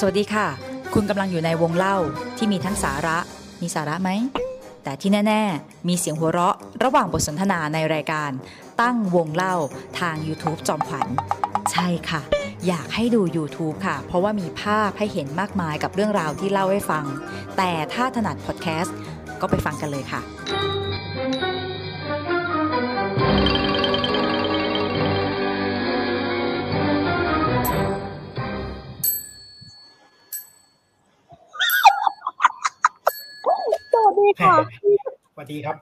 สวัสดีค่ะ คุณกำลังอยู่ในวงเล่าที่มีทั้งสาระ มีสาระไหม แต่ที่แน่ ๆ มีเสียงหัวเราะ ระหว่างบทสนทนาในรายการ ตั้งวงเล่าทาง YouTube จอมขวัญ ใช่ค่ะ อยากให้ดู YouTube ค่ะ เพราะว่ามีภาพให้เห็นมากมายกับเรื่องราวที่เล่าให้ฟัง แต่ถ้าถนัดพอดแคสต์ก็ไปฟังกันเลยค่ะ สวัสดีค่ะสวัสดีครับ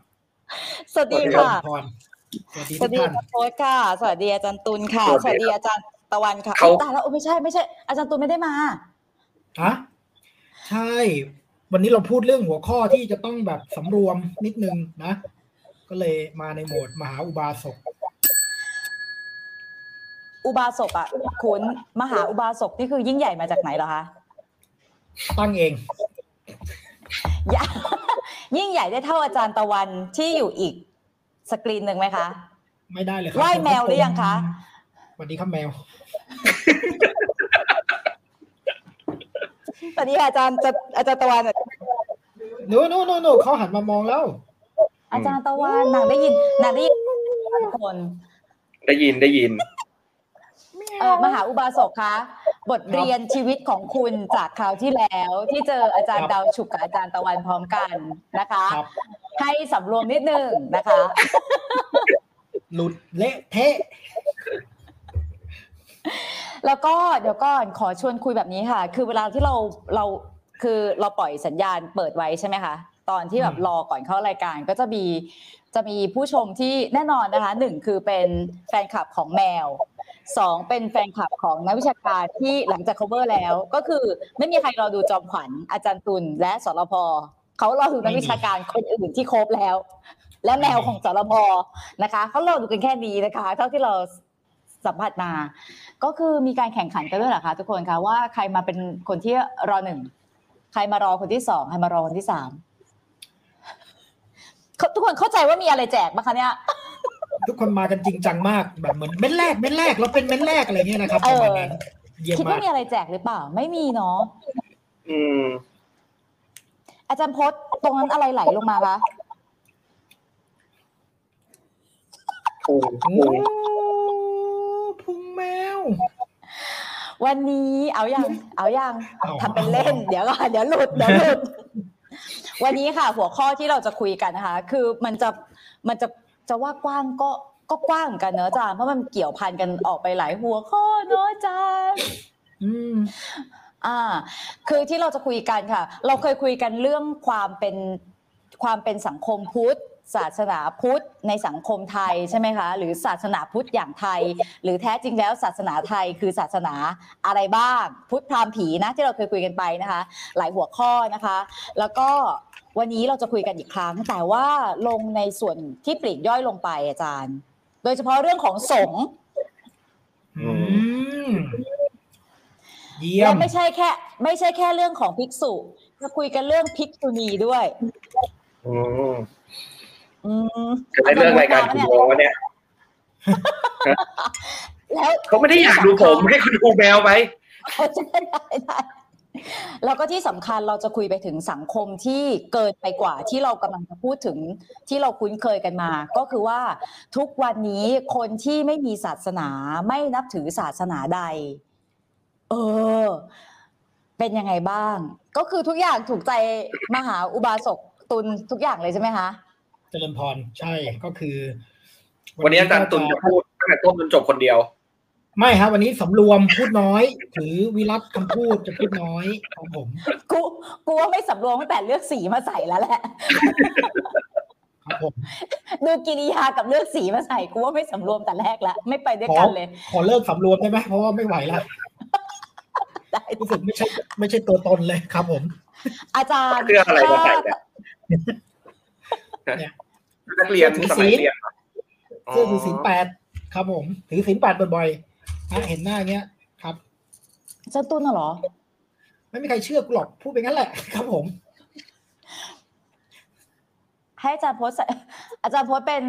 สวัสดีค่ะพรสวัสดีสทุวักสดีท่านอาโพสค่ะ สวัสดีอาจารย์ตุลค่ะสสวัวัสสดีดีครับอาจารย์ตะวันค่ะเขาอุ๊ยตายแล้วโอ้ไม่ใช่ไม่ใช่ อาจารย์ตุลไม่ได้มาฮะใช่ วันนี้เราพูดเรื่องหัวข้อที่จะต้องแบบสำรวมนิดนึงนะ ก็เลยมาในโหมดมหาอุบาสกอุบาสกอะคุณมหาอุบาสกนี่คือยิ่งใหญ่มาจากไหนเหรอคะตั้งเองอย่า ยิ่งใหญ่ได้เท่าอาจารย์ตะวันที่อยู่อีกสกรีนหนึ่งไหมคะ ไม่ได้เลยครัไหว้แมวหรือยังคะสวัสดีครับแมวสวัสดีค่ะอาจารย์จะอาจารย์ตะวันโน้โน้โน้โน้เขาหันมามองแล้ว อาจารย์ตะวันนางได้ยินนางได้ยินทุกคน ได้ยินได้ยินเออมหาอุบาสกคะ บทเรียนชีวิตของคุณจากคราวที่แล้ว ที่เจออาจารครัย์บดาวฉุกกับอาจารย์ตะวันพร้อมกันนะคะครับให้สำรวมนิดนึงนะคะ หลุดเละเทะแล้วก็เดี๋ยวก่อนขอชวนคุยแบบนี้ค่ะ คือเวลาที่เราเราคือเราปล่อยสัญญาณเปิดไว้ใช่ไหมคะตอนที่แบบรอก่อนเข้ารายการก็จะมีจะมีผู้ชมที่แน่นอนนะคะหนึ่งคือเป็นแฟนคลับของแมว สองเป็นแฟนคลับของนักวิชาการที่หลังจาก cover แล้ว ก็คือไม่มีใครรอดูจอมขวัญอาจารย์ตุลและสรพเขารอดูนักวิชาการคนอื่นที่ครบแล้ว และแมวของสรพนะคะเขารอดูกันแค่นี้นะคะ เท่าที่เราสัมผัสมา ก็คือมีการแข่งขันกันด้วยเหรอคะทุกคนคะว่าใครมาเป็นคนที่รอหนึ่งใครมารอคนที่สองใครมารอคนที่สามทุกคนเข้าใจว่ามีอะไรแจกปะคะเนี่ย ทุกคนมากันจริงจังมากแบบเหมือนเม็ดแรกเม็ดแรกเราเป็นเม็ดแรกอะไรเงี้ยนะครับประมาณนั้นเยี่ยมคิดมาว่ากมีอะไรแจกหรือเปล่า ไม่มีเนาะอืม อาจารย์พจน์ตรงนั้นอะไรไหลลงมาคะพุงโอ้พุงพุงแมว วันนี้เอายังเอายังเอาทำเป็นเล่น เดี๋ยวก่อนเดี๋ยวหลุดเดี๋ยวหลุดวันนี้ค่ะ หัวข้อที่เราจะคุยกันนะคะ คือมันจะมันจะ จะว่ากว้างก็ก็กว้างเหมือนกันเนอะอาจารย์เพราะมันเกี่ยวพันกันออกไปหลายหัวข้อเนอะอาจารย์อืมอ่า คือที่เราจะคุยกันค่ะ เราเคยคุยกันเรื่องความเป็นความเป็นสังคมพุทธศาสนาพุทธในสังคมไทยใช่ไหมคะ หรือศาสนาพุทธอย่างไทย หรือแท้จริงแล้วศาสนาไทยคือศาสนาอะไรบ้าง พุทธพราหมณ์ผีนะที่เราเคยคุยกันไปนะคะ หลายหัวข้อนะคะ แล้วก็ วันนี้เราจะคุยกันอีกครั้ง แต่ว่าลงในส่วนที่ปลีกย่อยลงไปอาจารย์ โดยเฉพาะเรื่องของสงฆ์อืมเยี่ยและมไม่ใช่แค่ ไม่ใช่แค่เรื่องของภิกษุจะคุยกันเรื่องภิกษุณีด้วยอืมอืมจะได้เรื่องรายการคุณโมงวะเนี่ยแล้วเขาไม่ได้อยากดูผมให้คุณดูแมวไหมเขาจะได้ได้ แล้วก็ที่สำคัญเราจะคุยไปถึงสังคมที่เกินไปกว่าที่เรากำลังจะพูดถึงที่เราคุ้นเคยกันมา ก็คือว่าทุกวันนี้คนที่ไม่มีศาสนาไม่นับถือศาสนาใด เออ เป็นยังไงบ้าง ก็คือทุกอย่างถูกใจมหาอุบาสกตุลทุกอย่างเลยใช่ไหมคะเจริญพรใช่ก็คือ วันนี้อาจารย์ตุลจะพูดตั้งแต่ต้นจนจบคนเดียว ไม่ครับวันนี้สำรวมพูดน้อย ถือวิรัตคำพูดจะพูดน้อยของผมกูกูว่าไม่สำรวมตั้งแต่เลือกสีมาใส่แล้วแหละครับผมดูกิริยากับเลือกสีมาใส่กูว่าไม่สำรวมแต่แรกแล้วไม่ไปด้วยขอกันเลย ขอเลิกสำรวมได้ไหมเพราะว่าไม่ไหวแล้วได้รู้สึกไม่ใช่ ไม่ใช่ตัวตนเลยครับผม อาจารย์เสื้ออะไรมาใส่เนี่ยเนี่ยนักเรียนสมัยเรียนเสื้อถือศีลแปดครับผม ถือศีลแปดบ่อยๆ นะเห็นหน้าอย่างเงี้ยครับอาจารย์ตุ้นน่ะเหรอ ไม่มีใครเชื่อกูหรอกพูดไปงั้นแหละครับผม ให้อาจารย์โพสต์ใส่อาจารย์โพสต์เป็น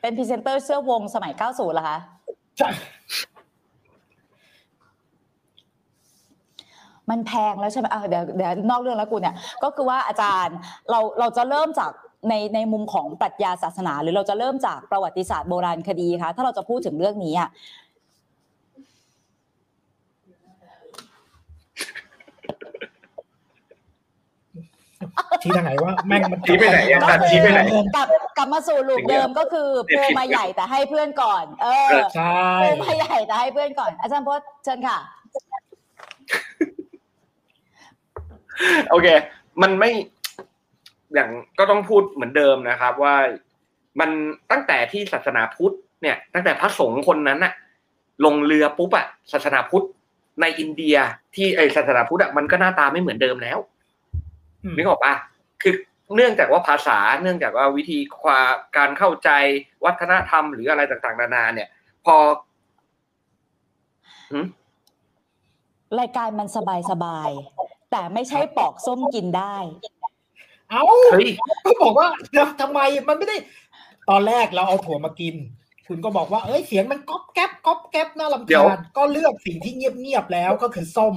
เป็นพรีเซนเตอร์เสื้อวงสมัย 90เหรอคะใช่มันแพงแล้วใช่ไหมอะเดี๋ยวเดี๋ยวนอกเรื่องแล้วกูเนี่ย ก็คือว่าอาจารย์เราเราจะเริ่มจากในในมุมของปรัชญาศาสนา หรือเราจะเริ่มจากประวัติศาสตร์โบราณคดีคะถ้าเราจะพูดถึงเรื่องนี้อะ ชี้ทางไหนว่าแม่งมันชี้ไปไหนอะก็ตัดคืชี้ไปไหนกลับกลับมาสู่ลูปเดิมก็คือโพมาใหญ่แต่ให้เพื่อนก่อน เออใช่โพมาใหญ่แต่ให้เพื่อนก่อน อาจารย์พจน์เชิญค่ะ โอเค มันไม่อย่างก็ต้องพูดเหมือนเดิมนะครับ ว่ามันตั้งแต่ที่ศาสนาพุทธเนี่ย ตั้งแต่พระสงฆ์คนนั้นอะลงเรือปุ๊บอะศาสนาพุทธในอินเดียที่ไอศาสนาพุทธอะมันก็หน้าตาไม่เหมือนเดิมแล้วอืม นึกออกปะคือเนื่องจากว่าภาษาเนื่องจากว่าวิธีความการเข้าใจวัฒนธรรมหรืออะไรต่างๆ นานา เนี่ย พอหืมรายการมันสบายสบายๆแต่ไม่ใช่ปอกส้มกินได้ เอ้าเฮ้ยก็บอกว่าแล้วทำไมมันไม่ได้ ตอนแรกเราเอาถั่วมากิน คุณก็บอกว่าเอ้ยเสียงมันก๊อบแก๊บก๊อบแก๊บน่ารำเดี๋ยวคาญก็เลือกสิ่งที่เงียบๆแล้วก็คือส้ม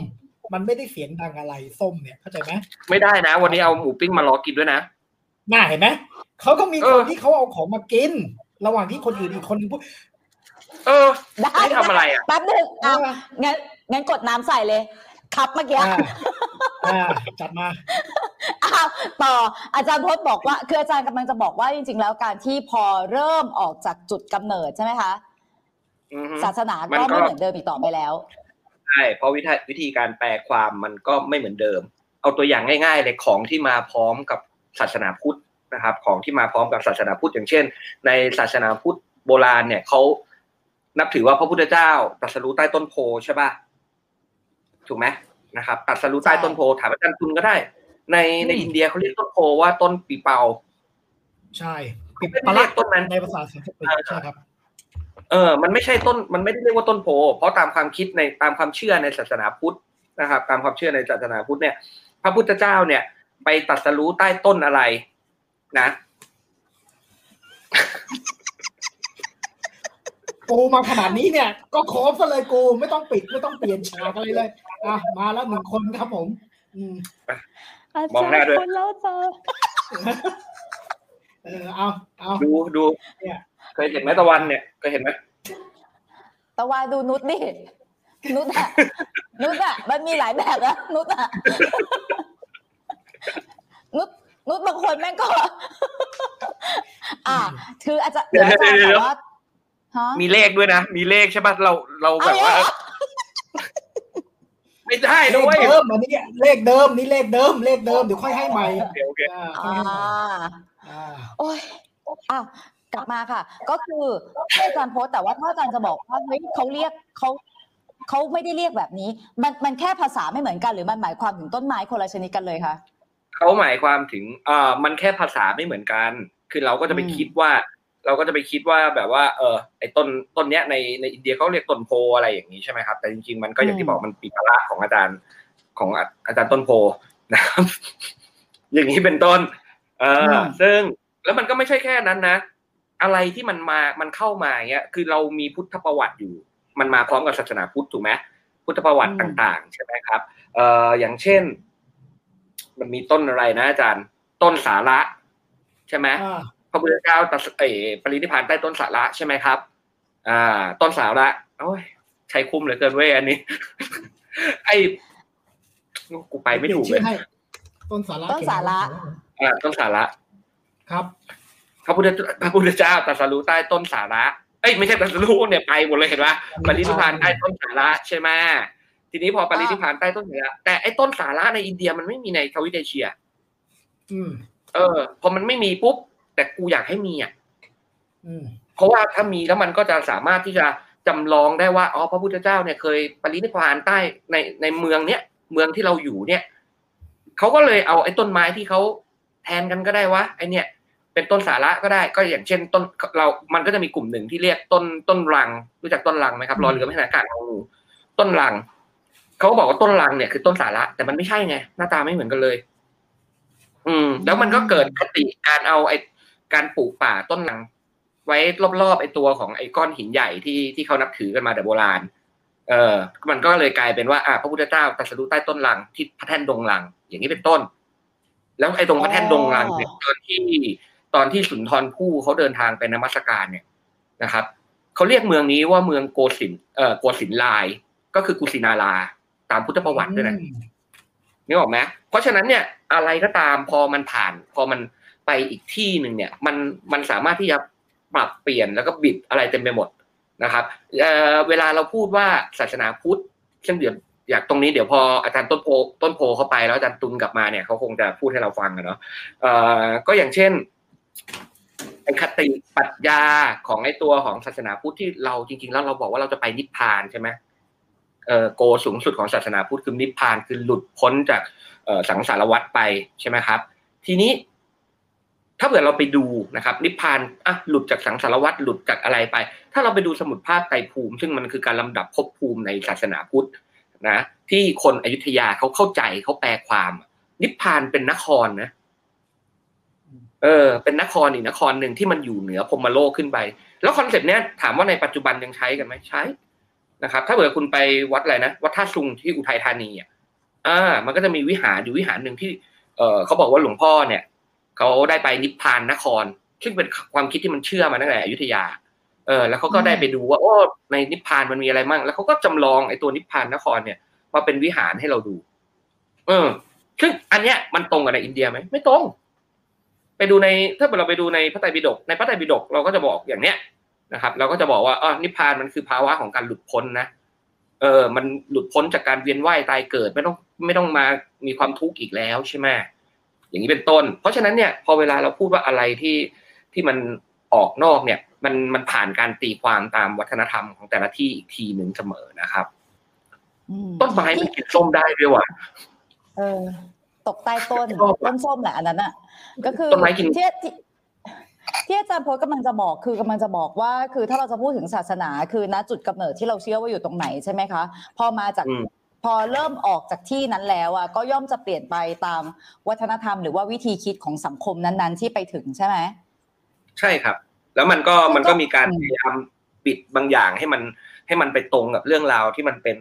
มันไม่ได้เสียงดังอะไรส้มเนี่ยเข้าใจไหมไม่ได้นะ วันนี้เอาหมูปิ้งมารอกินด้วยนะน่าเห็นไหมเขาก็มีเอคอนที่เขาเอาของมากิน ระหว่างที่คนอื่นอีกคนนึงพูดเออได้ไม่ทำอะไรอะแป๊บนึงเออะองั้นงั้นกดน้ำใส่เลย ครับเมื่อกี้อ่าอ่าจัดมาอ้าวต่ออาจารย์พจน์บอกว่า คืออาจารย์กำลังจะบอกว่าจริง ๆ แล้วการที่พอเริ่มออกจากจุดกำเนิดใช่ไหมคะอือฮึศาสนามันก็ก็ไม่เหมือนเดิมอีกต่อไปแล้ว ใช่เพราะวิธีวิธีการแปลความมันก็ไม่เหมือนเดิม เอาตัวอย่างง่ายๆเลยของที่มาพร้อมกับศาสนาพุทธนะครับ ของที่มาพร้อมกับศาสนาพุทธอย่างเช่น ในศาสนาพุทธโบราณเนี่ยเขานับถือว่าพระพุทธเจ้าตรัสรู้ใต้ต้นโพใช่ป่ะถูกไหมนะครับตรัสรู้ใต้ต้นโพถามอาจารย์คุณก็ได้ ในในอืมอินเดียเขาเรียกต้นโพว่าต้นปีเปา ใช่ปิดไม่ปได้ลัเรียกกต้นนั้นในภาษาสันสกฤตใช่ครับ เออ มันไม่ใช่ต้น มันไม่ได้เรียกว่าต้นโพ เพราะตามความคิดในตามความเชื่อในศาสนาพุทธนะครับ ตามความเชื่อในศาสนาพุทธเนี่ย พระพุทธเจ้าเนี่ย ไปตรัสรู้ใต้ต้นอะไร นะกูมาขนาดนี้เนี่ย ก็โคฟซะเลยกูไม่ต้องปิดไม่ต้องเปลี่ยนฉากอะไรเลยอะมาแล้วหนึ่งคนครับผมอืมมองหน้าด้วยคนแล้วเจอเออเอาเอาดูดูเนี่ย เคยเห็นไหมตะวันเนี่ยเคยเห็นไหมตะวันดูนุชดินุชอะนุชอะมันมีหลายแบบนะนุชอะนุชนุชบางคนแม่งก็ อ่าคืออาจจะเดี๋ยวอาจารย์บอกว่าฮะมีเลขด้วยนะ มีเลขใช่ป่ะเราเราแบบว่าเอาเหรอไม่ได้เลนะขเว้ยเดิมอันนี้เลขเดิมนี่เลขเดิม เลขเดิมเดี๋ยวค่อยให้ใหม่โอเคโอเคอ่าค่อ่อยให้ใหม่าอ่าโอ้ยอะ กลับมาค่ะ ก็คือที่อาจารย์โพสต์แต่ว่าถ้าอาจารย์จะบอกว่าเฮ้ยเขาเรียกเขาเขาไม่ได้เรียกแบบนี้ มันมันแค่ภาษาไม่เหมือนกัน หรือมันหมายความถึงต้นไม้คนละชนิดกันเลยคะเขาหมายความถึงเอ่อมันแค่ภาษาไม่เหมือนกัน คือเราก็จะไปอืมคิดว่า เราก็จะไปคิดว่าแบบว่า เออไอ้ต้นต้นเนี้ยในในอินเดียเขาเรียกต้นโพอะไรอย่างนี้ใช่ไหมครับ แต่จริงๆมันก็อย่างที่บอกมันปีพละของอาจารย์ของอาอาจารย์ต้นโพนะครับอย่างนี้เป็นต้น เอออซึ่งแล้วมันก็ไม่ใช่แค่นั้นนะ อะไรที่มันมา มันเข้ามาเงี้ย คือเรามีพุทธประวัติอยู่ มันมาพร้อมกับศาสนาพุทธถูกไหมพุทธประวัติอืมต่างๆ ใช่ไหมครับ เอ่อ อย่างเช่น มันมีต้นอะไรนะอาจารย์ ต้นสาระใช่ไหมอ่าพระพุทธเจ้าตรัสเออปรินิพพานใต้ต้นสาระใช่ไหมครับ อ่า ต้นสาระโอ้ยใช้คุ้มเหลือเกินเว้ยอันนี้ ไอ้กูไปไม่ถูกเปเลลี่ยนยชื่อให้ต้นสาระ ต้นสาระอ่าต้นสาระ ครับพ ระพุทธพระพุทธเจ้าตรัสรู้ใต้ต้นสาระเอ้ยไม่ใช่ตรัสรู้เนี่ยไปหมดเลยเห็นปะปรินิพพานใต้ต้นสาระใช่ไหมทีนี้พอปรินิพพานใต้ต้นสาระแต่ไอ้ต้นสาระในอินเดียมันไม่มีในทวีปเอเชีย อืม เออ พอมันไม่มีปุ๊บ แต่กูอยากให้มีอะอืมเพราะว่าถ้ามีแล้วมันก็จะสามารถที่จะจำลองได้ว่าอ๋อพระพุทธเจ้าเนี่ยเคยปรินิพพานใต้ในในเมืองเนี้ยเมืองที่เราอยู่เนี่ยเขาก็เลยเอาไอ้ต้นไม้ที่เขาแทนกันก็ได้วะไอเนี่ย เป็นต้นสาระก็ได้ก็อย่างเช่นต้นเรา มันก็จะมีกลุ่มหนึ่งที่เรียกต้นต้นรัง รู้จักต้นรังไหมครับรอเรือไม่ขนาดอากาศของงูต้นรังเขาก็บอกว่าต้นรังเนี่ยคือต้นสาระ แต่มันไม่ใช่ไงหน้าตาไม่เหมือนกันเลย อืม แล้วมันก็เกิดคติการเอาไอ้การปลูกป่าต้นรัง ไว้รอบๆไอ้ตัวของไอ้ก้อนหินใหญ่ที่ที่เขานับถือกันมาแต่โบราณ เออมันก็เลยกลายเป็นว่าอ่าพระพุทธเจ้าตรัสรู้ใต้ต้นลังที่พระแท่นดงลัง อย่างนี้เป็นต้น แล้วไอ้ตรงพระแท่นดงลังเนี่ยตอนที่ ตอนที่สุนทรภู่เขาเดินทางไปนมัสการเนี่ยนะครับเขาเรียกเมืองนี้ว่าเมืองโกสินเอ่อโกสินลาย ก็คือกุสินาราตามพุทธประวัติด้วยนะนึกออกไหมเพราะฉะนั้นเนี่ยอะไรก็ตามพอมันผ่าน พอมันไปอีกที่หนึ่งเนี่ย มันมันสามารถที่จะปรับเปลี่ยนแล้วก็บิดอะไรเต็มไปหมดนะครับเอ่อเวลาเราพูดว่าศาสนาพุทธเช่นเดียวอยากตรงนี้เดี๋ยวพออาจารย์ต้นโพต้นโพเข้าไปแล้วอาจารย์ตุลกลับมาเนี่ยเขาคงจะพูดให้เราฟังกันเนาะเอ่อก็อย่างเช่น ไอ้คติปรัชญาของไอ้ตัวของศาสนาพุทธที่เราจริง ๆ แล้วเราบอกว่าเราจะไปนิพพานใช่ไหมเออโกสูงสุดของศาสนาพุทธคือนิพพานคือหลุดพ้นจากสังสารวัฏไปใช่ไหมครับ ทีนี้ ถ้าเกิดเราไปดูนะครับ นิพพานอะหลุดจากสังสารวัฏหลุดจากอะไรไป ถ้าเราไปดูสมุดภาพไตรภูมิ ซึ่งมันคือการลำดับภพภูมิในศาสนาพุทธนะที่คนอยุธยาเขาเข้าใจเขาแปลความ นิพพานเป็นนครนะ เออเป็นนครอีกนครหนึ่งที่มันอยู่เหนือพรหมโลกขึ้นไป แล้ว concept เนี้ยถามว่าในปัจจุบันยังใช้กันไหมใช้นะครับ ถ้าเกิดคุณไปวัดอะไรนะวัดท่าซุงที่อุทัยธานีอะอ่า มันก็จะมีวิหารอยู่วิหารหนึ่งที่ เออเขาบอกว่าหลวงพ่อเนี่ยเขาได้ไปนิพพานนคร ซึ่งเป็นความคิดที่มันเชื่อมาตั้งแต่อยุธยา เออ แล้วเขาก็ได้ไปดูว่าโอ้ในนิพพานมันมีอะไรมั่งแล้วเขาก็จำลองไอ้ตัวนิพพานนครเนี่ยมาเป็นวิหารให้เราดู เออ ซึ่งอันเนี้ยมันตรงกับในอินเดียไหมไม่ตรง ไปดูในถ้าเราไปดูในพระไตรปิฎกในพระไตรปิฎกเราก็จะบอกอย่างเนี้ยนะครับ เราก็จะบอกว่าอ๋อนิพพานมันคือภาวะของการหลุดพ้นนะเออ มันหลุดพ้นจากการเวียนว่ายตายเกิด ไม่ต้องไม่ต้องมามีความทุกข์อีกแล้วใช่ไหมอย่างนี้เป็นต้น เพราะฉะนั้นเนี่ยพอเวลาเราพูดว่าอะไรที่ที่มันออกนอกเนี่ยมันมันผ่านการตีความตามวัฒนธรรมของแต่ละที่อีกทีหนึ่งเสมอนะครับอืมต้นไม้มันกินส้มได้ด้วยว่ะเออ ตกใต้ต้นชอบอะต้นส้มแหละอันนั้นอะ ก็คือต้นไม้กินที่ที่ที่อาจารย์โพสต์กำลังจะบอกคือกำลังจะบอกว่า คือถ้าเราจะพูดถึงศาสนาคือณจุดกำเนิดที่เราเชื่อว่าอยู่ตรงไหนใช่ไหมคะ พอมาจากอืมพอเริ่มออกจากที่นั้นแล้วอะก็ย่อมจะเปลี่ยนไปตามวัฒนธรรม หรือว่าวิธีคิดของสังคมนั้น ๆ ที่ไปถึงใช่ไหมใช่ครับ แล้วมันก็แล้วก็มันก็มีการอืมพยายามปิดบางอย่างให้มันให้มันไปตรงกับเรื่องราวที่มันเป็น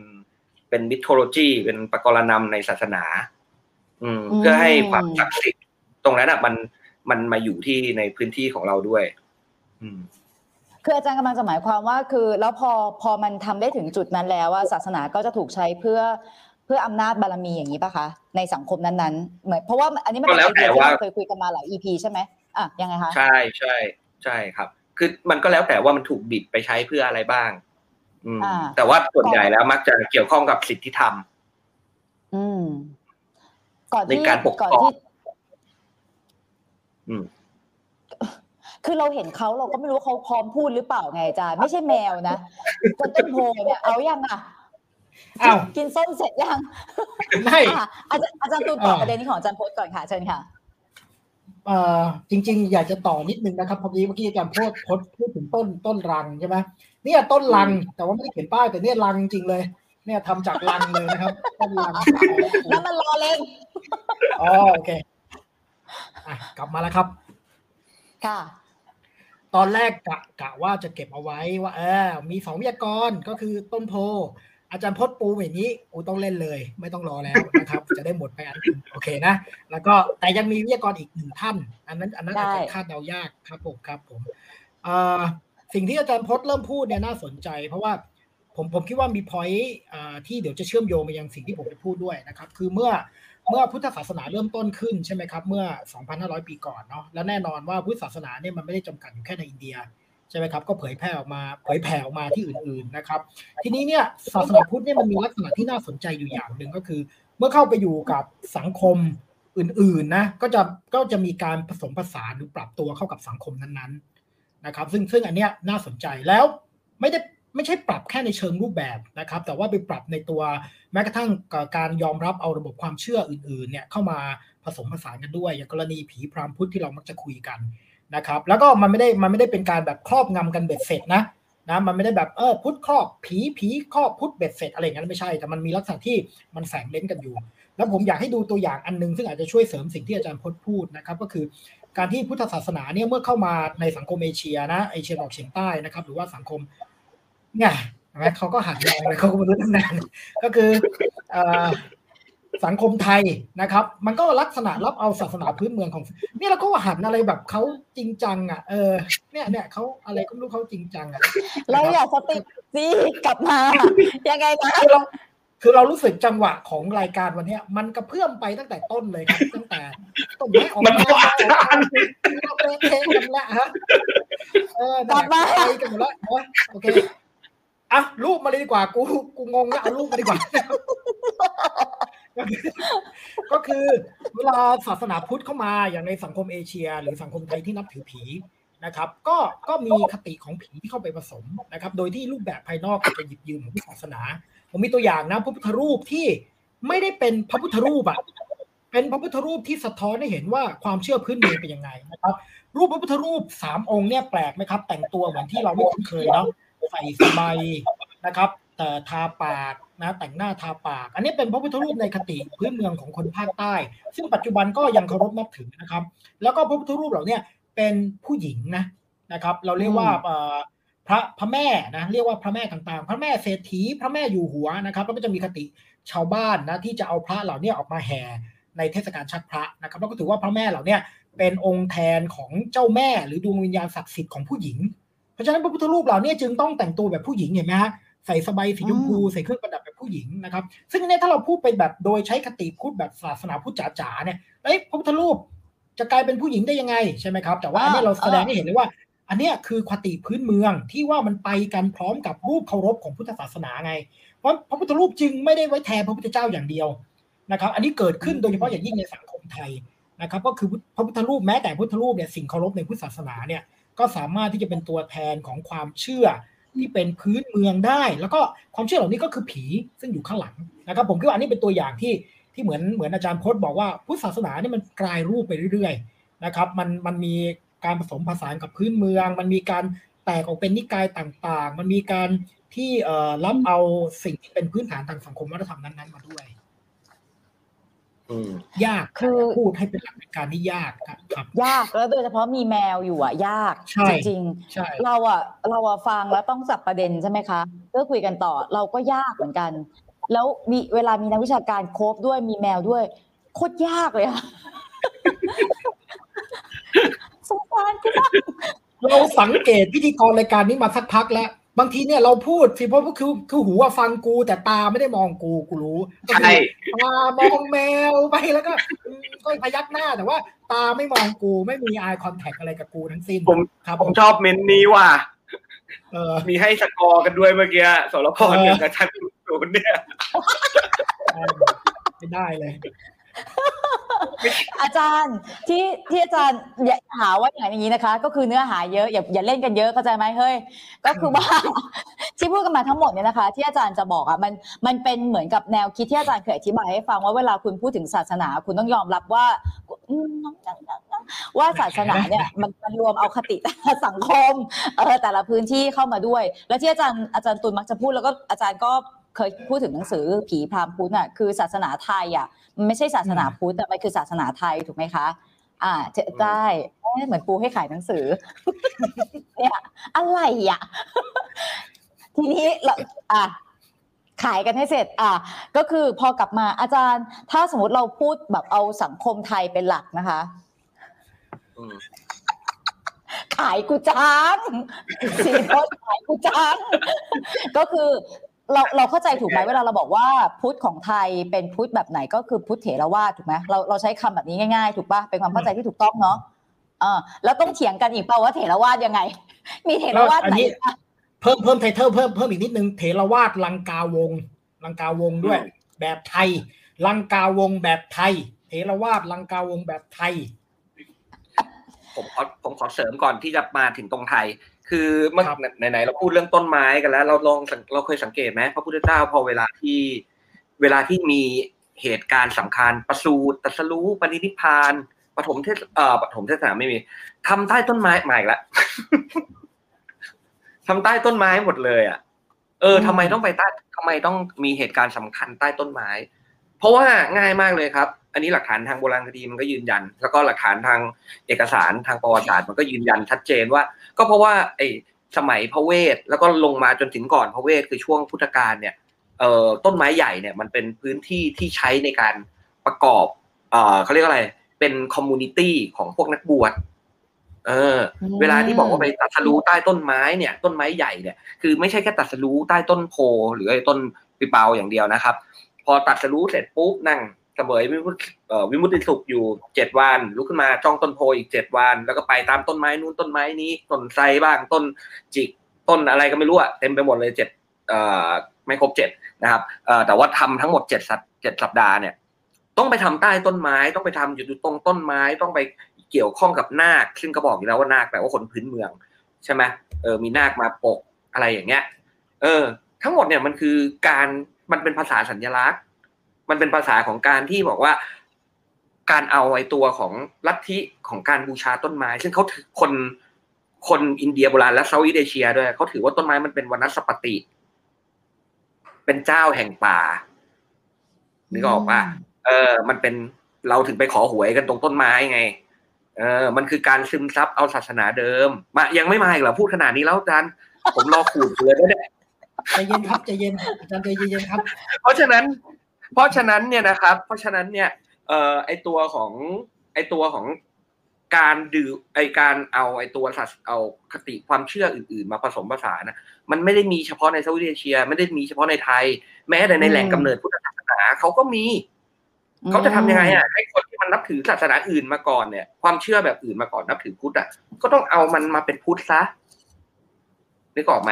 เป็นมิทโลจีเป็นปรกรณำในศาสนา อืมเพื่อให้ความศักดิ์สิทธิ์ตรงนั้นอะ มันมันมาอยู่ที่ในพื้นที่ของเราด้วย อืมคืออาจารย์กำลังจะหมายความว่า คือ แล้วพอพอมันทำได้ถึงจุดนั้นแล้วว่าศาสนาก็จะถูกใช้เพื่อเพื่ออำนาจบารมีอย่างนี้ปะคะในสังคมนั้นๆเหมือนเพราะว่าอันนี้มันเป็นก็แล้ไอวแต่เดียที่ว่าเราเคยคุยกันมาหลาย EP ใช่ไหมอะยังไงคะใช่ใช่ใช่ครับ คือมันก็แล้วแต่ว่ามันถูกบิดไปใช้เพื่ออะไรบ้างอืมอ่าแต่ว่าส่วนใหญ่แล้วมักจะเกี่ยวข้องกับสิทธิธรรม อืม ก่อนที่ในการปกครองก่อนที่อืมคือเราเห็นเขาเราก็ไม่รู้ว่าเขาพร้อมพูดหรือเปล่าไงอาจารย์ไม่ใช่แมวนะจนต้นโพเนี่ยเอายังอะอ้าวกินส้มเสร็จยังไม่อะอาจารย์อาจารย์ตูนตอบอ่าประเด็นนี้ของอาจารย์โพสต์ก่อนค่ะเชิญค่ะเอ่อจริง ๆ อยากจะต่อนิดนึงนะครับพอดีเมื่อกี้อาจารย์พูดพูดพูดถึงต้นต้นรังใช่ไหมเนี่ยต้นรังแต่ว่าไม่ได้เขียนป้ายแต่เนี่ยรังจริงเลย เนี่ยทำจากรังเลยนะครับต้นรังนั่นมันรอเล่น อ๋อโอเคอะกลับมาแล้วครับ ค่ะ ตอนแรกกะกะว่าจะเก็บเอาไว้ว่า เออ มีสองวิทยากรก็คือต้นโพ อาจารย์พจน์ปูอย่างนี้อูต้องเล่นเลย ไม่ต้องรอแล้วนะครับ จะได้หมดไปอันหนึ่งโอเคนะ แล้วก็แต่ยังมีวิทยากรอีกหนึ่งท่าน อันนั้น อันนั้นอาจจะได้คาดเดายากครับผมครับผมเอ่อสิ่งที่อาจารย์พจน์เริ่มพูดเนี่ยน่าสนใจ เพราะว่าผมผมคิดว่ามีพอยต์ที่เดี๋ยวจะเชื่อมโยงไปยังสิ่งที่ผมจะพูดด้วยนะครับ คือเมื่อ เมื่อพุทธศาสนาเริ่มต้นขึ้นใช่ไหมครับ เมื่อ 2,500 ปีก่อนเนาะแล้วแน่นอนว่าพุทธศาสนาเนี่ยมันไม่ได้จำกัดอยู่แค่ในอินเดียใช่ไหมครับก็เผยแพร่ออกมาเผยแผ่ออกมาที่อื่นๆนะครับ ทีนี้เนี่ยศาสนาพุทธเนี่ยมันมีลักษณะที่น่าสนใจอยู่อย่างหนึ่งก็คือ เมื่อเข้าไปอยู่กับสังคมอื่นๆนะก็จะก็จะมีการผสมผสานหรือปรับตัวเข้ากับสังคมนั้นๆนะครับ ซึ่งซึ่งอันเนี้ยน่าสนใจแล้วไม่ได้ ไม่ใช่ปรับแค่ในเชิงรูปแบบนะครับ แต่ว่าไปปรับในตัวแม้กระทั่งการยอมรับเอาระบบความเชื่ออื่นๆเนี่ยเข้ามาผสมผสานกันด้วย อย่างกรณีผีพรามพุทธที่เรามักจะคุยกันนะครับ แล้วก็มันไม่ได้มันไม่ได้เป็นการแบบครอบงำกันเบ็ดเสร็จนะนะมันไม่ได้แบบเออพุทธครอบผีผีครอบพุทธเบ็ดเสร็จอะไรอย่างนั้นไม่ใช่ แต่มันมีลักษณะที่มันแฝงเล่นกันอยู่ แล้วผมอยากให้ดูตัวอย่างอันนึง ซึ่งอาจจะช่วยเสริมสิ่งที่อาจารย์พจน์พูดนะครับ ก็คือการที่พุทธศาสนาเนี่ยเมื่อเข้ามาในสังคมเอเชียนะเอเชียตะวันออกเฉียงใต้นะครับ หรือว่าสังคม เนี่ยไหมเขาก็หันมองเลยเขาก็ไม่รู้ตั้งนานก็คือเอ่อสังคมไทยนะครับ มันก็ลักษณะรับเอาศาสนาพื้นเมืองของเนี่ยเราก็หันอะไรแบบเขาจริงจัง อะ เออ เนี่ยเนี่ยเขาอะไรก็ไม่รู้เขาจริงจังอะเราอย่าสติสิกลับมา ยังไงนะคือเราคือเรารู้สึกจังหวะของรายการวันเนี้ยมันกระเพื่อมไปตั้งแต่ต้นเลยครับตั้งแต่ต้นไม้ออกมันมาก็อาจารย์เราเละเทะกันละฮะเออนั่นแหละไปกันหมดแล้วนะโอเค อะรูปมาเลยดีกว่า กูกูงงแล้วเอารูปมาดีกว่า ก็คือเวลาศาสนาพุทธเข้ามาอย่างในสังคมเอเชีย หรือสังคมไทยที่นับถือผีนะครับ ก็ก็มีคติของผีที่เข้าไปผสมนะครับ โดยที่รูปแบบภายนอกจะหยิบยืมของศาสนา ผมมีตัวอย่างนะพระพุทธรูปที่ไม่ได้เป็นพระพุทธรูปอะเป็นพระพุทธรูปที่สะท้อนให้เห็นว่าความเชื่อพื้นเมืองเป็นยังไงนะครับ รูปพระพุทธรูปสามองค์เนี่ยแปลกไหมครับ แต่งตัวเหมือนที่เราไม่คุ้นเคยเนาะ ใส่สบายนะครับแต่ทาปากนะแต่งหน้าทาปาก อันนี้เป็นพระพุทธรูปในคติพื้นเมืองของคนภาคใต้ ซึ่งปัจจุบันก็ยังเคารพนับถือนะครับ แล้วก็พระพุทธรูปเหล่าเนี้เป็นผู้หญิงนะนะครับ เราเรียกว่าเอ่อพระพระแม่นะเรียกว่าพระแม่ต่างๆ พระแม่เศรษฐีพระแม่อยู่หัวนะครับ แล้วก็จะมีคติชาวบ้านนะที่จะเอาพระเหล่านี้ออกมาแห่ในเทศกาลชักพระนะครับแล้วก็ถือว่าพระแม่เหล่านี้เป็นองค์แทนของเจ้าแม่หรือดวงวิญญาณศักดิ์สิทธิ์ของผู้หญิง เพราะฉะนั้นพระพุทธรูปเหล่านี้จึงต้องแต่งตัวแบบผู้หญิงเห็นไหมฮะใส่สบายสีชมพูใส่เครื่องประดับแบบผู้หญิงนะครับ ซึ่งเนี่ยถ้าเราพูดเป็นแบบโดยใช้คติพูดแบบศาสนาพุทธจ๋าๆเนี่ยเอ้ยพระพุทธรูปจะกลายเป็นผู้หญิงได้ยังไงใช่ไหมครับ แต่ว่าอันนี้เราแสดงให้เห็นเลยว่า อันเนี้ยคือคติพื้นเมืองที่ว่ามันไปกันพร้อมกับรูปเคารพของพุทธศาสนาไง เพราะพระพุทธรูปจึงไม่ได้ไว้แทนพระพุทธเจ้าอย่างเดียวนะครับ อันนี้เกิดขึ้นโดยเฉพาะอย่างยิ่งในสังคมไทยนะครับ ก็คือพระพุทธรูปแม้แต่พุทธรูปเนี่ยสิ่งเคารพในพุทธศาสนาเนี่ย ก็สามารถที่จะเป็นตัวแทนของความเชื่อที่เป็นพื้นเมืองได้ แล้วก็ความเชื่อเหล่านี้ก็คือผีซึ่งอยู่ข้างหลังนะครับ ผมคิดว่าอันนี้เป็นตัวอย่างที่ที่เหมือนเหมือนอาจารย์พจน์บอกว่าพุทธศาสนาเนี่ยมันกลายรูปไปเรื่อยๆนะครับมันมันมีการผสมผสานกับพื้นเมือง มันมีการแตกออกเป็นนิกายต่างๆ มันมีการที่เอ่อรับเอาสิ่งที่เป็นพื้นฐานทางสังคมวัฒนธรรมนั้นๆมาด้วย ยากคือพูดให้เป็นหลักในการที่ยากครับครับ ยากแล้วโดยเฉพาะมีแมวอยู่อะ ยากใช่จริงใช่ๆเราอะเราอะฟังแล้วต้องจับประเด็นใช่ไหมคะเพื่อคุยกันต่อเราก็ยากเหมือนกัน แล้วมีเวลามีนักวิชาการโคบด้วยมีแมวด้วยโคตรยากเลยอะสงสารกูมากเราสังเกตพิธีกรรายการนี้มาสักพักแล้ว บางทีเนี่ยเราพูดสิเพราะว่าคือคือหูว่าฟังกู แต่ตาไม่ได้มองกูกูรู้ก็คือใช่ตามองแมวไปแล้วก็อืมก็พยักหน้าแต่ว่า ตาไม่มองกูไม่มี eye contact อะไรกับกูทั้งสิ้นผมครับผมชอบเมนต์นี้ว่ะเออมีให้สกอร์กันด้วยเมื่อกี้สรพรหนึ่งกับชันศูนย์เนี่ยเออไม่ได้เลย อาจารย์ที่ที่อาจารย์อย่าหาว่าอย่างนี้นะคะ ก็คือเนื้อหาเยอะอย่าอย่าเล่นกันเยอะเข้าใจไหมเฮ้ยก็คือว่าที่พูดกันมาทั้งหมดเนี่ยนะคะ ที่อาจารย์จะบอกอะมันมันเป็นเหมือนกับแนวคิดที่อาจารย์เคยอธิบายให้ฟังว่าเวลาคุณพูดถึงศาสนา คุณต้องยอมรับว่าว่าศาสนาเนี่ยมันมันรวมเอาคติแต่สังคมเออแต่ละพื้นที่เข้ามาด้วย แล้วที่อาจารย์อาจารย์ตุลมักจะพูดแล้วก็อาจารย์ก็ เคยพูดถึงหนังสือผีพราหมณ์พุทธอะคือศาสนาไทยอะมันไม่ใช่ศาสนาพุทธแต่มันคือศาสนาไทยถูกไหมคะ อ่าเจได้เอ๊ะเหมือนปูให้ขายหนังสือเนี่ยอะไรอะทีนี้เราอะขายกันให้เสร็จ อะก็คือพอกลับมาอาจารย์ ถ้าสมมติเราพูดแบบเอาสังคมไทยเป็นหลักนะคะอืมขายกูจังสีโพสขายกูจัง ก็คือ เราเราเข้าใจถูกไหมเวลาเราบอกว่าพุทธของไทยเป็นพุทธแบบไหนก็คือพุทธเถรวาทถูกไหมเราเราใช้คำแบบนี้ง่ายๆ ถูกปะเป็นความเข้าใจที่ถูกต้องเนาะอ่าแล้วต้องเถียงกันอีกเปล่าว่าเถรวาทยังไง มีเถรวาทไหนแล้วอันนี้อะเพิ่มเพิ่มไทเทลเพิ่มเพิ่มอีกนิดนึงเถรวาทลังกาวงศ์ลังกาวงศ์ด้วย แบบไทย ลังกาวงศ์แบบไทยเถรวาทลังกาวงศ์แบบไทย ผมขอผมขอเสริมก่อนที่จะมาถึงตรงไทย คือเมื่อครับไหนๆเราพูดเรื่องต้นไม้กันแล้ว เราลองสังเราเคยสังเกตไหมพระพุทธเจ้าพอเวลาที่เวลาที่มีเหตุการณ์สำคัญประสูติตรัสรู้ปณินิพพานปฐมเทศเอ่อปฐมเทศนาไม่มีทำใต้ต้นไม้ใหม่ละทำใต้ต้นไม้หมดเลยอะ เออทำไมต้องไปใต้ทำไมต้องมีเหตุการณ์สำคัญใต้ต้นไม้ เพราะว่าง่ายมากเลยครับ อันนี้หลักฐานทางโบราณคดีมันก็ยืนยัน แล้วก็หลักฐานทางเอกสารทางประวัติศาสตร์มันก็ยืนยันชัดเจนว่า ก็เพราะว่าไอ้สมัยพระเวทแล้วก็ลงมาจนถึงก่อนพระเวทคือช่วงพุทธกาลเนี่ยเอ่อต้นไม้ใหญ่เนี่ยมันเป็นพื้นที่ที่ใช้ในการประกอบเอ่อเขาเรียกอะไรเป็น community ของพวกนักบวชเออ เวลาที่บอกว่าไปตรัสรู้ใต้ต้นไม้เนี่ย ต้นไม้ใหญ่เนี่ยคือไม่ใช่แค่ตรัสรู้ใต้ต้นโพธิ์หรือไอ้ต้นปิเปาอย่างเดียวนะครับ พอตรัสรู้เสร็จปุ๊บนั่ง เสวยวิมุตติเอ่อวิมุตติสุขอยู่เจ็ดวันลุกขึ้นมาจ้องต้นโพธิ์อีกเจ็ดวัน แล้วก็ไปตามต้นไม้นู้นต้นไม้นี้ต้นไทรบ้างต้นจิกต้นอะไรก็ไม่รู้อะเต็มไปหมดเลยเจ็ดไม่ครบเจ็ดนะครับแต่ว่าทำทั้งหมดเจ็ดสัปเจ็ดสัปดาห์เนี่ย ต้องไปทำใต้ต้นไม้ ต้องไปทำอยู่ตรงต้นไม้ต้องไปเกี่ยวข้องกับนาค ซึ่งก็บอกอยู่แล้วว่านาคแปลว่าคนพื้นเมือง ใช่ไหมเออมีนาคมาปกอะไรอย่างเงี้ย เออ ทั้งหมดเนี่ยมันคือการมันเป็นภาษาสัญลักษณ์ มันเป็นภาษาของการที่บอกว่า การเอาไอ้ตัวของลัทธิของการบูชาต้นไม้ ซึ่งเขาถือคนคนอินเดียโบราณและเซาท์อีสเอเชียด้วยเขาถือว่าต้นไม้มันเป็นวรรณสปติ เป็นเจ้าแห่งป่านึกออกปะเออ มันเป็นเราถึงไปขอหวยกันตรงต้นไม้ไง เออ มันคือการซึมซับเอาศาสนาเดิม มา ยังไม่มาอีกเหรอพูดขนาดนี้แล้วอาจารย์ผมรอขูดเลยเนี่ยใจเย็นครับใจเย็นอาจารย์ใจเย็นๆครับ เพราะฉะนั้น เพราะฉะนั้นเนี่ยนะครับ เพราะฉะนั้นเนี่ยเอ่อไอตัวของไอตัวของการดื่มไอการเอาไอตัวสัตว์เอาคติความเชื่ออื่น ๆ มาผสมผสานนะมันไม่ได้มีเฉพาะในเซาท์อีสเอเชีย ไม่ได้มีเฉพาะในไทย แม้แต่ในแหล่งกำเนิดพุทธศาสนาเขาก็มีเขาจะทำยังไงอะให้คนที่มันนับถือศาสนาอื่นมาก่อนเนี่ย ความเชื่อแบบอื่นมาก่อนนับถือพุทธอะก็ต้องเอามันมาเป็นพุทธซะนึกออกไหม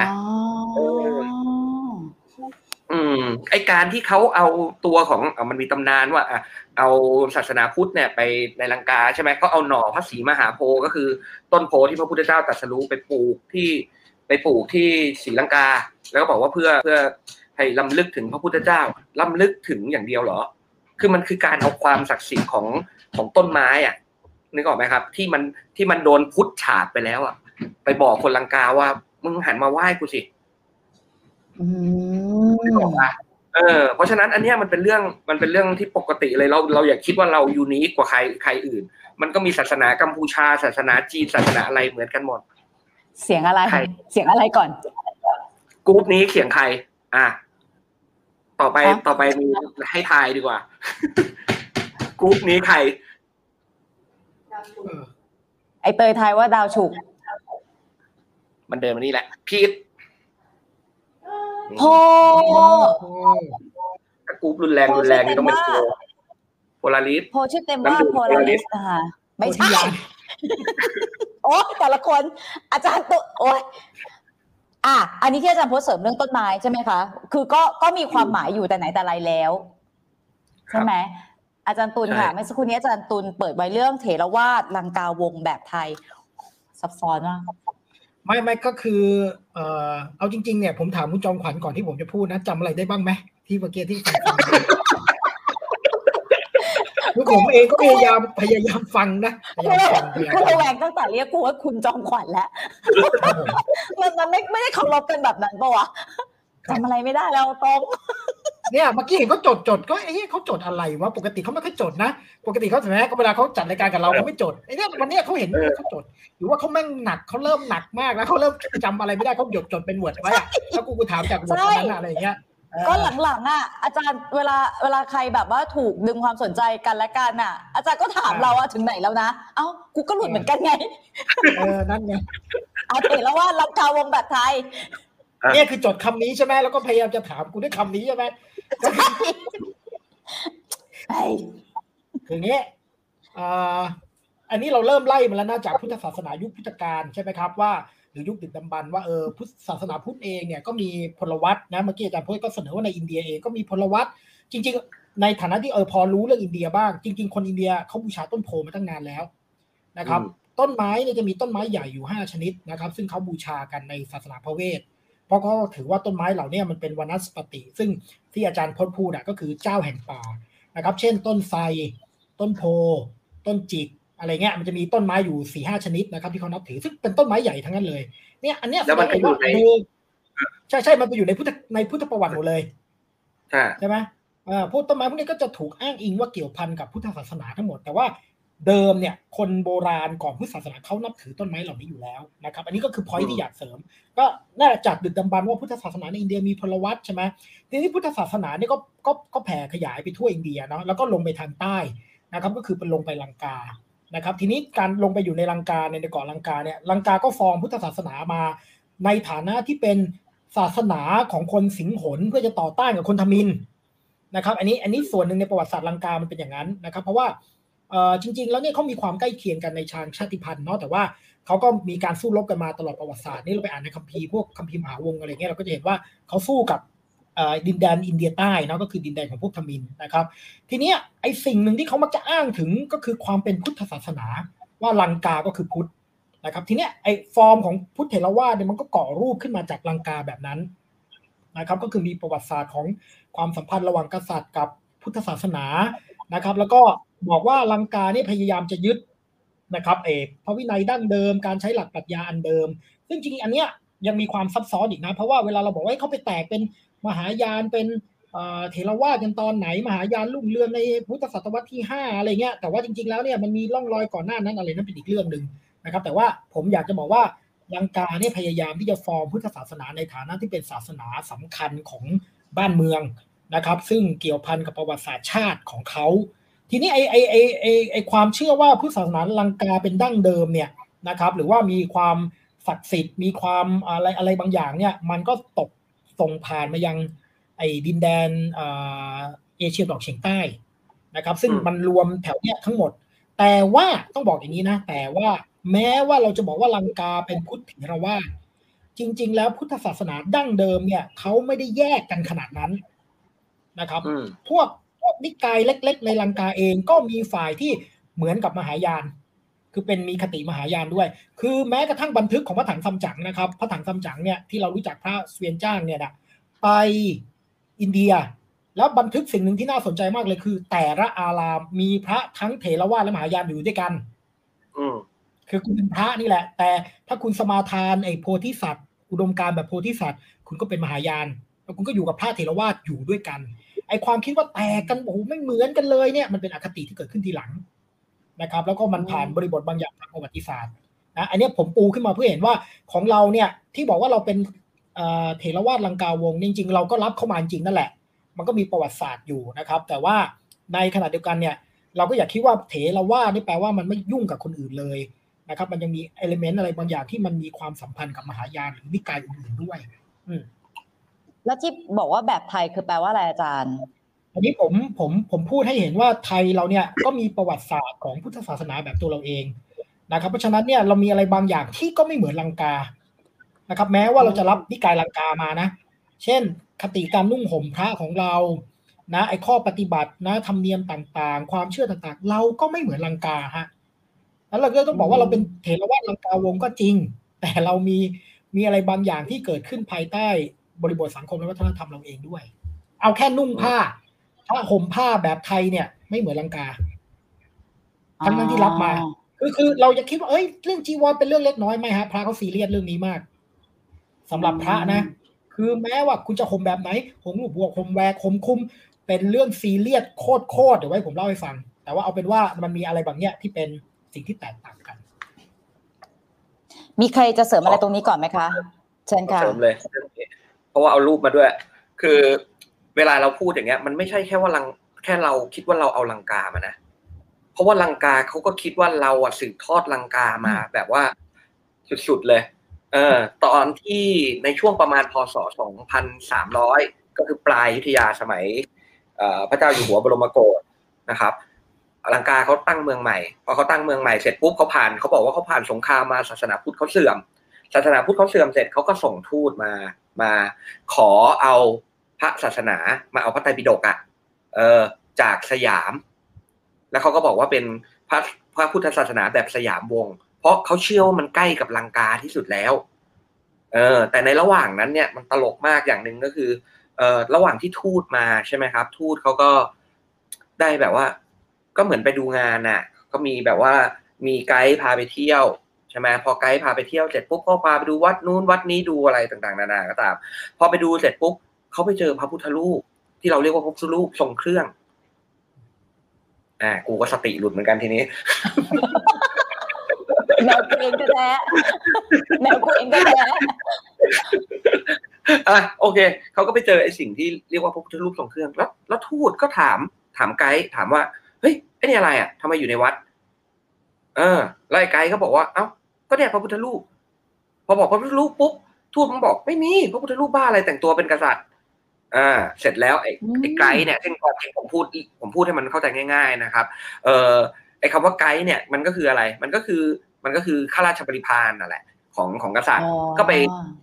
อืมไอการที่เขาเอาตัวของเอามันมีตำนานว่าอะเอาศาสนาพุทธเนี่ยไปในลังกาใช่ไหมก็เอาหน่อพระศรีมหาโพธิ์ก็คือ ต้นโพธิ์ที่พระพุทธเจ้าตรัสรู้ไปปลูกที่ไปปลูกที่ศรีลังกา แล้วก็บอกว่าเพื่อเพื่อให้ลำลึกถึงพระพุทธเจ้าลำลึกถึงอย่างเดียวเหรอ คือมันคือการเอาความศักดิ์สิทธิ์ของของต้นไม้อะนึกออกไหมครับ ที่มันที่มันโดนพุทธฉาดไปแล้วอะ ไปบอกคนลังกาว่ามึงหันมาไหว้กูสิ อืนึกออกมปะเออเพราะฉะนั้นอันเนี้ยมันเป็นเรื่องมันเป็นเรื่องที่ปกติเลยเราเราอย่าคิดว่าเรายูนิคกว่าใครใครอื่น มันก็มีศาสนากัมพูชา ศาสนาจีนศาสนาอะไรเหมือนกันหมด เสียงอะไรใครเสียงอะไรก่อนกรุ๊ปนี้เขียงใคร อะ ต่อไปครับต่อไปมีให้ทายดีกว่ากรุ๊ปนี้ใครเออไอเตยทายว่าดาวฉุก มันเดินมานี่แหละ พีท โพโอ้ถ้ากรุ๊ปรุนแรงรุนแรงนี่ต้องเป็นโพโพลาริสโพชื่อเต็มว่าน้ำดื่มโพลาริสค่ะไม่ใช่โอ้แต่ละคนอาจารย์ตุโอ้ยอะอันนี้ที่อาจารย์โพสต์เสริมเรื่องต้นไม้ใช่ไหมคะคือก็ก็มีความหมายอยู่แต่ไหนแต่ไรแล้วใช่ไหมอาจารย์ตุลค่ะใช่เมื่อสักครู่นี้อาจารย์ตุลเปิดไว้เรื่องเถรวาทลังกาวงแบบไทยซับซ้อนมาก ไม่ไม่ก็คือเอ่อเอาจริงๆเนี่ยผมถามคุณจอมขวัญก่อนที่ผมจะพูดนะจำอะไรได้บ้างไหมที่เมื่อกี้ที่ฟังฟังคือผมเองก็พยายามพยายามฟังนะพยายามฟังพยายามคือฟัระงแวงตั้งแต่เรียกกูว่าคุณจอมขวัญแล้วครับผมมันมันไม่ไม่ได้เคารพกันแบบนั้นปะวะครับจำอะไรไม่ได้แล้วตรง เนี่ยเมื่อกี้เห็นเขาจดจดก็ไอ้เหี้ยเขาจดอะไรวะปกติเขาไม่ค่อยจดนะปกติเขาใช่ไหมก็เวลาเขาจัดรายการกับเราเขาไม่จดไอ้เนี่ยวันเนี้ยเขาเห็นเขาจดหรือว่าเขาแม่งหนักเขาเริ่มหนักมากแล้วเขาเริ่มจำอะไรไม่ได้เขาหยดจดเป็นหวดไว้อะแล้วกูกูถามจากหวดตรงนั้นอะอะไรอย่างเงี้ยเออก็หลังๆอะอาจารย์เวลาเวลาใครแบบว่าถูกดึงความสนใจกันและกันอะ อาจารย์ก็ถามเราว่าถึงไหนแล้วนะเอ้ากูก็หลุดเหมือนกันไงเออนั่นไงเอาเห็นแล้วว่าลังกาวงแบบไทยเนี่ยคือจดคำนี้ใช่ไหมแล้วก็พยายามจะถามกูด้วยคำนี้ใช่ไหมไอ้ คืองเงี้ยอันนี้เราเริ่มไล่มาแล้วนะจากพุทธศาสนายุคพุทธกาลใช่ไหมครับว่าหรือยุคดึกดำบรรพ์ว่าเออพุทธศาสนาพุทธเองเนี่ยก็มีพลวัตนะเมื่อกี้อาจารย์พุทธก็เสนอว่าในอินเดียเองก็มีพลวัตจริง ๆ ในฐานะที่เออพอรู้เรื่องอินเดียบ้าง จริง ๆ คนอินเดียเขาบูชาต้นโพมาตั้งนานแล้วนะครับ ต้นไม้เนี่ยจะมีต้นไม้ใหญ่อยู่ห้าชนิดนะครับ ซึ่งเขาบูชากันในศาสนาพระเวท เพราะเขาถือว่าต้นไม้เหล่าเนี้มันเป็นวนัสปติ ซึ่งที่อาจารย์พจน์พูดอะก็คือเจ้าแห่งป่านะครับ เช่น ต้นไทรต้นโพ ต้นจิกอะไรเงี้ยมันจะมีต้นไม้อยู่สี่ห้าชนิดนะครับ ที่เขานับถือซึ่งเป็นต้นไม้ใหญ่ทั้งนั้นเลยเนี่ยอันเนี้ยแล้วมันไปอยู่ในเออใช่ใช่มันไปอยู่ในพุทธในพุทธประวัติหมดเลยอ่าใช่ไหมอ่าพวกต้นไม้พวกนี้ก็จะถูกอ้างอิงว่าเกี่ยวพันกับพุทธศาสนาทั้งหมด แต่ว่า เดิมเนี่ยคนโบราณก่อนพุทธศาสนาเขานับถือต้นไม้เหล่านี้อยู่แล้วนะครับ อันนี้ก็คือพอยที่อยากเสริม ก็น่าจะจัดดึกดำบรรพ์ว่าพุทธศาสนาในอินเดียมีพลวัตใช่ไหมทีนี้พุทธศาสนาเนี่ยก็ก็ก็แผ่ขยายไปทั่วอินเดียเนาะแล้วก็ลงไปทางใต้นะครับ ก็คือเป็นลงไปลังกานะครับ ทีนี้การลงไปอยู่ในลังกาในเกาะลังกาเนี่ยลังกาก็ฟอร์มพุทธศาสนามาในฐานะที่เป็นศาสนาของคนสิงหนเพื่อจะต่อต้านกับคนทมินนะครับ อันนี้อันนี้ส่วนหนึ่งในประวัติศาสตร์ลังกามันเป็นอย่างนั้นนะครับ เพราะว่า จริง ๆ แล้วเนี่ยเขามีความใกล้เคียงกันในชางชาติพันธุ์เนาะแต่ว่าเขาก็มีการสู้รบกันมาตลอดประวัติศาสตร์นี่เราไปอ่านในคัมภีร์พวกคัมภีร์มหาวงอะไรเงี้ยเราก็จะเห็นว่าเขาสู้กับดินแดนอินเดียใต้เนาะก็คือดินแดนของพวกทมินนะครับ ทีนี้ไอ้สิ่งหนึ่งที่เขามักจะอ้างถึงก็คือความเป็นพุทธศาสนา ว่าลังกาก็คือพุทธนะครับ ทีนี้ไอ้ฟอร์มของพุทธเถรวาทเนี่ยมันก็ก่อรูปขึ้นมาจากลังกาแบบนั้นนะครับก็คือมีประวัติศาสตร์ของความสัมพันธ์ระหว่างกษัตริย์กับพุทธศาสนานะครับ แล้วก็ บอกว่าลังกาเนี่ยพยายามจะยึดนะครับเออพระวินัยดั้งเดิมการใช้หลักปรัชญาอันเดิม ซึ่งจริงอันเนี้ยยังมีความซับซ้อนอีกนะ เพราะว่าเวลาเราบอกว่าเขาไปแตกเป็นมหายานเป็นเถรวาทกันตอนไหนมหายานรุ่งเรืองในพุทธศตวรรษที่ห้าอะไรเงี้ยแต่ว่าจริงๆแล้วเนี่ยมันมีร่องรอยก่อนหน้านั้นอะไรนั้นเป็นอีกเรื่องหนึ่งนะครับ แต่ว่าผมอยากจะบอกว่าลังกาเนี่ยพยายามที่จะฟอร์มพุทธศาสนาในฐานะที่เป็นศาสนาสำคัญของบ้านเมืองนะครับ ซึ่งเกี่ยวพันกับประวัติศาสตร์ชาติของเขา ทีนี้ไอไอไอไอไอความเชื่อว่าพุทธศาสนาลังกาเป็นดั้งเดิมเนี่ยนะครับ หรือว่ามีความศักดิ์สิทธิ์มีความอะไรอะไรบางอย่างเนี่ย มันก็ตกส่งผ่านมายังไอ้ดินแดนเอเชียตะวันออกเฉียงใต้นะครับ ซึ่งมันรวมแถวเนี้ยทั้งหมด แต่ว่าต้องบอกอย่างนี้นะ แต่ว่าแม้ว่าเราจะบอกว่าลังกาเป็นพุทธเถรวาทจริง ๆ แล้วพุทธศาสนาดั้งเดิมเนี่ยเขาไม่ได้แยกกันขนาดนั้นนะครับ พวกพวก นิกายเล็ก ๆ ในลังกาเองก็มีฝ่ายที่เหมือนกับมหายาน คือเป็นมีคติมหายานด้วย คือแม้กระทั่งบันทึกของพระถังซัมจั๋งนะครับพระถังซัมจั๋งเนี่ยที่เรารู้จักพระเสวียนจ้างเนี่ยนะไปอินเดีย แล้วบันทึกสิ่งหนึ่งที่น่าสนใจมากเลยคือ แต่ละอารามมีพระทั้งเถรวาทและมหายานอยู่ด้วยกัน อืมคือคุณเป็นพระนี่แหละ แต่ถ้าคุณสมาทานไอ้โพธิสัตว์ อุดมการแบบโพธิสัตว์ คุณก็เป็นมหายาน แล้วคุณก็อยู่กับพระเถรวาทอยู่ด้วยกัน ไอ้ความคิดว่าแตกกันโอ้โหไม่เหมือนกันเลยเนี่ยมันเป็นอคติที่เกิดขึ้นทีหลังนะครับ แล้วก็มันผ่านบริบทบางอย่างทางประวัติศาสตร์นะอันนี้ผมปูขึ้นมาเพื่อเห็นว่าของเราเนี่ยที่บอกว่าเราเป็นเถรวาทลังกาวงจริง ๆ เราก็รับเข้ามาจริงนั่นแหละ มันก็มีประวัติศาสตร์อยู่นะครับ แต่ว่าในขณะเดียวกันเนี่ยเราก็อย่าคิดว่าเถรวาทนี่แปลว่ามันไม่ยุ่งกับคนอื่นเลยนะครับ มันยังมีเอลิเมนต์อะไรบางอย่างที่มันมีความสัมพันธ์กับมหายานหรือนิกายอื่นๆด้วย อืม แล้วที่บอกว่าแบบไทยคือแปลว่าอะไรอาจารย์ อันนี้ผมผมผมพูดให้เห็นว่าไทยเราเนี่ยก็มีประวัติศาสตร์ของพุทธศาสนาแบบตัวเราเองนะครับ เพราะฉะนั้นเนี่ยเรามีอะไรบางอย่างที่ก็ไม่เหมือนลังกานะครับ แม้ว่าเราจะรับนิกายลังกามานะ เช่น คติการนุ่งห่มพระของเรานะไอข้อปฏิบัตินะธรรมเนียมต่างๆ ความเชื่อต่างๆ เราก็ไม่เหมือนลังกาฮะแล้วเราก็ต้องบอกว่าเราเป็นเถรวาทลังกาวงก็จริง แต่เรามีมีอะไรบางอย่างที่เกิดขึ้นภายใต้ บริบทสังคมและวัฒนธรรมเราเองด้วย เอาแค่นุ่งผ้า ถ้าห่มผ้าแบบไทยเนี่ย ไม่เหมือนลังกาทั้งนั้นที่รับมาคือคือเราจะคิดว่าเอ้ยเรื่องจีวรเป็นเรื่องเล็กน้อยไหมฮะพระเขาซีเรียสเรื่องนี้มากสำหรับพระนะ คือแม้ว่าคุณจะห่มแบบไหนห่มลูกบวกห่มแวกห่มคุมเป็นเรื่องซีเรียสโคตรโคตรเดี๋ยวไว้ผมเล่าให้ฟัง แต่ว่าเอาเป็นว่ามันมีอะไรบางอย่างที่เป็นสิ่งที่แตกต่างกัน มีใครจะเสริมอะไรตรงนี้ก่อนไหมคะ เชิญค่ะเสริมเลยเพ ราะว่าเอารูปมาด้วย คือเวลาเราพูดอย่างเงี้ย มันไม่ใช่แค่ว่าลังแค่เราคิดว่าเราเอาลังกามานะเพราะว่าลังกาเขาก็คิดว่าเราอะสืบทอดลังกามาแบบว่าสุดๆเลย เออ ตอนที่ในช่วงประมาณพศ2300ก็คือปลายอยุธยาสมัยพระเจ้าอยู่หัวบรมโกศนะครับลังกาเขาตั้งเมืองใหม่พอเขาตั้งเมืองใหม่เสร็จปุ๊บเขาผ่านเขาบอกว่าเขาผ่านสงครามมาศาสนาพุทธเขาเสื่อม ศาสนาพุทธเขาเสื่อมเสร็จเขาก็ส่งทูตมา มาขอเอาพระศาสนามาเอาพระไตรปิฎกอะเออจากสยาม แล้วเขาก็บอกว่าเป็นพระพระพุทธศาสนาแบบสยามวง เพราะเขาเชื่อว่ามันใกล้กับลังกาที่สุดแล้วเออแต่ในระหว่างนั้นเนี่ยมันตลกมากอย่างหนึ่งก็คือเออระหว่างที่ทูตมาใช่ไหมครับ ทูตเขาก็ได้แบบว่า ก็เหมือนไปดูงานน่ะ ก็มีแบบว่ามีไกด์พาไปเที่ยว ใช่ไหมพอไกด์พาไปเที่ยวเสร็จปุ๊บก็พาไปดูวัดนู้นวัดนี้ดูอะไรต่างๆ นานาก็ตาม พอไปดูเสร็จปุ๊บเขาไปเจอพระพุทธรูปที่เราเรียกว่าพระพุทธรูปทรงเครื่อง อ่า กูก็สติหลุดเหมือนกันทีนี้แนวกูเองก็แท้แนวกูเองก็แท้อะโอเคเขาก็ไปเจอไอ้สิ่งที่เรียกว่าพระพุทธรูปทรงเครื่อง แล้ว แล้วทูตก็ถาม ถามไกด์ถามว่า เฮ้ยไอ้นี่อะไรอะทำไมอยู่ในวัด เออแล้วไอ้ไกด์ก็บอกว่า เอ้า ก็เนี่ยพระพุทธรูป พอบอกพระพุทธรูปปุ๊บทูตมันบอกไม่มีพระพุทธรูปบ้าอะไรแต่งตัวเป็นกษัตริย์อ่าเสร็จแล้วไอ้ไอ้ไกด์เนี่ยซึ่งความจริงผมพูดผมพูดให้มันเข้าใจง่าย ๆนะครับ เออไอ้คำว่าไกด์เนี่ยมันก็คืออะไร มันก็คือมันก็คือข้าราชบริพารนั่นแหละ ของของกษัตริย์ก็ไป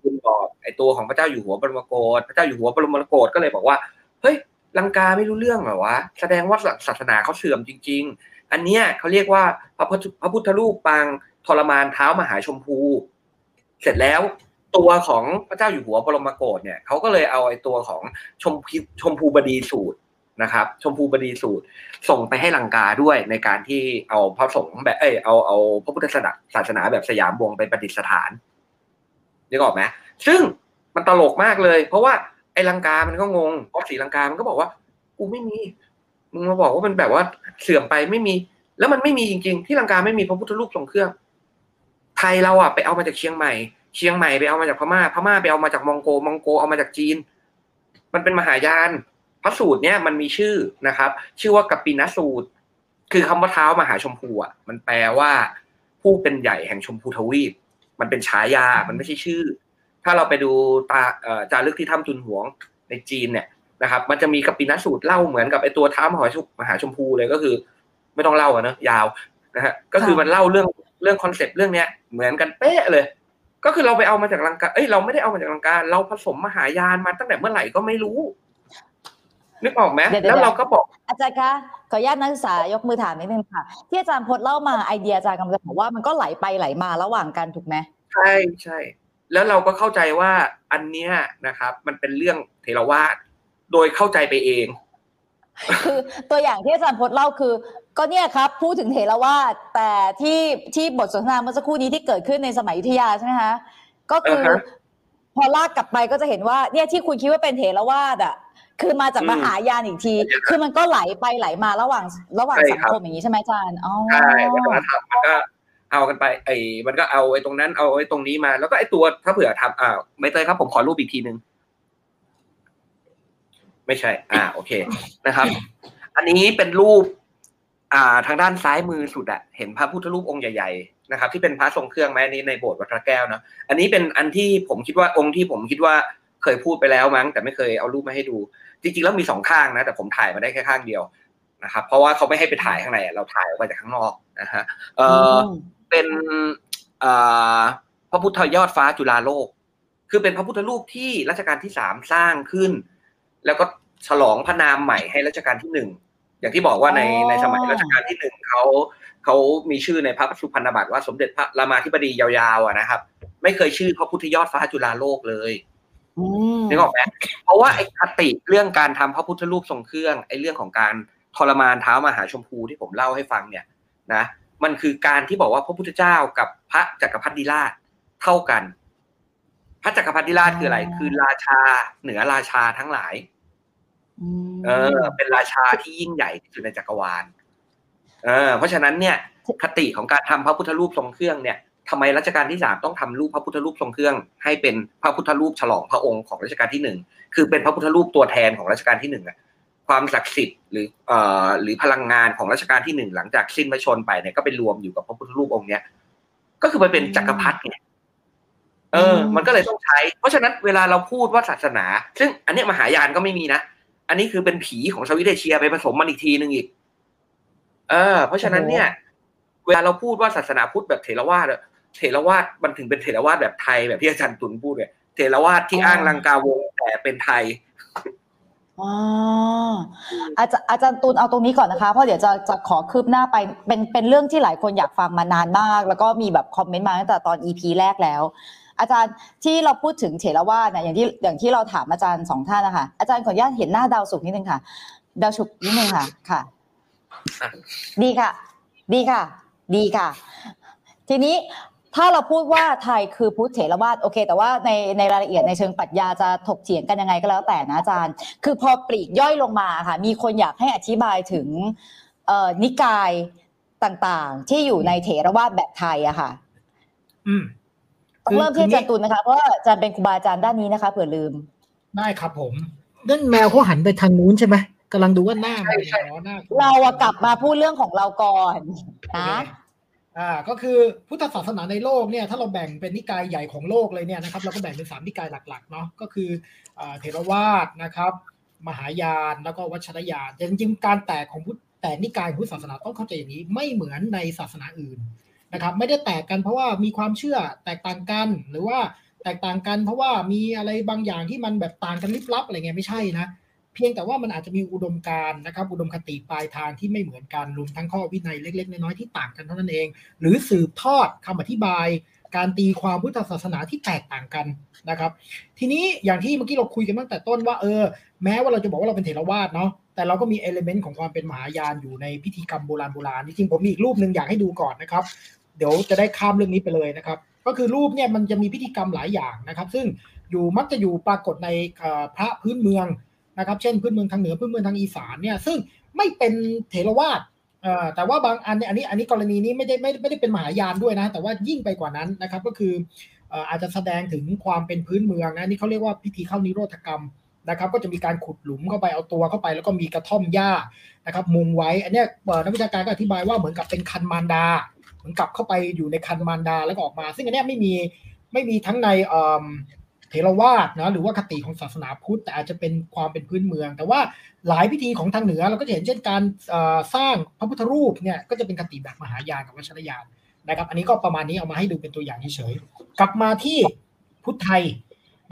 คุณบอกไอตัวของพระเจ้าอยู่หัวบรมโกศพระเจ้าอยู่หัวบรมโกศก็เลยบอกว่าเฮ้ยลังกาไม่รู้เรื่องเหรอวะแสดงว่าศาสนาเขาเสื่อมจริง ๆ อันเนี้ยเขาเรียกว่าพระพุทธระพุทธรูปปางทรมานเท้ามหาชมพู เสร็จแล้วตัวของพระเจ้าอยู่หัวบรมโกศเนี่ยเขาก็เลยเอาไอ้ตัวของชมพูชมพูบดีสูตรนะครับ ชมพูบดีสูตร ส่งไปให้ลังกาด้วยในการที่เอาพระสงฆ์แบบเอยเอาเอาพระพุทธศาสนาสนาแบบสยามวงไปประดิษฐานนึกออกไหมซึ่งมันตลกมากเลย เพราะว่าไอ้ลังกามันก็งงเพราะสีลังกามันก็บอกว่า กูไม่มี มึงมาบอกว่ามันแบบว่าเสื่อมไปไม่มี แล้วมันไม่มีจริง ๆ ที่ลังกาไม่มีพระพุทธรูปทรงเครื่อง ไทยเราอะไปเอามาจากเชียงใหม่ เชียงใหม่ไปเอามาจากพม่า พม่าไปเอามาจากมองโกมองโกเอามาจากจีน มันเป็นมหายานพระสูตรเนี่ยมันมีชื่อนะครับ ชื่อว่ากัปปินสูตร คือคำว่าเท้ามหาชมพูอะมันแปลว่า ผู้เป็นใหญ่แห่งชมพูทวีป มันเป็นฉายา มันไม่ใช่ชื่อ ถ้าเราไปดูตาจารึกที่ถ้ำจุนหวงในจีนเนี่ย นะครับ มันจะมีกัปปินสูตรเล่าเหมือนกับไอตัวเท้ามหาชมมหาชมพูเลยก็คือ ไม่ต้องเล่าอะเนอะยาวนะฮะก็คือมันเล่าเรื่องเรื่องคอนเซปต์เรื่องเนี้ยเหมือนกันเป๊ะเลย ก็คือเราไปเอามาจากลังกาเอ้ยเราไม่ได้เอามาจากลังกาเราผสมมหายานมาตั้งแต่เมื่อไหร่ก็ไม่รู้ นึกออกไหมเดี๋ยวๆแล้วเราก็บอกอาจารย์คะขออนุญาตนักศึกษายกมือถามนิดนึงค่ะ ที่อาจารย์พจน์เล่ามาไอเดียอาจารย์กำลังจะบอกว่ามันก็ไหลไปไหลมาระหว่างกันถูกไหมใช่ใช่แล้วเราก็เข้าใจว่าอันเนี้ยนะครับ มันเป็นเรื่องเทรวาส โดยเข้าใจไปเอง คือตัวอย่างที่อาจารย์พจน์เล่าคือ ก็เนี่ยครับ พูดถึงเถรวาทแต่ที่ที่บทสนทนาเมื่อสักครู่นี้ที่เกิดขึ้นในสมัยอยุธยาใช่ไหมคะก็คืออ่าฮะพอลากกลับไปก็จะเห็นว่า เนี่ยที่คุณคิดว่าเป็นเถรวาทอะคือมาจากอืมมหายานอีกที คือมันก็ไหลไปไหลมาระหว่างระหว่างใช่สังครับคมอย่างนี้ใช่ไหมอาจารย์ อ๋อ ใช่วัฒนธรรมมันก็เอากันไป ไอ้ มันก็เอาไอ้ตรงนั้น เอาไอ้ตรงนี้มา แล้วก็ไอ้ตัวถ้าเผื่อทำอ่าไม่เตยครับผมขอรูปอีกทีนึง ไม่ใช่ อ่า โอเค นะครับ อันนี้เป็นรูป อ่า ทางด้านซ้ายมือสุดอะเห็นพระพุทธรูปองค์ใหญ่ๆ นะครับ ที่เป็นพระทรงเครื่องไหมอันนี้ในโบสถ์วัดพระแก้วเนาะ อันนี้เป็นอันที่ผมคิดว่าองค์ที่ผมคิดว่าเคยพูดไปแล้วมั้ง แต่ไม่เคยเอารูปมาให้ดู จริงๆ แล้วมีสองข้างนะ แต่ผมถ่ายมาได้แค่ข้างเดียวนะครับ เพราะว่าเขาไม่ให้ไปถ่ายข้างในอะเราถ่ายออกมาจากข้างนอกนะฮะ เอออมเป็นเอ่อพระพุทธยอดฟ้าจุฬาโลก คือเป็นพระพุทธรูปที่รัชกาลที่สามสร้างขึ้น แล้วก็ฉลองพระนามใหม่ให้รัชกาลที่หนึ่งอย่างที่บอกว่าในอ๋อในสมัยรัชกาลที่หนึ่งเขาเขามีชื่อในพระสุพรรณบัตรว่าสมเด็จพระรามาธิบดียาวๆอะนะครับ ไม่เคยชื่อพระพุทธยอดฟ้าจุฬาโลกเลยอืมนึกออกไหมเพราะว่าไอ้คติเรื่องการทำพระพุทธรูปทรงเครื่องไอ้เรื่องของการทรมานเท้ามหาชมพูที่ผมเล่าให้ฟังเนี่ยนะ มันคือการที่บอกว่าพระพุทธเจ้ากับพระจักรพรรดิราชเท่ากัน พระจักรพรรดิราชคืออะไร คือราชาเหนือราชาทั้งหลายอืม เออ เป็นราชาที่ยิ่งใหญ่ที่สุดในจักรวาลเออเพราะฉะนั้นเนี่ยคติของการทำพระพุทธรูปทรงเครื่องเนี่ยทำไมรัชกาลที่สามต้องทำรูปพระพุทธรูปทรงเครื่อง ให้เป็นพระพุทธรูปฉลองพระองค์ของรัชกาลที่หนึ่งคือเป็นพระพุทธรูปตัวแทนของรัชกาลที่หนึ่งอะความศักดิ์สิทธิ์หรือเอ่อหรือพลังงานของรัชกาลที่หนึ่งหลังจากสิ้นพระชนม์ไปเนี่ยก็ไปรวมอยู่กับพระพุทธรูปองค์เนี้ยก็คือไปเป็นจักรพรรดิไงเออ มันก็เลยต้องใช้ เพราะฉะนั้นเวลาเราพูดว่าศาสนา ซึ่งอันเนี้ยมหายานก็ไม่มีนะ อันนี้คือเป็นผีของสวิตเดเชียไปผสมมันอีกทีหนึ่งอีก เออ เพราะฉะนั้นเนี่ย เวลาเราพูดว่าศาสนาพุทธแบบเถรวาทเถรวาทมันถึงเป็นเถรวาทแบบไทยแบบที่อาจารย์ตุลพูดเนี่ยเถรวาทที่อ้างลังกาวงแต่เป็นไทยอ๋ออาจารย์อาจารย์ตูนเอาตรงนี้ก่อนนะคะ เพราะเดี๋ยวจะจะขอคืบหน้าไป เป็นเป็นเรื่องที่หลายคนอยากฟังมานานมาก แล้วก็มีแบบคอมเมนต์มาตั้งแต่ตอน EP แรกแล้ว อาจารย์ที่เราพูดถึงเถรวาทเนี่ยอย่างที่อย่างที่เราถามอาจารย์สองท่านนะคะอาจารย์ขออนุญาตเห็นหน้าดาวสุกร์นิดนึงค่ะ ดาวสุกร์นิดนึงค่ะค่ะอะ ดีค่ะ ดีค่ะ ดีค่ะ ทีนี้ถ้าเราพูดว่าไทยคือพุทธเถรวาทโอเค แต่ว่าในในรายละเอียดในเชิงปรัชญาจะถกเถียงกันยังไงก็แล้วแต่นะอาจารย์ คือพอปลีกย่อยลงมาค่ะ มีคนอยากให้อธิบายถึงเอ่อนิกายต่างๆ ที่อยู่ในเถรวาทแบบไทยอะค่ะ อืม ต้องเริ่มที่อาจารย์ตุลนะคะเพราะว่าอาจารย์เป็นครูบาอาจารย์ด้านนี้นะคะเผื่อลืมได้ครับผมนั่นแมวเขาหันไปทางนู้นใช่ไหมกำลังดูว่าหน้ามันเนี่ยอ๋อหน้าเราอะกลับมาพูดเรื่องของเราก่อนนะอ่าก็คือพุทธศาสนาในโลกเนี่ยถ้าเราแบ่งเป็นนิกายใหญ่ของโลกเลยเนี่ยนะครับเราก็แบ่งเป็นสามนิกายหลักๆเนาะก็คืออ่าเทรวาสนะครับ มหายานแล้วก็วัชรยานแต่จริงๆการแตกของพุทธแต่นิกายของพุทธศาสนาต้องเข้าใจอย่างนี้ไม่เหมือนในศาสนาอื่น นะครับไม่ได้แตกกันเพราะว่ามีความเชื่อแตกต่างกัน หรือว่าแตกต่างกัน เพราะว่ามีอะไรบางอย่างที่มันแบบต่างกันลิบลับอะไรเงี้ยไม่ใช่นะเพียงแต่ว่ามันอาจจะมีอุดมการนะครับอุดมคติปลายทางที่ไม่เหมือนกันรวมทั้งข้อวินัยเล็ก ๆ น้อยๆที่ต่างกันเท่านั้นเอง หรือสืบทอดคำอธิบาย การตีความพุทธศาสนาที่แตกต่างกันนะครับ ทีนี้อย่างที่เมื่อกี้เราคุยกันตั้งแต่ต้นว่าเออ แม้ว่าเราจะบอกว่าเราเป็นเถรวาทเนาะแต่เราก็มีเอลเมนต์ของความเป็นมหายานอยู่ในพิธีกรรมโบราณโบราณจริงๆผมมีอีกรูปหนึ่งอยากให้ดูก่อนนะครับ เดี๋ยวจะได้ข้ามเรื่องนี้ไปเลยนะครับ ก็คือรูปเนี่ยมันจะมีพิธีกรรมหลายอย่างนะครับ ซึ่งอยู่มักจะอยู่ปรากฏในพระพื้นเมืองนะครับ เช่นพื้นเมืองทางเหนือพื้นเมืองทางอีสานเนี่ยซึ่งไม่เป็นเถรวาทแต่ว่าบางอันเนี่ยอันนี้อันนี้กรณีนี้ไม่ได้ไม่ไม่ได้เป็นมหายานด้วยนะ แต่ว่ายิ่งไปกว่านั้นนะครับ ก็คืออาจจะแสดงถึงความเป็นพื้นเมืองนะนี่เขาเรียกว่าพิธีเข้านิโรธกรรมนะครับ ก็จะมีการขุดหลุมเข้าไปเอาตัวเข้าไป แล้วก็มีกระท่อมหญ้านะครับ มุงไว้ อันนี้นักวิชาการก็อธิบายว่าเหมือนกับเป็นคันมารดา เหมือนกลับเข้าไปอยู่ในคันมารดาแล้วก็ออกมา ซึ่งอันนี้ไม่มีไม่มีทั้งในเอ่อเถรวาทนะหรือว่าคติของศาสนาพุทธแต่อาจจะเป็นความเป็นพื้นเมือง แต่ว่าหลายพิธีของทางเหนือเราก็จะเห็นเช่นการสร้างพระพุทธรูปเนี่ยก็จะเป็นคติแบบมหายานกับวัชรยานนะครับ อันนี้ก็ประมาณนี้เอามาให้ดูเป็นตัวอย่างเฉยๆกลับมาที่พุทธไทย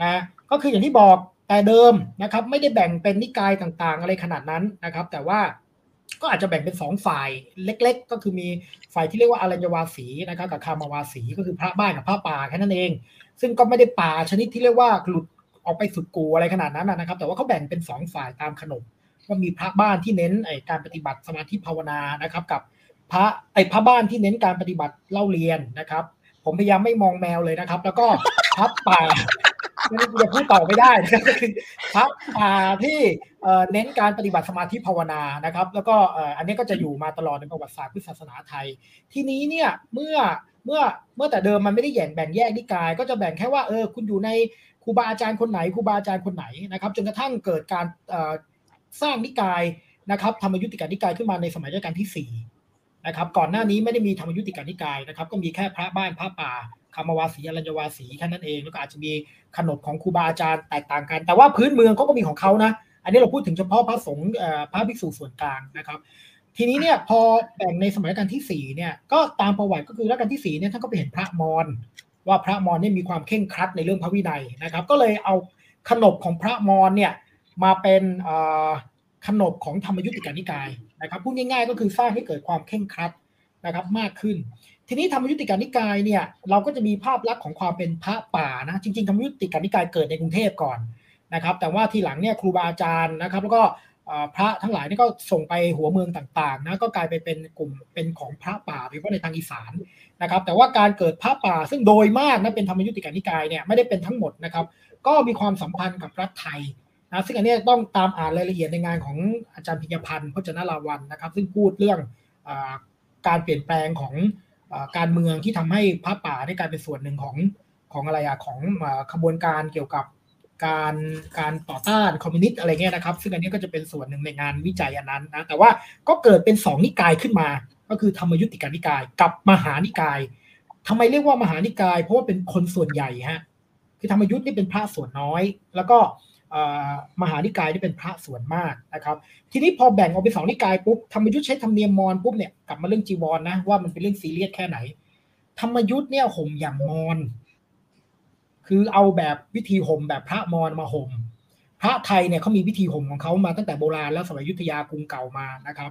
นะก็คืออย่างที่บอกแต่เดิมนะครับ ไม่ได้แบ่งเป็นนิกายต่างๆ อะไรขนาดนั้นนะครับ แต่ว่า ก็อาจจะแบ่งเป็นสองฝ่ายเล็ก ๆ ก็คือมีฝ่ายที่เรียกว่าอารัญญวาสีนะครับกับคามาวาสีก็คือพระบ้านกับพระป่าแค่นั้นเอง ซึ่งก็ไม่ได้ป่าชนิดที่เรียกว่าหลุดออกไปสุดกูอะไรขนาดนั้นนะครับ แต่ว่าเขาแบ่งเป็นสองฝ่ายตามขนบว่ามีพระบ้านที่เน้นการปฏิบัติสมาธิภาวนานะครับ กับพระไอพระบ้านที่เน้นการปฏิบัติเล่าเรียนนะครับ ผมพยายามไม่มองแมวเลยนะครับ แล้วก็พระป่า ไม่ได้กูจะพูดต่อไม่ได้นะครับก็คือพระป่าที่เน้นการปฏิบัติสมาธิภาวนานะครับ แล้วก็อันนี้ก็จะอยู่มาตลอดในประวัติศาสตร์พุทธศาสนาไทย ทีนี้เนี่ยเมื่อเมื่อเมื่อแต่เดิมมันไม่ได้แบ่งแบ่งแยกนิกาย ก็จะแบ่งแค่ว่าเออคุณอยู่ในครูบาอาจารย์คนไหนครูบาอาจารย์คนไหนนะครับ จนกระทั่งเกิดการสร้างนิกายนะครับธรรมยุติกานิกายขึ้นมาในสมัยรัชกาลที่สี่นะครับก่อนหน้านี้ไม่ได้มีธรรมยุติกานิกายนะครับ ก็มีแค่พระบ้านพระป่า คามาวาสีอรัญวาสีแค่นั้นเองแล้วก็อาจจะมีขนบของครูบาอาจารย์แตกต่างกัน แต่ว่าพื้นเมืองเขาก็มีของเขานะ อันนี้เราพูดถึงเฉพาะพระสงฆ์พระภิกษุส่วนกลางนะครับ ทีนี้เนี่ยพอแบ่งในสมัยรัชกาลที่สี่เนี่ยก็ตามประวัติก็คือรัชกาลที่สี่เนี่ยท่านก็ไปเห็นพระมอญว่าพระมอญเนี่ยมีความเข่งครัดในเรื่องพระวินัยนะครับ ก็เลยเอาขนบของพระมอญเนี่ยมาเป็นขนบของธรรมยุติกานิกายนะครับพูดง่ายๆ ก็คือสร้างให้เกิดความเข่งครัดนะครับมากขึ้น ทีนี้ธรรมยุติกานิกายเนี่ยเราก็จะมีภาพลักษณ์ของความเป็นพระป่านะจริงๆธรรมยุติกานิกายเกิดในกรุงเทพก่อนนะครับ แต่ว่าทีหลังเนี่ยครูบาอาจารย์นะครับ แล้วก็พระทั้งหลายนี่ก็ส่งไปหัวเมืองต่างๆนะก็กลายไปเป็นกลุ่มเป็นของพระป่าโดยเฉพาะในทางอีสานนะครับ แต่ว่าการเกิดพระป่าซึ่งโดยมากนะเป็นธรรมยุติกานิกายเนี่ยไม่ได้เป็นทั้งหมดนะครับ ก็มีความสัมพันธ์กับรัฐไทยนะซึ่งอันนี้ต้องตามอ่านรายละเอียดในงานของอาจารย์พิญพันธ์พจนาราวันนะครับ ซึ่งพูดเรื่องอการเปลี่ยนแปลงของ การเมืองที่ทำให้พระป่าได้กลายเป็นส่วนหนึ่งของของอะไรอะของขบวนการเกี่ยวกับการการต่อต้านคอมมิวนิสต์อะไรเงี้ยนะครับ ซึ่งอันนี้ก็จะเป็นส่วนหนึ่งในงานวิจัยอันนั้นนะแต่ว่าก็เกิดเป็นสองนิกายขึ้นมา ก็คือธรรมยุติกานิกายกับมหานิกายทำไมเรียกว่ามหานิกาย เพราะว่าเป็นคนส่วนใหญ่ฮะคือธรรมยุทธ์นี่เป็นพระส่วนน้อย แล้วก็ มหานิกายนี่เป็นพระส่วนมากนะครับ ทีนี้พอแบ่งออกเป็นสองนิกายปุ๊บธรรมยุทธใช้ธรรมเนียมมอญปุ๊บเนี่ยกลับมาเรื่องจีวรนะว่ามันเป็นเรื่องซีเรียสแค่ไหน ธรรมยุทธเนี่ยห่มอย่างมอญคือเอาแบบวิธีห่มแบบพระมอญมาห่มพระไทยเนี่ยเขามีวิธีห่มของเขามาตั้งแต่โบราณแล้วสมัยยุทธยากรุงเก่ามานะครับ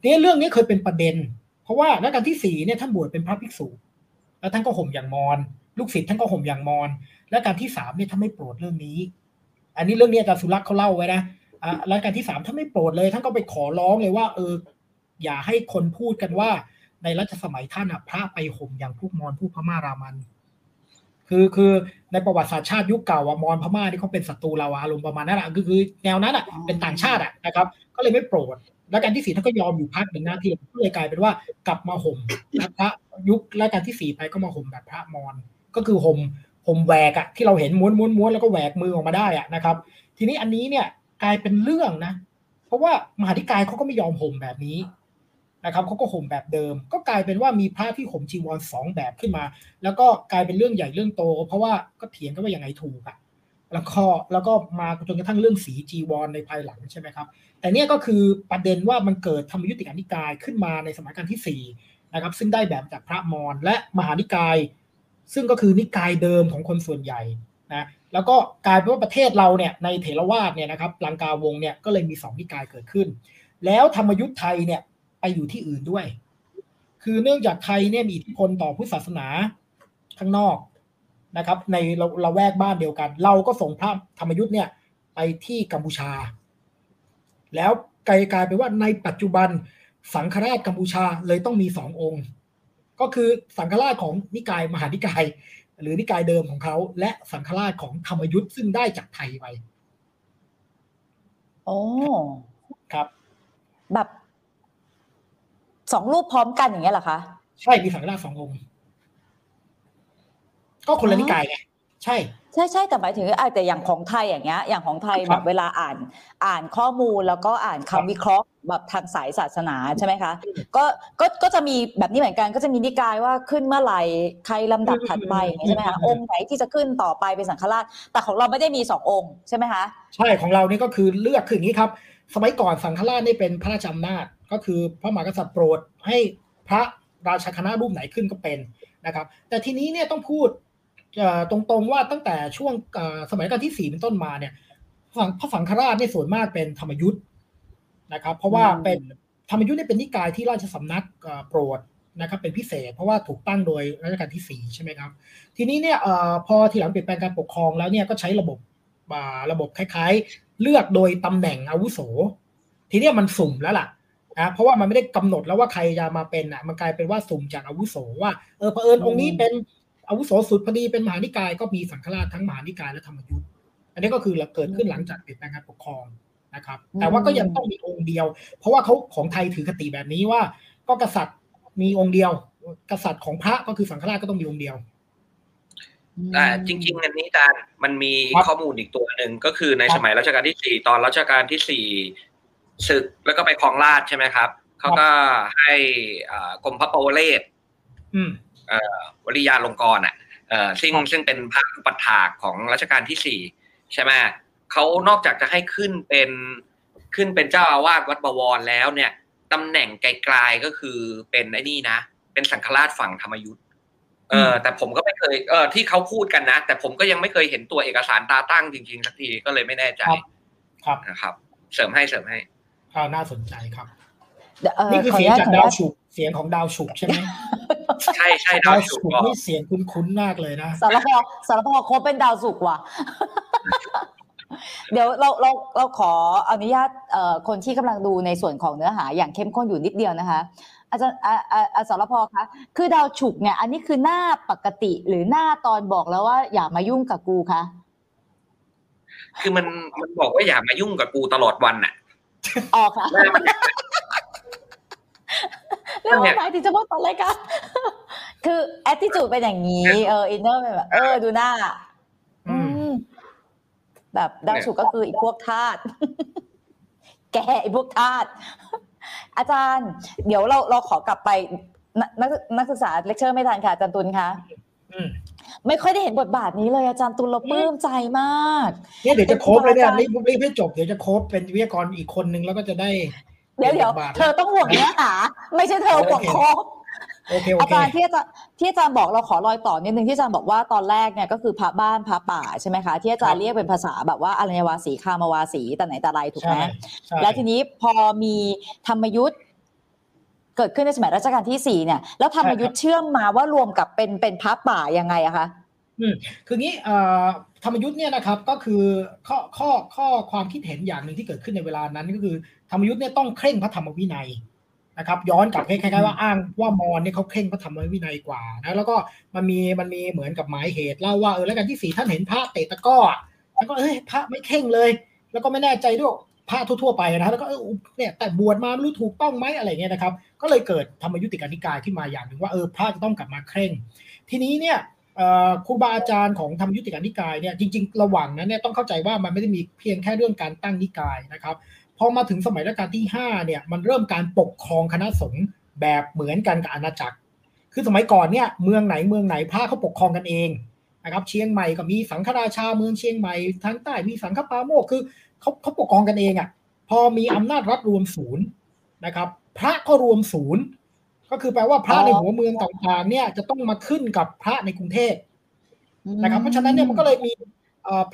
เนี่ยเรื่องนี้เคยเป็นประเด็น เพราะว่ารัชกาลที่สี่เนี่ยท่านบวชเป็นพระภิกษุ แล้วท่านก็ห่มอย่างมอญลูกศิษย์ท่านก็ห่มอย่างมอญและการที่สามเนี่ยท่านไม่โปรดเรื่องนี้ อันนี้เรื่องนี้อาจารย์สุรักษ์เขาเล่าไว้นะอะแล้วการที่สามท่านไม่โปรดเลยท่านก็ไปขอร้องเลยว่า เออ อย่าให้คนพูดกันว่า ในรัชสมัยท่านอะพระไปห่มอย่างพวกมอญพวกพม่ารามัน คือคือในประวัติศาสตร์ชาติยุคเก่าอะมอญพม่านี่เขาเป็นศัตรูเราอะอารมณ์ประมาณนั้นอะคือคือแนวนั้นอะเป็นต่างชาติอะนะครับ ก็เลยไม่โปรดแล้วการที่สี่ท่านก็ยอมอยู่พักหนึ่งหน้าที่ก็เลยกลายเป็นว่ากลับมาห่มนะพระยุคและการที่สี่ไปก็มาห่มแบบพระมอญก็คือห่ม ห่มแหวกอะที่เราเห็นม้วนม้วนม้วนแล้วก็แหวกมือออกมาได้อะนะครับ ทีนี้อันนี้เนี่ยกลายเป็นเรื่องนะ เพราะว่ามหาธิกายเขาก็ไม่ยอมห่มแบบนี้นะครับเขาก็ห่มแบบเดิม ก็กลายเป็นว่ามีพระที่ห่มจีวรสองแบบขึ้นมา แล้วก็กลายเป็นเรื่องใหญ่เรื่องโต เพราะว่าก็เถียงกันว่ายังไงถูกอะแล้วก็แล้วก็มาจนกระทั่งเรื่องสีจีวรในภายหลังใช่ไหมครับ แต่เนี่ยก็คือประเด็นว่ามันเกิดธรรมยุติกานิกายขึ้นมาในสมัยการที่สี่นะครับซึ่งได้แบบจากพระมอญและมหานิกาย ซึ่งก็คือนิกายเดิมของคนส่วนใหญ่นะแล้วก็กลายเป็นว่าประเทศเราเนี่ยในเถรวาทเนี่ยนะครับลังกาวงเนี่ยก็เลยมีสองนิกายเกิดขึ้น แล้วธรรมยุทธ์ไทยเนี่ยไปอยู่ที่อื่นด้วย คือเนื่องจากไทยเนี่ยมีอิทธิพลต่อพุทธศาสนาข้างนอกนะครับ ในเราเราแวกบ้านเดียวกัน เราก็ส่งพระธรรมยุทธ์เนี่ยไปที่กัมพูชา แล้วกลายกลายเป็นว่าในปัจจุบันสังฆราชกัมพูชาเลยต้องมีสององค์ ก็คือสังฆราชของนิกายมหานิกาย หรือนิกายเดิมของเขาและสังฆราชของธรรมยุทธ์ซึ่งได้จากไทยไปโอ้ครับ แบบสองรูปพร้อมกันอย่างเงี้ยเหรอคะ ใช่มีสังฆราชสององค์ ก็คนละนิกายไง ใช่ ใช่ใช่แต่หมายถึงอะแต่อย่างของไทยอย่างเงี้ย อย่างของไทยคแบรับบเวลาอ่านอ่านข้อมูลแล้วก็อ่านครับคำวิเคราะห์แบบทางสายศาสนาใช่ไหมคะก็ก็ก็จะมีแบบนี้เหมือนกันก็จะมีนิกายว่าขึ้นเมื่อไหร่ใครลำดับถัดไปอย่างเงี้ยใช่ไหมคะองค์ไหนที่จะขึ้นต่อไปเป็นสังฆราช แต่ของเราไม่ได้มีสององค์ใช่ไหมคะ ใช่ของเรานี่ก็คือเลือกคืออย่างนี้ครับ สมัยก่อนสังฆราชนี่เป็นพระราชอำนาจ ก็คือพระมหากษัตริย์โปรดให้พระราชคณะรูปไหนขึ้นก็เป็นนะครับ แต่ทีนี้เนี่ยต้องพูดเอ่อ ตรงๆว่าตั้งแต่ช่วงสมัยรัชกาลที่สี่เป็นต้นมาเนี่ยพระสังฆราชเนี่ยส่วนมากเป็นธรรมยุทธ์นะครับ เพราะว่าเป็นธรรมยุทธ์เนี่ยเป็นนิกายที่ราชสำนักโปรดนะครับ เป็นพิเศษ เพราะว่าถูกตั้งโดยรัชกาลที่สี่ใช่ไหมครับ ทีนี้เนี่ยอพอทีหลังเปลี่ยนแปลงการปกครองแล้วเนี่ยก็ใช้ระบบระบบคล้ายๆ เลือกโดยตำแหน่งอาวุโส ทีนี้มันสุ่มแล้วล่ะนะเพราะว่ามันไม่ได้กำหนดแล้วว่าใครจะมาเป็นอะมันกลายเป็นว่าสุ่มจากอาวุโสว่าเออเผอิญองค์นี้เป็น อาวุโสสุดพอดีเป็นมหานิกายก็มีสังฆราชทั้งมหานิกายและธรรมยุทธ์อันนี้ก็คือเกิดขึ้นหลังจากเปลี่ยนแปลงการปกครองนะครับ แต่ว่าก็ยังต้องมีองค์เดียว เพราะว่าเขาของไทยถือคติแบบนี้ว่า ก็กษัตริย์มีองค์เดียว กษัตริย์ของพระก็คือสังฆราชก็ต้องมีองค์เดียวอ่าจริงๆอันนี้อาจารย์มันมีครับข้อมูลอีกตัวหนึ่งก็คือในครับสมัยรัชกาลที่สี่ตอนรัชกาลที่สี่ศึกแล้วก็ไปครองราชย์ใช่ไหมครับเขาก็ให้อ่ากรมพระโปเลศอืม วริยาลงกรณ์อะเอ่อซึ่งครับซึ่งเป็นพระอุปัฏฐากของรัชกาลที่สี่ใช่ไหมเขานอกจากจะให้ขึ้นเป็นขึ้นเป็นเจ้าอาวาสวัดบวรแล้วเนี่ยตำแหน่งไกลๆก็คือเป็นไอ้นี่นะ เป็นสังฆราชฝั่งธรรมยุทธ์เออแต่ผมก็ไม่เคยเออที่เขาพูดกันนะ แต่ผมก็ยังไม่เคยเห็นตัวเอกสารตาตั้งจริงๆสักทีก็เลยไม่แน่ใจ ครับนะครับ เสริมให้เสริมให้อ่าน่าสนใจครับเดี๋ยวเอ่อนี่คือขออเสีนุยงญาตจากขออนุดาวญาตฉุกเสียงของดาวฉุกใช่ไหม ใช่ใช่ดาดาววฉุฉุกกบอกนี่เสียงคุ้นๆมากเลยนะสารพอสารพอคบเป็นดาวสุกร์ว่ะ เดี๋ยวเราเราเราขออนุญาตเอ่อคนที่กำลังดูในส่วนของเนื้อหาอย่างเข้มข้นอยู่นิดเดียวนะคะ อาจารย์อาอาอาสารพอคะคือดาวฉุกเนี่ย อันนี้คือหน้าปกติหรือหน้าตอนบอกแล้วว่าอย่ามายุ่งกับกูคะคือมันมันบอกว่าอย่ามายุ่งกับกูตลอดวันน่ะออกค่ะ หน้ามันแล้วเนี่ยหมายถึงเฉพาะตอนรายการคือ attitude เป็นอย่างนี้ เออ inner เป็นแบบ เออ ดูหน้า อืมอืมแบบดาวฉุกก็คืออีกพวกธาตุแกไอ้พวกธาตุอาจารย์ เดี๋ยวเราเราขอกลับไปนนักนักศึกษาเลคเชอร์ไม่ทันค่ะอาจารย์ตุลคะอืมไม่ค่อยได้เห็นบทบาทนี้เลยอาจารย์ตุลเราปลื้มใจมากเนี่ยเดี๋ยวจะโครบเลยเนี่ยอาจารย์รีบรีบให้จบเดี๋ยวจะโครบเป็นวิทยากรอีกคนนึงแล้วก็จะได้ เดี๋ยวเดี๋ยวบทบาทเธอต้องห่วงเนื้อหาไม่ใช่เธอห่วงโคบโอเคโออาเคจารย์ที่อาจารย์ที่อาจารย์บอกเราขอรอยต่อนิดนึงที่อาจารย์บอกว่าตอนแรกเนี่ยก็คือพระบ้านพระป่าใช่ไหมคะที่อาจารย์เรียกเป็นภาษาแบบว่าอรัญญวาสีคามวาสีแต่ไหนแต่ไรถูกไหมใช่ใช่แล้วทีนี้พอมีธรรมยุทธ์เกิดขึ้นในสมัยรัชกาลที่สี่เนี่ยแล้วธรรมยุทธ์เชื่อมมาว่ารวมกับเป็นเป็นพระป่ายังไงอะคะคืองี้เอ่อธรรมยุทธ์เนี่ยนะครับก็คือข้อข้อข้อความคิดเห็นอย่างหนึ่งที่เกิดขึ้นในเวลานั้นก็คือ ธรรมยุทธ์เนี่ยต้องเคร่งพระธรรมวินัยนะครับ ย้อนกลับคล้ายๆว่าอ้างว่ามอญเนี่ยเขาเคร่งพระธรรมวินัยกว่านะแล้วก็มันมีมันมีเหมือนกับหมายเหตุเล่าว่าเออแล้วกันที่สี่ท่านเห็นพระเตะตะกร้อแล้วก็เอ้ยพระไม่เคร่งเลย แล้วก็ไม่แน่ใจด้วยพระทั่วๆไปนะครับแล้วก็เนี่ยแต่บวชมาไม่รู้ถูกต้องไหมอะไรเงี้ยนะครับ ก็เลยเกิดธรรมยุติกานิกายขึ้นมาอย่างหนึ่งว่าเออพระจะต้องกลับมาเคร่ง ทีนี้เนี่ยครูบาอาจารย์ของธรรมยุติกานิกายเนี่ยจริง ๆ ระหว่างนั้นเนี่ยต้องเข้าใจว่ามันไม่ได้มีเพียงแค่เรื่องการตั้งนิกายนะครับ พอมาถึงสมัยรัชกาลที่5เนี่ยมันเริ่มการปกครองคณะสงฆ์แบบเหมือนกันกับอาณาจักร คือสมัยก่อนเนี่ยเมืองไหนเมืองไหนพระเขาปกครองกันเองนะครับเชียงใหม่ก็มีสังฆราชาเมืองเชียงใหม่ทางใต้มีสังฆปาโมกคือเขาเขาปกครองกันเองอะพอมีอำนาจรัฐรวมศูนย์นะครับ พระก็รวมศูนย์ ก็คือแปลว่าพระในหัวเมืองต่างๆเนี่ยจะต้องมาขึ้นกับพระในกรุงเทพนะครับเพราะฉะนั้นเนี่ยมันก็เลยมี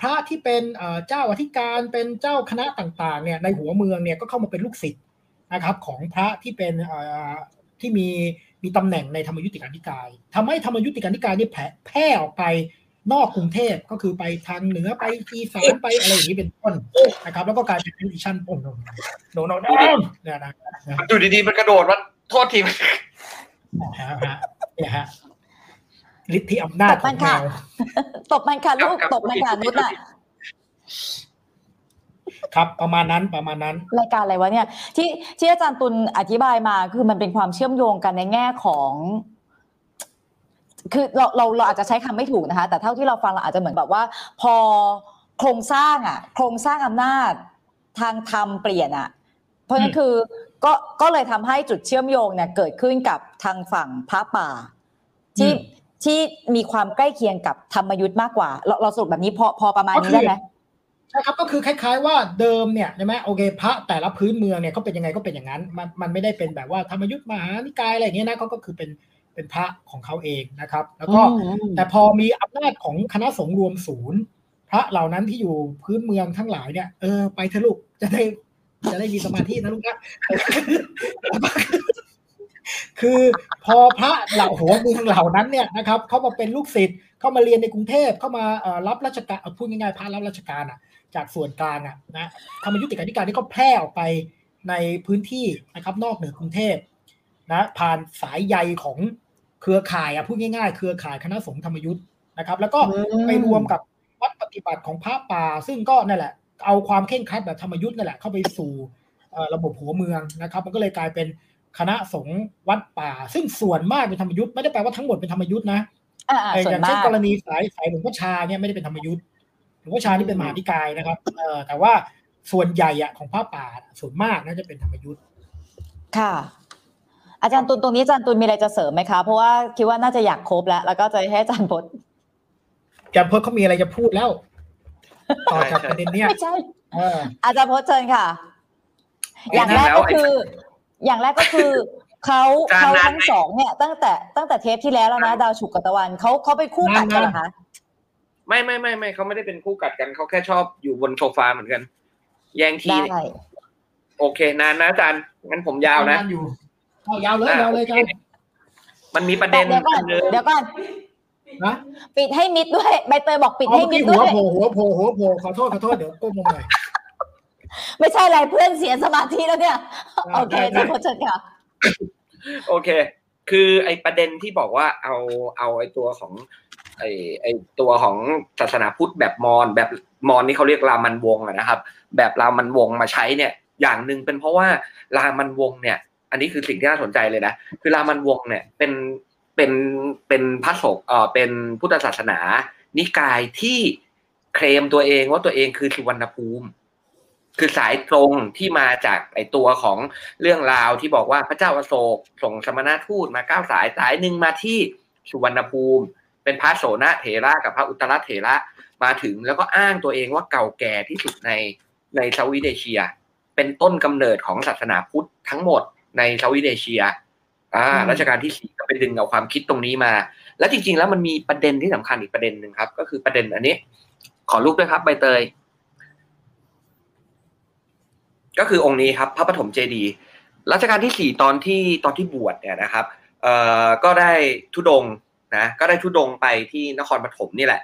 พระที่เป็นเจ้าอธิการเป็นเจ้าคณะต่างๆเนี่ยในหัวเมืองเนี่ยก็เข้ามาเป็นลูกศิษย์นะครับของพระที่เป็นที่มีมีตำแหน่งในธรรมยุติการนิกายทำให้ธรรมยุติการนิกายนี่แพร่ออกไปนอกกรุงเทพก็คือไปทางเหนือไปอีสานไปอะไรอย่างนี้เป็นต้นนะครับ แล้วก็กลายเป็นดิชั่นโอ้โหโนโนโนเนี่ยนะอยู่ดีๆมันกระโดดมันโทษทีเนี่ยฮะ ฤทธิ์ที่อำนาจของแมวตบมันค่ะลูกตบมันค่ะนุชอะครับประมาณนั้นประมาณนั้นรายการอะไรวะเนี่ย ที่ที่อาจารย์ตุลอธิบายมาคือมันเป็นความเชื่อมโยงกันในแง่ของ คือเราเราเราอาจจะใช้คำไม่ถูกนะคะ แต่เท่าที่เราฟังเราอาจจะเหมือนแบบว่า พอโครงสร้างอะ โครงสร้างอำนาจทางธรรมเปลี่ยนอะ เพราะนั้นคือก็ก็เลยทำให้จุดเชื่อมโยงเนี่ยเกิดขึ้นกับทางฝั่งพระป่า ที่ ที่มีความใกล้เคียงกับธรรมยุทธ์มากกว่า เราเราสรุปแบบนี้พอพอประมาณนี้ได้ไหมใช่ครับก็คือคล้ายๆ ว่าเดิมเนี่ยใช่ไหมโอเคพระแต่ละพื้นเมืองเนี่ยเขาเป็นยังไงก็เป็นอย่างนั้น มันมันไม่ได้เป็นแบบว่าธรรมยุทธ์มหานิกายอะไรอย่างเงี้ยนะเขาก็คือเป็นเป็นพระของเขาเองนะครับ แล้วก็แต่พอมีอำนาจของคณะสงฆ์รวมศูนย์ พระเหล่านั้นที่อยู่พื้นเมืองทั้งหลายเนี่ยเออไปเถอะลูกจะได้จะได้มีสมาธินะลูกนะ คือพอพระเหล่าหัวเมืองเหล่านั้นเนี่ยนะครับเขามาเป็นลูกศิษย์เข้ามาเรียนในกรุงเทพเข้ามารับราชการพูดง่ายๆพระรับราชการอะ จากส่วนกลางอะนะธรรมยุติการนิการนี่ก็แพร่ออกไปในพื้นที่นะครับ นอกเหนือกรุงเทพนะผ่านสายใยของเครือข่ายอะพูดง่ายๆ เครือข่ายคณะสงฆ์ธรรมยุทธ์นะครับ แล้วก็ไปรวมกับวัดปฏิบัติของพระป่า ซึ่งก็นั่นแหละ เอาความเข่งคัดแบบธรรมยุทธ์นั่นแหละเข้าไปสู่ระบบหัวเมืองนะครับ มันก็เลยกลายเป็น คณะสงฆ์วัดป่า ซึ่งส่วนมากเป็นธรรมยุทธ์ไม่ได้แปลว่าทั้งหมดเป็นธรรมยุทธ์นะอย่างเช่นกรณีสายสายหลวงพ่อชาเนี่ยไม่ได้เป็นธรรมยุทธ์หลวงพ่อชานี่เป็นมหานิกายนะครับเออแต่ว่าส่วนใหญ่อะของพระป่าส่วนมากน่าจะเป็นธรรมยุทธ์ค่ะ อาจารย์ตุลตรงนี้อาจารย์ตุลมีอะไรจะเสริมไหมคะเพราะว่าคิดว่าน่าจะอยากครบแล้ว แล้วก็จะให้อาจารย์พจน์อาจารย์พจน์เขามีอะไรจะพูดแล้วต่อจากประเด็นเนี้ยไม่ใช่อาจารย์พจน์เชิญค่ะ อย่างแรกก็คือ อย่างแรกก็คือเขาเขาทั้งสองเนี่ย ตั้งแต่ตั้งแต่เทปที่แล้วแล้วนะ ดาวฉุกกับตะวันเขาเขาไปคู่กัดกันเหรอคะไม่ไม่ไม่ไม่เขาไม่ได้เป็นคู่กัดกันเขาแค่ชอบอยู่บนโซฟาเหมือนกัน แย่งที่โอเคนานนะอาจารย์งั้นผมยาวนะอยู่ยาวเลยยาวเลยครับมันมีประเด็นเดี๋ยวก่อนเดี๋ยวก่อนนะปิดให้มิดด้วยใบเตยบอกปิดให้มิดด้วยหัวโผล่หัวโผล่หัวโผล่ขอโทษขอโทษเดี๋ยวก้มลงหน่อย ไม่ใช่อะไรเพื่อนเสียสมาธิแล้วเนี่ย โอเคจะขอเชิญค่ะ โอเค คือไอประเด็นที่บอกว่าเอาเอาไอตัวของ ไอไอตัวของศาสนาพุทธแบบมอญแบบมอญนี่เขาเรียกรามันวงนะครับ แบบรามันวงมาใช้เนี่ย อย่างหนึ่งเป็นเพราะว่ารามันวงเนี่ย อันนี้คือสิ่งที่น่าสนใจเลยนะคือรามันวงเนี่ยเป็นเป็นเป็นพระสงฆ์เออเป็นพุทธศาสนา นิกายที่เคลมตัวเองว่าตัวเองคือสุวรรณภูมิ คือสายตรงที่มาจากไอตัวของเรื่องราวที่บอกว่าพระเจ้าอโศกส่งสมณทูตมาเก้าสายสายหนึ่งมาที่สุวรรณภูมิ เป็นพระโสนเถระกับพระอุตรเถระมาถึงแล้วก็อ้างตัวเองว่าเก่าแก่ที่สุดในในเซาท์อีเอเชีย เป็นต้นกำเนิดของศาสนาพุทธทั้งหมดในเซาท์อีเอเชียอ่ารัชกาลที่สี่ก็ไปดึงเอาความคิดตรงนี้มา แล้วจริง ๆ แล้วมันมีประเด็นที่สำคัญอีกประเด็นหนึ่งครับ ก็คือประเด็นอันนี้ ขอรูปด้วยครับใบเตย ก็คือองค์นี้ครับพระปฐมเจดีย์รัชกาลที่สี่ตอนที่ตอนที่บวชเนี่ยนะครับเอ่อก็ได้ทุดงนะก็ได้ทุดงไปที่นครปฐมนี่แหละ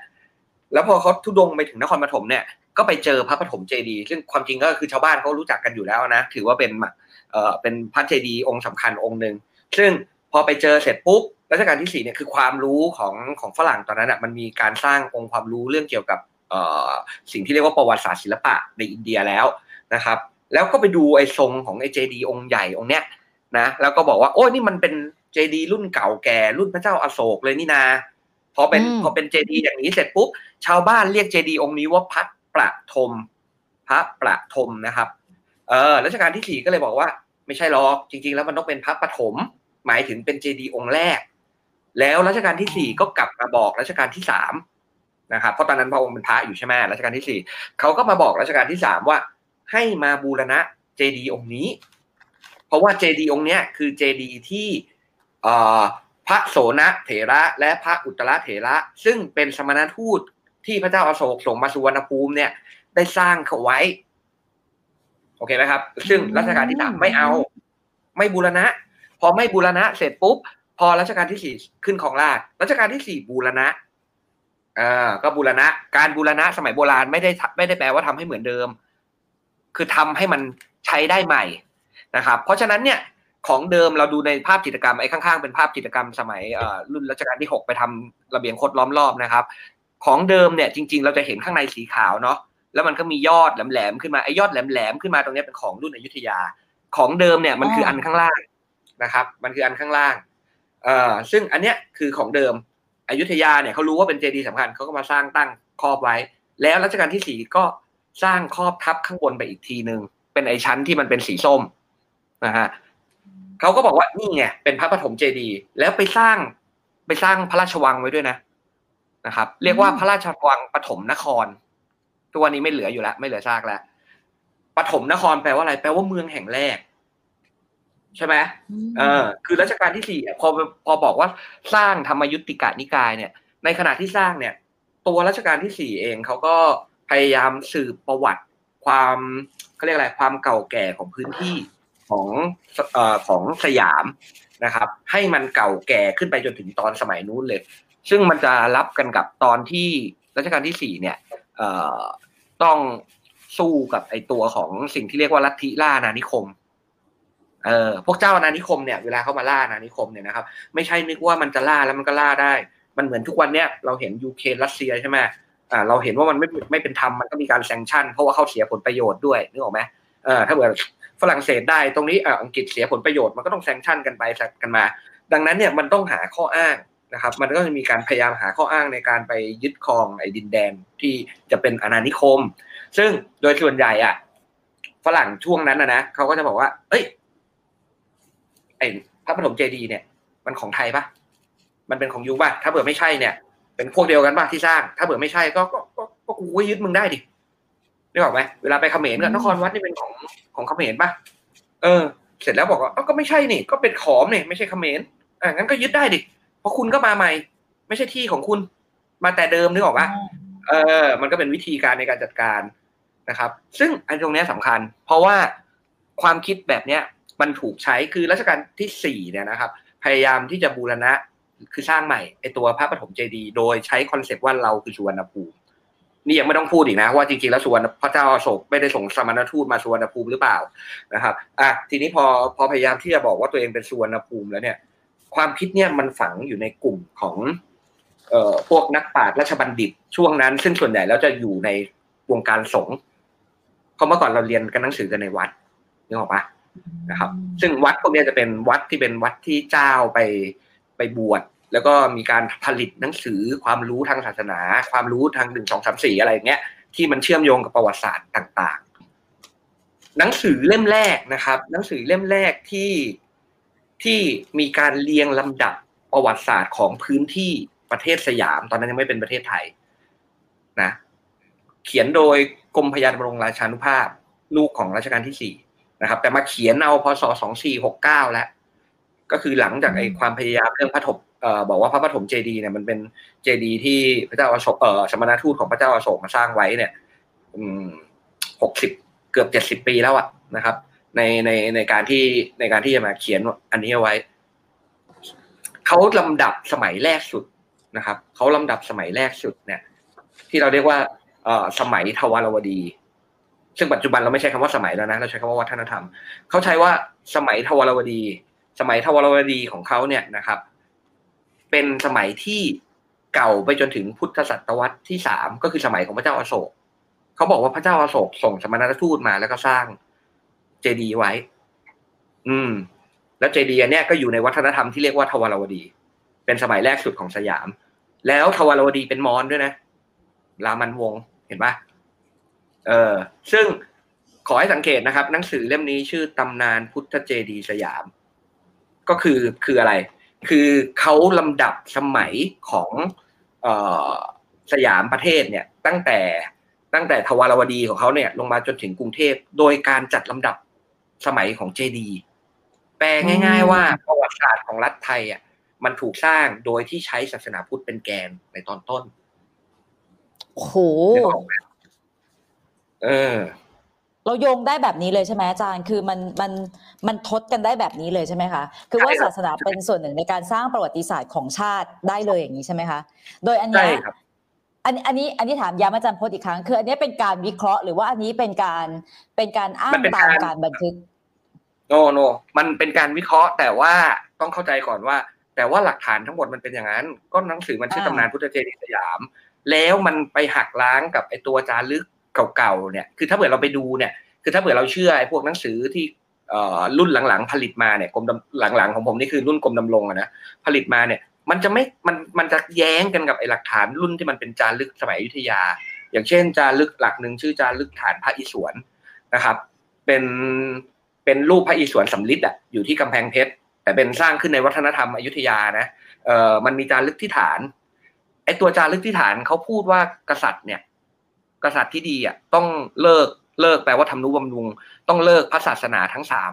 แล้วพอเขาทุดงไปถึงนครปฐมเนี่ยก็ไปเจอพระปฐมเจดีย์ซึ่งความจริงก็คือชาวบ้านเขารู้จักกันอยู่แล้วนะถือว่าเป็นเอ่อเป็นพระเจดีย์องค์สำคัญองค์หนึ่งซึ่งพอไปเจอเสร็จปุ๊บรัชกาลที่สี่เนี่ยคือความรู้ของของฝรั่งตอนนั้นอะมันมีการสร้างองค์ความรู้เรื่องเกี่ยวกับเอ่อสิ่งที่เรียกว่าประวัติศาสตร์ศิลปะในอินเดียแล้วนะครับ แล้วก็ไปดูไอ้ทรงของไอ้เจดีองค์ใหญ่องค์เนี้ยนะแล้วก็บอกว่าโอ้ยนี่มันเป็นเจดีรุ่นเก่าแก่รุ่นพระเจ้าอาโศกเลยนี่นาพอเป็นอืมพอเป็นเจดีอย่างนี้เสร็จปุ๊บชาวบ้านเรียกเจดีองค์นี้ว่าพระประทม พระประทมนะครับ เออรัชกาลที่สี่ก็เลยบอกว่า ไม่ใช่หรอกจริง ๆ แล้วมันต้องเป็นพระปฐมหมายถึงเป็นเจดีองค์แรก แล้วรัชกาลที่สี่ก็กลับมาบอกรัชกาลที่สามนะครับเพราะตอนนั้นพระองค์เป็นพระอยู่ใช่ไหมรัชกาลที่สี่เขาก็มาบอกรัชกาลที่สามว่า ให้มาบูรณะเจดีองค์นี้ เพราะว่าเจดีองค์เนี้ยคือเจดีที่เอ่อพระโสนเถระและพระอุตตรเถระ ซึ่งเป็นสมณทูตที่พระเจ้าอาโศกส่งมาสุวรรณภูมิเนี่ย ได้สร้างเขาไว้ โอเคไหมครับ ซึ่งรัชกาลที่สามไม่เอา ไม่บูรณะ พอไม่บูรณะเสร็จปุ๊บ พอรัชกาลที่สี่ขึ้นของราชย์รัชกาลที่สี่บูรณะอ่าก็บูรณะ การบูรณะสมัยโบราณไม่ได้ทำไม่ได้แปลว่าทำให้เหมือนเดิม คือทำให้มันใช้ได้ใหม่นะครับ เพราะฉะนั้นเนี่ยของเดิมเราดูในภาพจิตรกรรมไอ้ข้างๆเป็นภาพจิตรกรรมสมัยรุ่นรัชกาลที่หกไปทำระเบียงคดล้อมรอบนะครับ ของเดิมเนี่ยจริง ๆ เราจะเห็นข้างในสีขาวเนาะแล้วมันก็มียอดแหลมๆขึ้นมาไอ้ยอดแหลมๆขึ้นมาตรงนี้เป็นของรุ่นอยุธยา ของเดิมเนี่ยมันคืออันข้างล่างนะครับ มันคืออันข้างล่างเอ่อซึ่งอันเนี้ยคือของเดิมอยุธยาเนี่ยเขารู้ว่าเป็นเจดีย์สำคัญเขาก็มาสร้างตั้งครอบไว้ แล้วรัชกาลที่สี่ก็ สร้างครอบทับข้างบนไปอีกทีหนึ่งเป็นไอชั้นที่มันเป็นสีส้มนะฮะเขาก็บอกว่านี่ไงเป็นพระปฐมเจดีย์แล้วไปสร้างไปสร้างพระราชวังไว้ด้วยนะนะครับ เรียกว่าพระราชวังปฐมนครทุกวันนี้ไม่เหลืออยู่แล้ว ไม่เหลือซากแล้วปฐมนครแปลว่าอะไร แปลว่าเมืองแห่งแรก ใช่ไหมเออ คือรัชกาลที่สี่อะพอพอบอกว่าสร้างธรรมยุติกานิกายเนี่ย ในขณะที่สร้างเนี่ย ตัวรัชกาลที่สี่เองเขาก็ พยายามสืบประวัติความเขาเรียกอะไรความเก่าแก่ของพื้นที่ของเอ่อของสยามนะครับ ให้มันเก่าแก่ขึ้นไปจนถึงตอนสมัยนู้นเลย ซึ่งมันจะรับกันกับตอนที่รัชกาลที่สี่เนี่ยเอ่อต้องสู้กับไอตัวของสิ่งที่เรียกว่าลัทธิล่าอานิคมเอ่อพวกเจ้าอาณานิคมเนี่ยเวลาเขามาล่าอาณานิคมเนี่ยนะครับ ไม่ใช่นึกว่ามันจะล่าแล้วมันก็ล่าได้ มันเหมือนทุกวันเนี้ยเราเห็นยูเครนรัสเซียใช่ไหม อ่าเราเห็นว่ามันไม่ไม่เป็นธรรมมันก็มีการแซงชั่น เพราะว่าเขาเสียผลประโยชน์ด้วยนึกออกไหมเออถ้าเกิดฝรั่งเศสได้ตรงนี้อ่าอังกฤษเสียผลประโยชน์มันก็ต้องแซงชั่นกันไปกันมา ดังนั้นเนี่ยมันต้องหาข้ออ้างนะครับ มันก็จะมีการพยายามหาข้ออ้างในการไปยึดครองไอ้ดินแดนที่จะเป็นอาณานิคม ซึ่งโดยส่วนใหญ่อะฝรั่งช่วงนั้นนะนะเขาก็จะบอกว่า เอ้ยไอ้พระปฐมเจดีย์เนี่ย มันของไทยปะมันเป็นของยูป่ะ ถ้าเผื่อไม่ใช่เนี่ย เป็นพวกเดียวกันป่ะที่สร้าง ถ้าเผื่อไม่ใช่ก็ก็ก็ก็กูก็ยึดมึงได้ดินึกออกไหมเวลาไปเขมรก็นครวัดนี่เป็นของของเขมรป่ะเออ เสร็จแล้วบอกว่าเอ้าก็ไม่ใช่นี่ ก็เป็นขอมเนี่ยไม่ใช่เขมรอะงั้นก็ยึดได้ดิเพราะคุณก็มาใหม่ ไม่ใช่ที่ของคุณ มาแต่เดิมนึกออกปะเออ มันก็เป็นวิธีการในการจัดการนะครับ ซึ่งอันตรงเนี้ยสำคัญ เพราะว่าความคิดแบบเนี้ยมันถูกใช้คือรัชกาลที่สี่เนี่ยนะครับ พยายามที่จะบูรณะ คือสร้างใหม่ไอตัวพระปฐมเจดีย์โดยใช้ concept ว่าเราคือสุวรรณภูมินี่ยังไม่ต้องพูดอีกนะว่าจริงๆแล้วสุวรรณพระเจ้าอโศกไม่ได้ส่งสมณทูตมาสุวรรณภูมิหรือเปล่านะครับอะทีนี้พอพอพยายามที่จะบอกว่าตัวเองเป็นสุวรรณภูมิแล้วเนี่ย ความคิดเนี่ยมันฝังอยู่ในกลุ่มของเอ่อพวกนักปราชญ์ราชบัณฑิต ช่วงนั้นซึ่งส่วนใหญ่แล้วจะอยู่ในวงการสงฆ์เพราะเมื่อก่อนเราเรียนกันหนังสือกันในวัดนึกออกปะนะครับ ซึ่งวัดพวกนี้จะเป็นวัดที่เป็นวัดที่เจ้าไปไปบวช แล้วก็มีการผลิตหนังสือความรู้ทางศาสนา ความรู้ทางหนึ่งสองสามสี่อะไรอย่างเงี้ยที่มันเชื่อมโยงกับประวัติศาสตร์ต่าง ๆ หนังสือเล่มแรกนะครับ หนังสือเล่มแรกที่ที่มีการเรียงลำดับประวัติศาสตร์ของพื้นที่ประเทศสยาม ตอนนั้นยังไม่เป็นประเทศไทยนะ เขียนโดยกรมพยาบาลราชานุภาพ ลูกของรัชกาลที่สี่นะครับ แต่มาเขียนเอาพศสองสี่หกเก้าแล้ว ก็คือหลังจากไอ้ความพยายามเรื่องพระถม บอกว่าพระปฐมเจดีย์เนี่ยมันเป็นเจดีย์ที่พระเจ้าอโศกเอ่อสมณทูตของพระเจ้าอโศกมาสร้างไว้เนี่ยหกสิบเกือบเจ็ดสิบปีแล้วอะนะครับ ในในในการที่ในการที่จะมาเขียนอันนี้ไว้เขาลำดับสมัยแรกสุดนะครับเขาลำดับสมัยแรกสุดเนี่ย ที่เราเรียกว่าเอสมัยทวารวดี ซึ่งปัจจุบันเราไม่ใช้คำว่าสมัยแล้วนะเราใช้คำว่าวัฒนธรรมเขาใช้ว่าสมัยทวารวดี สมัยทวารวดีของเขาเนี่ยนะครับ เป็นสมัยที่เก่าไปจนถึงพุทธศตวรรษที่สามก็คือสมัยของพระเจ้าอโศกเขาบอกว่าพระเจ้าอโศกส่งสมณทูตมาแล้วก็สร้างเจดีย์ไว้ อืม แล้วเจดีย์เนี้ยก็อยู่ในวัฒนธรรมที่เรียกว่าทวารวดี เป็นสมัยแรกสุดของสยาม แล้วทวารวดีเป็นมอญด้วยนะรามันวงเห็นปะเออซึ่งขอให้สังเกตนะครับ หนังสือเล่มนี้ชื่อตำนานพุทธเจดีย์สยาม ก็คือคืออะไร คือเขาลำดับสมัยของเอ่อสยามประเทศเนี่ยตั้งแต่ตั้งแต่ทวารวดีของเขาเนี่ยลงมาจนถึงกรุงเทพโดยการจัดลำดับสมัยของเจดีย์แปลง่าย ๆ ว่าประวัติศาสตร์ของรัฐไทยอะมันถูกสร้างโดยที่ใช้ศาสนาพุทธเป็นแกนในตอนต้นโอ้โหนึกออกไหมเออ เราโยงได้แบบนี้เลยใช่ไหมอาจารย์ คือมันมันมันทดกันได้แบบนี้เลยใช่ไหมคะ คือว่าใช่ครับศาสนาเป็นส่วนหนึ่งในการสร้างประวัติศาสตร์ของชาติได้เลยอย่างนี้ใช่ไหมคะ โดยอันใช่เนี้ยครับอันอันนี้อันนี้ถามย้ำอาจารย์พจน์อีกครั้ง คืออันนี้เป็นการวิเคราะห์หรือว่าอันนี้เป็นการเป็นการอ้างมันเป็นตามการการบันทึก โนโนมันเป็นการวิเคราะห์ แต่ว่าต้องเข้าใจก่อนว่า แต่ว่าหลักฐานทั้งหมดมันเป็นอย่างนั้น ก็หนังสือมันชื่ออ่าตำนานพุทธเจดีย์สยาม แล้วมันไปหักล้างกับไอตัวจารึก เก่าๆเนี่ยคือถ้าเผื่อเราไปดูเนี่ยคือถ้าเผื่อเราเชื่อไอ้พวกหนังสือที่อ่อรุ่นหลังๆผลิตมาเนี่ยกรมดำหลังๆของผมนี่คือรุ่นกรมดำรงอะนะผลิตมาเนี่ยมันจะไม่มันมันจะแย้งกันกับไอ้หลักฐานรุ่นที่มันเป็นจารึกสมัยอยุธยา อย่างเช่นจารึกหลักหนึ่งชื่อจารึกฐานพระอิศวรนะครับ เป็นเป็นรูปพระอิศวรสำลิดอะอยู่ที่กำแพงเพชรแต่เป็นสร้างขึ้นในวัฒนธรรมอยุธยานะเอ่อมันมีจารึกที่ฐานไอตัวจารึกที่ฐานเขาพูดว่ากษัตริย์เนี่ย กษัตริย์ที่ดีอะต้องเลิกเลิกแปลว่าทำนุบำรุง ต้องเลิกพระศาสนาทั้งสาม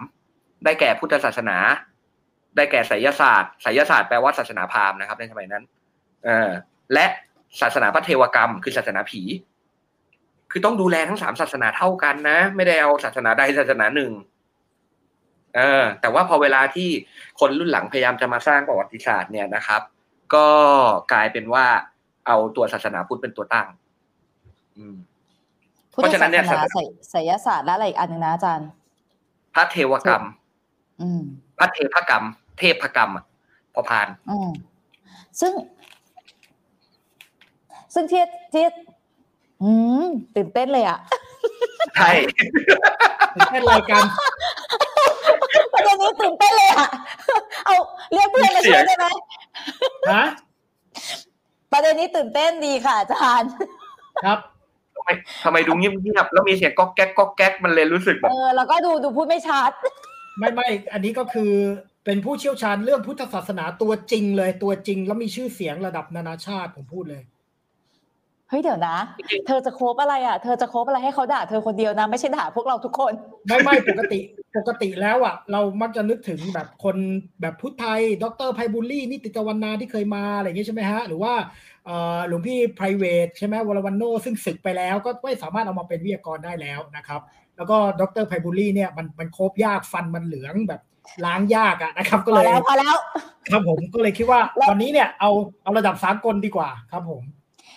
ได้แก่พุทธศาสนา ได้แก่ไสยศาสตร์ไสยศาสตร์แปลว่าศาสนาพราหมณ์นะครับในสมัยนั้นเออและศาสนาพระเทวกรรม คือศาสนาผี คือต้องดูแลทั้งสามศาสนาเท่ากันนะ ไม่ได้เอาศาสนาใดศาสนาหนึ่งเออแต่ว่าพอเวลาที่คนรุ่นหลังพยายามจะมาสร้างประวัติศาสตร์เนี่ยนะครับ ก็กลายเป็นว่าเอาตัวศาสนาพุทธเป็นตัวตั้ง พุทเพธราะฉะนั้ศานเนี่สยนาไสไสยศาสตร์และอะไรอีกอันหนึงนะอาจารย์ พระเทวกรรมอืมพระเทพกรรม เทพกรรมอะพอพานอืมซึ่ง ซึ่งเทียเทียอืมตื่นเต้นเลยอะใช่เป็นรายการประเด็นนี้ตื่นเต้นเลยอะเอาเรียกเพื่อนมาช่วยได้ไหมฮะประเด็นนี้ตื่นเต้นดีค่ะอาจารย์ ครับทำไมทำไมดูเงียบๆแล้วมีเสียงก๊อกแก๊กก๊อกแก๊กมันเลยรู้สึกแบเอบอแล้วก็ดูดูพูดไม่ชัด ไม่ไม่อันนี้ก็คือเป็นผู้เชี่ยวชาญเรื่องพุทธศาสนาตัวจริงเลยตัวจริงแล้วมีชื่อเสียงระดับนานาชาติผมพูดเลยเฮ้ยเดี๋ยวนะ เธอจะโคบอะไรอะ เธอจะโคบอะไรให้เขาด่าเธอคนเดียวนะ ไม่ใช่ด่าพวกเราทุกคน ไม่ไม่ปกติปกติแล้วอะ เรามักจะนึกถึงแบบคนแบบพุทธไทย ดรไพบุลลี่นิติตะวันนาที่เคยมาอะไรอย่างงี้ใช่ไหมฮะ หรือว่าเอ่อ หลวงพี่ไพรเวทใช่ไหมวรวันโนซึ่งศึกไปแล้วก็ไม่สามารถเอามาเป็นวิทยากรได้แล้วนะครับ แล้วก็ดรไพบุลลี่เนี่ยมันมันโคบยากฟันมันเหลืองแบบล้างยากอะนะครับ ก็พเลอยแล้วพอแล้วครับผมก็เลยคิดว่าแล้ววันนี้เนี่ยเอาเอาระดับสากลดีกว่าครับผม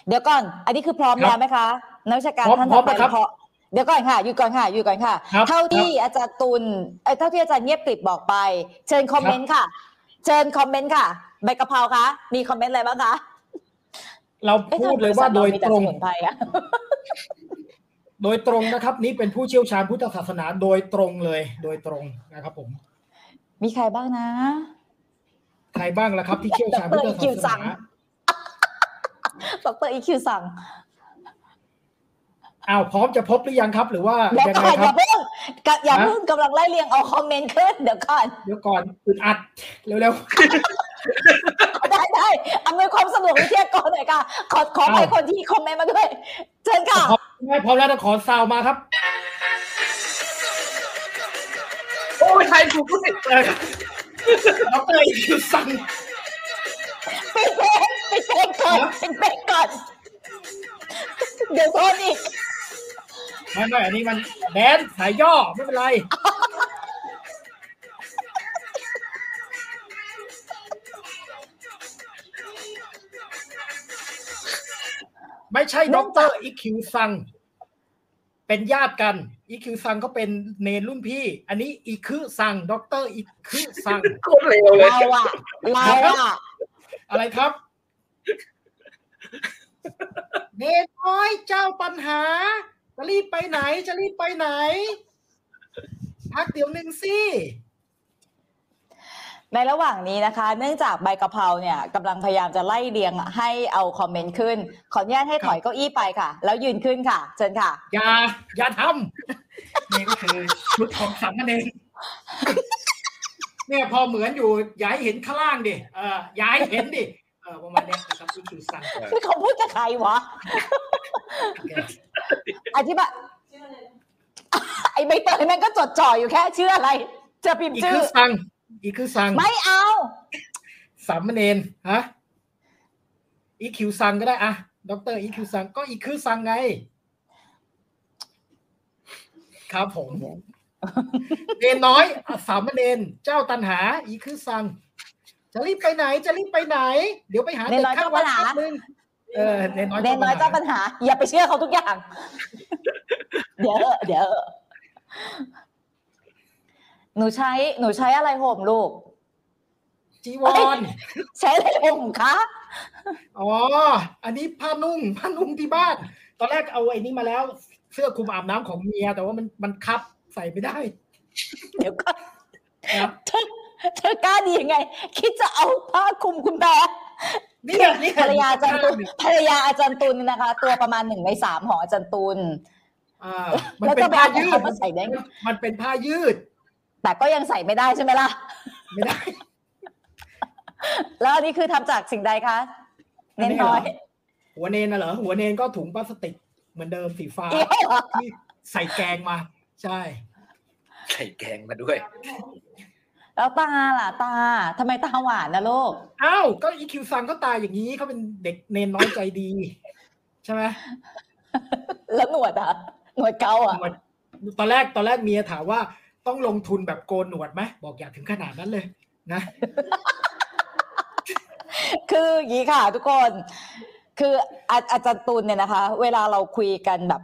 เดี๋ยวก่อน อันนี้คือพร้อมครับแล้วไหมคะนักวิชาการพร้อมท่านพร้ต่ออมไปนะครับพอเดี๋ยวก่อนค่ะหยุดก่อนค่ะหยุดก่อนค่ะครับเท่าที่อาจารย์ตุลเอ้ยเท่าที่อาจารย์เงียบกริบบอกไป เชิญคอมเมนต์ค่ะ เชิญคอมเมนต์ค่ะใบกะเพราคะมีคอมเมนต์อะไรบ้างคะ เราอ๊ะพูดเลยว่าโดยมีแต่ตรงสมุนไพรอะโดยตรงนะครับ นี่เป็นผู้เชี่ยวชาญพุทธศาสนาโดยตรงเลย โดยตรงนะครับผม มีใครบ้างนะ ใครบ้างล่ะครับ ที่เชี่ยวชาญพุทธดรคิวศาสั่สงนาดรอีคิวสั่งอ้าวพร้อมจะพบหรือยังครับ หรือว่าเดี๋ยวยังก่ไงอนคอรัย่าบเพิ่งกะอย่าฮะเพิ่งกำลังไล่เรียงเอาคอมเมนต์ขึ้นเดี๋ยวก่อนเดี๋ยวก่อนอึดอัดเร็ว ได้ได้อำนวยความสะดวกวิทยากรหน่อยค่ะ ขอขอไปอ้าวคนที่คอมเมนต์มาด้วย เชิญๆค่ะพร้อมไม่พร้อมแล้วต้องขอซาวมาครับ โอ้ยไทยถูกด้วยเออดรอีคิวสั่งปิดเพลงปิดเพลงก่อนฮะปิดเพลงก่อน เดี๋ยวโทษอีกไม่ไม่อันนี้มันแดนสายย่อไม่เป็นไร ไม่ใช่ดรอีคิวซัง เป็นญาติกันอีคิวซังเขาเป็นเนรรุ่นพี่ อันนี้อีคือซังดรอีคือซังโคตรเร็วเลยเราอะเราอะอะไรครับ เนรน้อยเจ้าปัญหา จะรีบไปไหนจะรีบไปไหนพักเดี๋ยวหนึ่งสิ ในระหว่างนี้นะคะ เนื่องจากใบกะเพราเนี่ยกำลังพยายามจะไล่เรียงให้เอาคอมเมนต์ขึ้น ขออนุญาตให้ถอยเก้าอี้ไปค่ะ แล้วยืนขึ้นค่ะ เชิญค่ะ อย่าอย่าทำนี่ก็คือชุดของสามเณรเนี่ยพอเหมือนอยู่อย่าให้เห็นข้างล่างดิเอออย่าให้เห็นดิเออประมาณเนี้ยนะครับนี่คือสั่งนี่เขาพูดกับใครวะอธิบายไอ้ใบเตยแม่งก็จดจ่ออยู่แค่ชื่ออะไร จะพิมพ์อีกชื่คืออสั่ง อีกคือสั่งไม่เอาสามเณรฮะอีคิวซังก็ได้อะด็อกเตอร์อีคิวซังก็อีคือซังไง ครับผมเนนน้อยอะสามเณรเจ้าตันหา อีคือซัง จะรีบไปไหน จะรีบไปไหน เดี๋ยวไปหาเนนน้อยข้างเจ้าปัญหาแป๊บนึงเออเนนน้อยเนนน้อยเจ้าปัญหา อย่าไปเชื่อเขาทุกอย่าง เดี๋ยวเถอะเดี๋ยวเถอะ หนูใช้หนูใช้อะไรห่มลูกจีวรใช้อะไรห่มคะอ๋อ อันนี้ผ้านุ่งผ้านุ่งที่บ้าน ตอนแรกเอาไอ้นี้มาแล้ว เสื้อคลุมอาบน้ำของเมีย แต่ว่ามันมันคับใส่ไม่ได้ เดี๋ยวก็ครับเธอเธอกล้าดียังไง คิดจะเอาผ้าคลุมคุณแม่นี่นี่ภรรยาอาจารย์ตุลภรรยาอาจารย์ตุลนะคะ ตัวประมาณหนึ่งในสามของอาจารย์ตุลอ่ามันแล้วเป็นจะไปผ้าเอาของยืดเขามาใส่ได้ไงมันเป็นผ้ายืด แต่ก็ยังใส่ไม่ได้ใช่ไหมล่ะ ไม่ได้ แล้วอันนี้คือทำจากสิ่งใดคะเน้นน้อย หัวเนนน่ะเหรอหัวเนนก็ถุงพลาสติกเหมือนเดิมสีฟ้าเอี้ยวเหรอที่ใส่แกงมา ใช่ ใส่แกงมาด้วย แล้วตาล่ะตาทำไมตาหวานนะลูกอ้าวก็อีคิวซังก็ตายอย่างนี้เขาเป็นเด็กเนนน้อยใจดี ใช่ไหมแล้วหนวดอะหนวดเกาอะหนวดตอนแรกตอนแรกเมียถามว่า ต้องลงทุนแบบโกนหนวดไหมบอกอย่าถึงขนาดนั้นเลยนะ คืออย่างนี้ค่ะทุกคน คืออาอาจารย์ตุลเนี่ยนะคะ เวลาเราคุยกันแบบ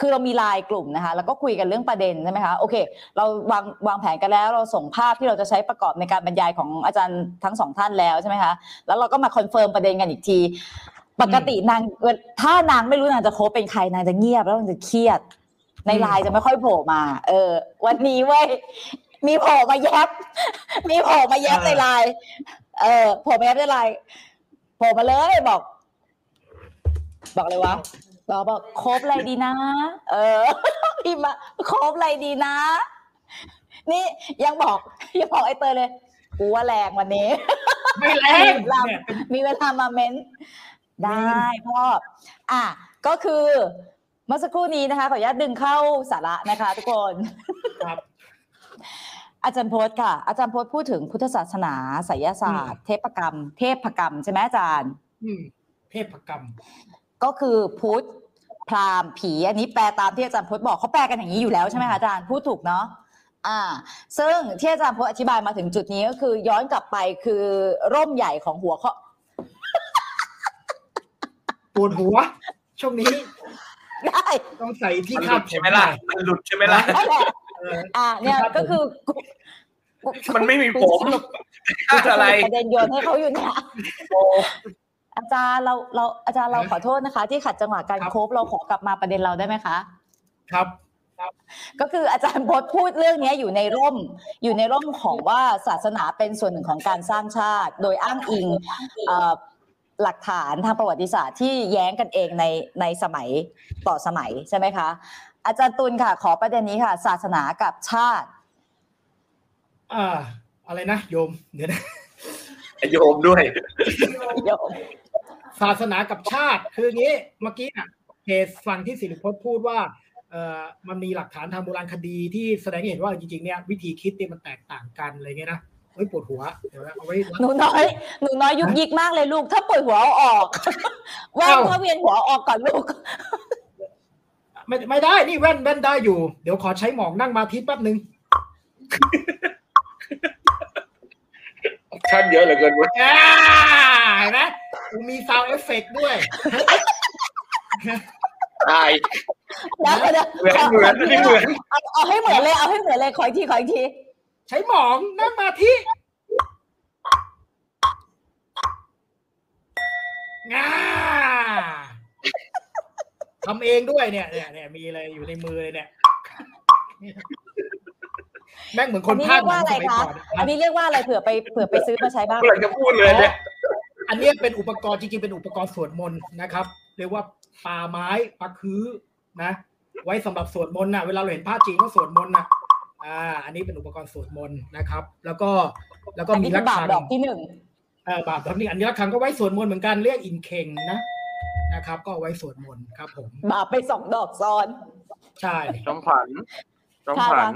คือเรามีไลน์กลุ่มนะคะ แล้วก็คุยกันเรื่องประเด็นใช่ไหมคะโอเค เราวางวางแผนกันแล้วเราส่งภาพที่เราจะใช้ประกอบในการบรรยายของอาจารย์ทั้งสองท่านแล้วใช่ไหมคะแล้วเราก็มา confirm ประเด็นกันอีกที ปกตินางถ้านางไม่รู้นางจะ cos เป็นใครนางจะเงียบแล้วนางจะเครียด ในไลน์จะไม่ค่อยโผล่มา เออ วันนี้เว้ยมีโผล่มาแยบมีโผล่มาแยบในไลน์เออโผล่มาแยบในไลน์โผล่มาเลยบอก บอกเลยวะบอกบอก cos อะไรดีนะ เออพิมพ์มา cos อะไรดีนะ นี่ยังบอกยังบอกไอ้เตยเลยกูว่าแรงวันนี้ไม่แรงเราเนี่ยเป็นมีเวลามาเม้นได้พ่ออะก็คือเมื่อสักครู่นี้นะคะขออนุญาตดึงเข้าสาระนะคะ ทุกคนครับอาจารย์โพสค่ะ อาจารย์โพสพูดถึงพุทธศาสนาไสยศาสตร์ เทพกรรม เทพกรรม ใช่ไหมอาจารย์ อืมเทพกรรม ก็คือพุทธพราหมณ์ผีอันนี้แปลตามที่อาจารย์พจน์บอกเขาแปลกันอย่างนี้อยู่แล้วใช่ไหมคะอาจารย์พูดถูกเนาะอ่า ซึ่งที่อาจารย์พจน์อธิบายมาถึงจุดนี้ก็คือย้อนกลับไปคือร่มใหญ่ของหัวข้อปวดหัว ช่วงนี้ ได้ต้องใส่ที่มันหคาลุดดใช่ไหมล่ะมันหลุดใช่ไหมล่ะนั่นแหละเอออ่าเนี่ยครับผมก็คือกูมันไม่มีผมกูจะสรุปอะไรประเด็นโยนให้เขาอยู่เนี่ยโอ้อาจารย์เราเราอาจารย์เราฮะขอโทษนะคะ ที่ขัดจังหวะการครับโคบเราขอกลับมาประเด็นเราได้ไหมคะ ครับก็คืออาจารย์พจน์พูดเรื่องนี้อยู่ในร่มอยู่ในร่มของว่าศาสนาเป็นส่วนหนึ่งของการสร้างชาติ โดยอ้างอิงเอ่อ หลักฐานทางประวัติศาสตร์ที่แย้งกันเองในในสมัยต่อสมัยใช่ไหมคะ อาจารย์ตุลค่ะ ขอประเด็นนี้ค่ะ ศาสนากับชาติ อ่า อะไรนะโยมเดี๋ยวนะโยมด้วยโยมศาสนากับชาติ คืออย่างนี้เมื่อกี้อะเหตุฟังที่สิริพจน์พูดว่าเอ่อมันมีหลักฐานทางโบราณคดีที่แสดงให้เห็นว่าจริงๆเนี่ยวิธีคิดเนี่ยมันแตกต่างกันอะไรเงี้ยนะ เฮ้ยปวดหัวเดี๋ยวนะเอาไว้หนูน้อยหนูน้อยยุกยิกมากเลยลูก ถ้าปวดหัวเอาออกแว่นเอ้าถ้าเวียนหัวเอาออกก่อนลูก ไม่ไม่ได้นี่แว่นแว่นได้อยู่ เดี๋ยวขอใช้หมองนั่งมาทิแป๊บหนึ่งท่านเยอะเหลือเกินเว้ยอ่าเห็นไหมกูมีซาวเอฟเฟกด้วยตายเดี๋ยวเดี๋ยวเหมือนเหมือนไม่เหมือนเอาเอาให้เหมือนเลยเอาให้เหมือนเลยขออีกทีขออีกทีใช้หมองนั่งมาที่ง่าทำเองด้วยเนี่ยเนี่ยเนี่ยมีอะไรอยู่ในมือเลยเนี่ย แม่งเหมือนคอันนนี้ภาเรีคยกหนัว่างอะไรสมัยคะก่อนอันนี้เรียกว่าอะไรเผื่อไปเผื่อไปซื้อมาใช้บ้างเมื่อไหร่จะพูดเลยเนี่ยอันนี้เป็นอุปกรณ์จริงๆเป็นอุปกรณ์สวดมนต์นะครับเรียกว่าปาไม้ปาคือนะ ไว้สำหรับสวดมนต์นะเวลาเราเห็นพระจีนก็สวดมนต์นะ อ่า อันนี้เป็นอุปกรณ์สวดมนต์นะครับ แล้วก็แล้วก็อันมีนี้คืระอบาปฆังดอกที่หนึ่งเออบาปครับนี่อันนี้ระฆังก็ไว้สวดมนต์เหมือนกันเรียกอินเคงนะนะครับ ก็เอาไว้สวดมนต์ครับ ผมบาปไปสองดอกซ้อน ใช่น้องขวัญน้องค่ะขวัญ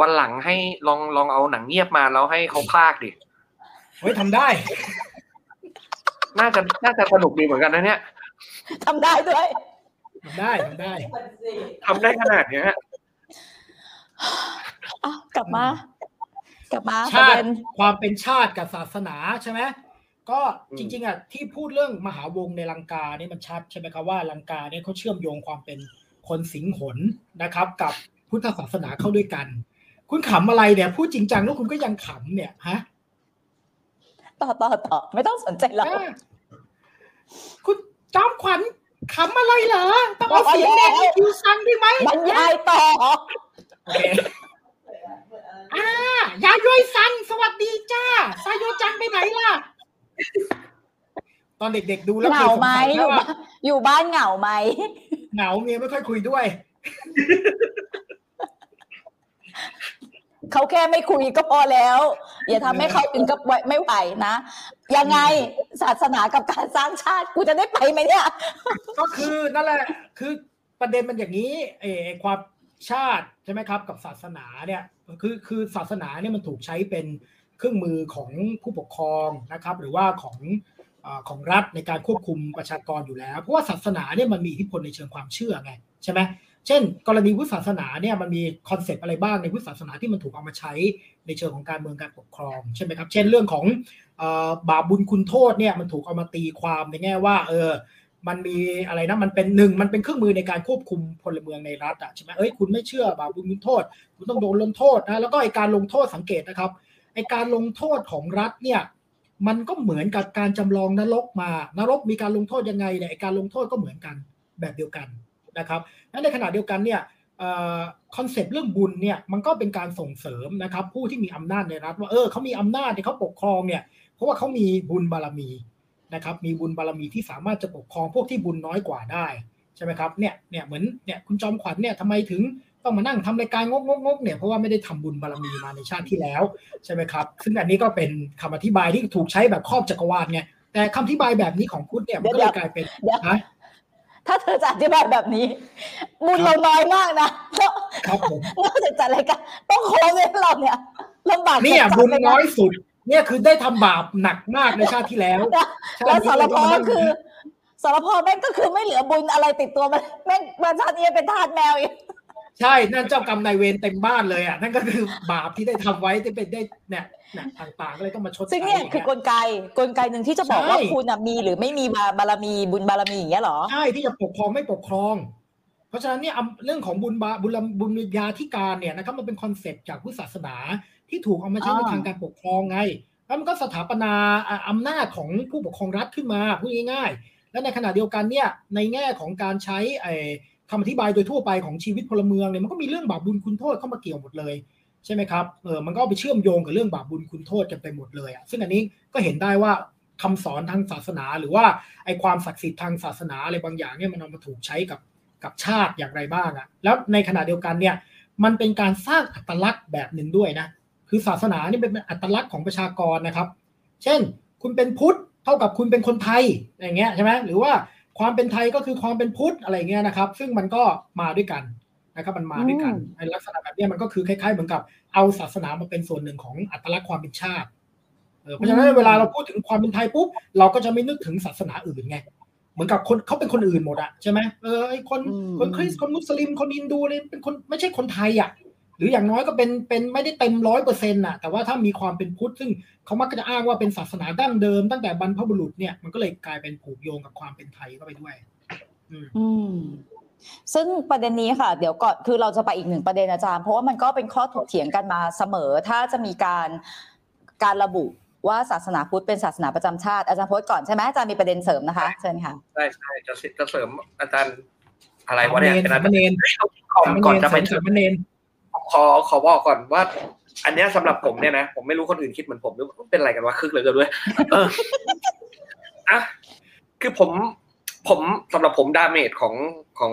วันหลังให้ลองลองเอาหนังเงียบมาแล้วให้เขาพากย์ดิไว้ทำได้ น่าจะน่าจะสนุกดีเหมือนกันนะเนี่ยทำได้ด้วยทำได้ทำได้ทำได้ขนาดเนี้ยอะ กลับมา กลับมาปชาระติเด็นความเป็นชาติกับศาสนาใช่ไหมก็จริง ๆอะที่พูดเรื่องมหาวงในลังกาเนี่ยมันชัดใช่ไหมครับว่าลังกาเนี่ยเขาเชื่อมโยงความเป็นคนสิงหนนะครับ กับพุทธศาสนาเข้าด้วยกัน คุณขำอะไรเนี่ยพูดจริงจังแล้วคุณก็ยังขำเนี่ยฮะต่อต่อต่อไม่ต้องสนใจเราอ่าคุณจอมขวัญขำอะไรเหรอต้องเอาเสียงแดงให้คิวซังได้ไหมบรรยายต่อ โอเคอ่ายายวยซังสวัสดีจ้าซายโยจังไปไหนล่ะ ตอนเด็กๆดูแล้วเหเคยงาสงไหมสัยอยู่ว่าบ้านอยู่บ้านเหงาไหมเหงาเมียไม่ค่อยคุยด้วย เขาแค่ไม่คุยก็พอแล้ว อย่าทำให้เขาถึงกับไหวไม่ไหวนะ ยังไงศาสนากับการสร้างชาติกูจะได้ไปไหมเนี่ย ก็คือนั่นแหละ คือประเด็นมันอย่างนี้เออไอ้ความ ชาติใช่ไหมครับ กับศาสนาเนี่ยคือคือศาสนาเนี่ยมันถูกใช้เป็นเครื่องมือของผู้ปกครองนะครับ หรือว่าของอของรัฐในการควบคุมประชากรอยู่แล้ว เพราะว่าศาสนาเนี่ยมันมีอิทธิพลในเชิงความเชื่อไงใช่ไหมเช่น กรณีพุทธศาสนาเนี่ยมันมี concept อะไรบ้างในพุทธศาสนาที่มันถูกเอามาใช้ในเชิงของการเมืองการปกครองใช่ไหมครับ เช่นเรื่องของอบาปบุญคุณโทษเนี่ยมันถูกเอามาตีความในแง่ว่าเออ มันมีอะไรนะมันเป็นหนึ่งมันเป็นเครื่องมือในการควบคุมพลเมืองในรัฐอะใช่ไหมเอ้ยคุณไม่เชื่อบาปบุญคุณโทษ คุณต้องโดนลงโทษนะแล้วก็ไอการลงโทษสังเกตนะครับไอการลงโทษของรัฐเนี่ยมันก็เหมือนกับการจำลองนรกมา นรกมีการลงโทษยังไงเนี่ยไอการลงโทษก็เหมือนกันแบบเดียวกันนะครับและในขณะเดียวกันเนี่ยคอนเซปต์เรื่องบุญเนี่ยมันก็เป็นการส่งเสริมนะครับผู้ที่มีอำนาจในรัฐว่าเออเขามีอำนาจเนี่ยเขาปกครองเนี่ยเพราะว่าเขามีบุญบารมี นะครับมีบุญบารมีที่สามารถจะปกครองพวกที่บุญน้อยกว่าได้ใช่ไหมครับเนี่ยเนี่ยเหมือนเนี่ยคุณจอมขวัญเนี่ยทำไมถึงต้องมานั่งทำรายการงกงกงกเนี่ยเพราะว่าไม่ได้ทำบุญบารมีมาในชาติที่แล้วใช่ไหมครับซึ่งอันนี้ก็เป็นคำอธิบายที่ถูกใช้แบบครอบจักรวาลไงแต่คำอธิบายแบบนี้ของพุทธเนี่ยมันก็เลยกลายเป็นเดี๋ยวฮะถ้าเธอจะอธิบายแบบนี้ บุญเราน้อยมากนะแล้วครับผมนอกจากจัดรายการต้องโค้งให้เราเนี่ยลำบากเนี่ยจัดๆบุญเลยะน้อยสุด เนี่ยคือได้ทำบาปหนักมากในชาติที่แล้ว แล้วสารพชาตินี้คือสารพแม่งก็คือไม่เหลือบุญอะไรติดตัวมันแม่งมาชาตินี้เป็นทาสแมวอีกใช่ นั่นเจ้ากรรมนายเวรเต็มบ้านเลยอะ นั่นก็คือบาปที่ได้ทำไว้ที่เป็นได้เนี่ยเนี่ยต่างๆก็เลยต้องมาชดใช้ซึ่งเนี่ยางคืองี้กลไกกลไกหนึ่งที่จะบอกว่าใช่คุณน่ะมีหรือไม่มีบารมีบุญบารมีอย่างเงี้ยเหรอ ใช่ที่จะปกครองไม่ปกครอง เพราะฉะนั้นเนี่ยอำเรื่องของบุญบาบุญลบุญญาธิการเนี่ยนะครับมันเป็น concept จากพุทธศาสนา ที่ถูกเอามาใช้ในอ่าทางการปกครองไง แล้วมันก็สถาปนาอ่าอำนาจของผู้ปกครองรัฐขึ้นมาพูดง่ายๆ และในขณะเดียวกันเนี่ยในแง่ของการใช้ไอ้คำอธิบายโดยทั่วไปของชีวิตพลเมืองเนี่ยมันก็มีเรื่องบาปบุญคุณโทษเข้ามาเกี่ยวหมดเลยใช่ไหมครับเออมันก็เอาไปเชื่อมโยงกับเรื่องบาปบุญคุณโทษกันไปหมดเลยอะซึ่งอันนี้ก็เห็นได้ว่าคำสอนทางศาสนาหรือว่าไอความศักดิ์สิทธิ์ทางศาสนาอะไรบางอย่างเนี่ยมันเอามาถูกใช้กับกับชาติอย่างไรบ้างอะแล้วในขณะเดียวกันเนี่ยมันเป็นการสร้างอัตลักษณ์แบบหนึ่งด้วยนะ คือศาสนานี่เป็นอัตลักษณ์ของประชากรนะครับ เช่น คุณเป็นพุทธเท่ากับคุณเป็นคนไทยอย่างเงี้ยใช่ไหมหรือว่าความเป็นไทยก็คือความเป็นพุทธอะไรเงี้ยนะครับ ซึ่งมันก็มาด้วยกันนะครับมันมาด้วยกันอืมในลักษณะแบบเนี้ยมันก็คือคล้ายๆเหมือนกับเอาศาสนามาเป็นส่วนหนึ่งของอัตลักษณ์ความเป็นชาติเออเพราะฉะนั้นเวลาเราพูดถึงความเป็นไทยปุ๊บเราก็จะไม่นึกถึงศาสนาอื่นไงเหมือนกับคนเขาเป็นคนอื่นหมดอะใช่ไหมเออไอคนอืมคนคริสต์คนมุสลิมคนอินดูเลยเป็นคนไม่ใช่คนไทยอะ หรืออย่างน้อยก็เป็นเป็นไม่ได้เต็มร้อยเปอร์เซ็นต์อะแต่ว่าถ้ามีความเป็นพุทธ ซึ่งเขามักจะอ้างว่าเป็นศาสนาดั้งเดิม ตั้งแต่บรรพบุรุษเนี่ยมันก็เลยกลายเป็นผูกโยงกับความเป็นไทยเข้าไปด้วยอืมอืมซึ่งประเด็นนี้ค่ะ เดี๋ยวก่อนคือเราจะไปอีกหนึ่งประเด็นอาจารย์ เพราะว่ามันก็เป็นข้อถกเถียงกันมาเสมอ ถ้าจะมีการการระบุว่าศาสนาพุทธเป็นศาสนาประจำชาติอาจารย์โพสก่อนใช่ไหมอาจารย์มีประเด็นเสริมนะคะเชิญค่ะใช่ใช่จะจะเสริมอาจารย์อะไรวะเนี่ยสามเณรเป็นอาจารย์ก่อนก่อนจะไปถึสามเณร ขอขอบอกก่อนว่า อันเนี้ยสำหรับผมเนี่ยนะ ผมไม่รู้คนอื่นคิดเหมือนผมหรือเป็นอะไรกันวะคึกเหลยกันด้วยเอออะคือผมผมสำหรับผม damage ของของ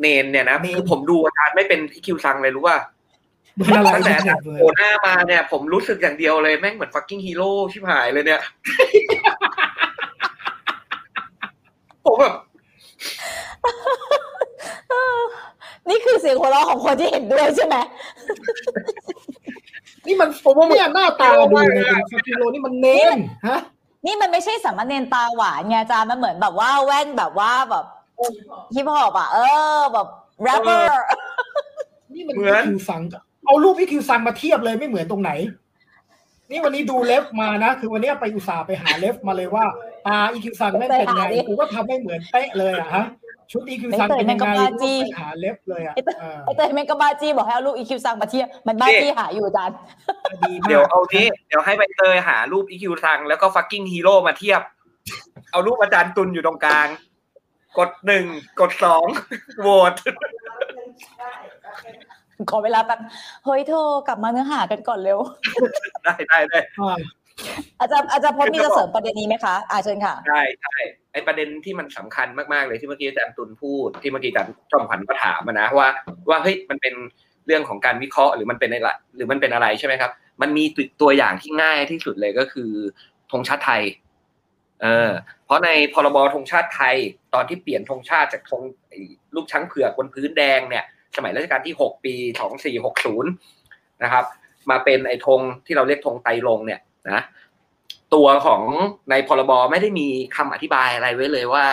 เณรเนี่ยนะเณรคือผมดูอาจารย์ไม่เป็นอีคิวซังเลยรู้ว่าเบอร์อะไรตั้งแต่เนี่ยโผล่หน้ามาเนี่ย ผมรู้สึกอย่างเดียวเลยแม่งเหมือน Fucking Hero ชิบหายเลยเนี่ยผมแบบ นี่คือเสียงหัวเราะของคนที่เห็นด้วยใช่ไหมนี่มันผมว่าเนี่ยหน้าตาดูเนี่ยฟากิโลนี่มันเน้นฮะนี่มันไม่ใช่สามเณรตาหวานไงอาจารย์มันเหมือนแบบว่าแว่นแบบว่าแบบฮิปฮอปอะเออแบบแรปเปอร์นี่มันเหมือนคิวซังเอารูปพี่คิวซังมาเทียบเลยไม่เหมือนตรงไหน นี่วันนี้ดูเล็บมานะ คือวันนี้ไปอุตส่าห์ไปหาเล็บมาเลยว่าต้าอีคิวซังแม่งเป็นไงกูก็ทำไม่เหมือนเป๊ะเลยอะฮะ ชุดอีคิวซังเป็นยังไงกูไปหาเล็บเลยอะเออไอเตยแมงก็บ้าจี้บอกให้เอาลูกอีคิวซังมาเทียบมันบ้าจี้หาอยู่อาจารย์ดีมากเดี๋ยวเอานี้เดี๋ยวให้ใบเตยหารูปอีคิวซังแล้วก็ fucking hero มาเทียบ เอารูปอาจารย์ตุลอยู่ตรงกลาง กดหนึ่งกดสองโหวตขอเวลาแป๊บเฮ้ยเธอกลับมาเนื้อหากันก่อนเร็ว ได้ได้ได้อ่าอาจารย์อาจารย์พจน์มีจะเสริมประเด็นนี้ไหมคะอาเชิญค่ะ ใช่ใช่ ไอประเด็นที่มันสำคัญมากๆเลยที่เมื่อกี้อาจารย์ตุลพูดที่เมื่อกี้อาจารย์จอมขวัญก็ถามนะว่าว่าเฮ้ยมันเป็นเรื่องของการวิเคราะห์หรือมันเป็นอะไรหรือมันเป็นอะไรใช่ไหมครับ มันมีตัวอย่างที่ง่ายที่สุดเลยก็คือธงชาติไทยเออเพราะในพรบธงชาติไทย ตอนที่เปลี่ยนธงชาติจากธงลูกช้างเผือกบนพื้นแดงเนี่ย สมัยรัชกาลที่หกปีสองสี่หกศูนย์นะครับ มาเป็นไอ้ธงที่เราเรียกธงไตรงเนี่ยนะ ตัวของในพรบไม่ได้มีคำอธิบายอะไรไว้เลยว่า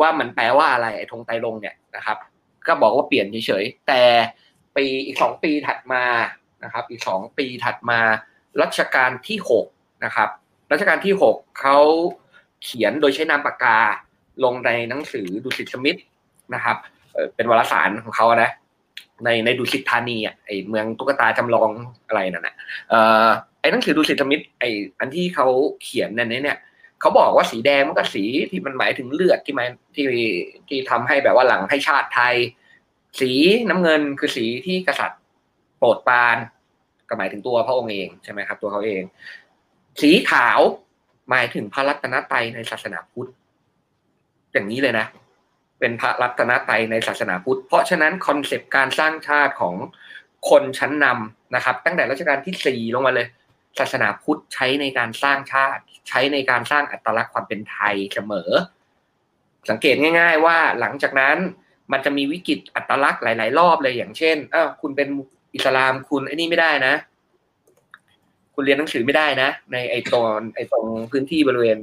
ว่ามันแปลว่าอะไรไอ้ธงไตรงเนี่ยนะครับ ก็บอกว่าเปลี่ยนเฉยๆแต่ปีอีกสองปีถัดมานะครับ อีกสองปีถัดมารัชกาลที่หกนะครับรัชกาลที่หกเขาเขียนโดยใช้นามปากกาลงในหนังสือดุสิตสมิธนะครับเออเป็นวารสารของเขานะในในดุสิตธานีอะไอเมืองตุ๊กตาจำลองอะไรนั่นน่ะเออ ไอ้หนังสือดุสิตมิธไอ้อันที่เขาเขียนในนี้เนี่ยเขาบอกว่าสีแดงมันก็สีที่มันหมายถึงเลือดที่มันที่ที่ทำให้แบบว่าหลังให้ชาติไทย สีน้ำเงินคือสีที่กษัตริย์โปรดปราน ก็หมายถึงตัวพระองค์เองใช่ไหมครับ ตัวเขาเอง สีขาวหมายถึงพระรัตนตรัยในศาสนาพุทธอย่างนี้เลยนะ เป็นพระรัตนตรัยในศาสนาพุทธ เพราะฉะนั้นคอนเซปต์การสร้างชาติของคนชั้นนำนะครับ ตั้งแต่รัชกาลที่สี่ลงมาเลย ศาสนาพุทธใช้ในการสร้างชาติใช้ในการสร้างอัตลักษณ์ความเป็นไทยเสมอ สังเกตง่าย ๆ ว่าหลังจากนั้นมันจะมีวิกฤตอัตลักษณ์หลาย ๆ รอบเลยอย่างเช่นอ้าวคุณเป็นอิสลามคุณไอ้นี่ไม่ได้นะ คุณเรียนหนังสือไม่ได้นะ ในไอตอนไอตรงพื้นที่บริเวณ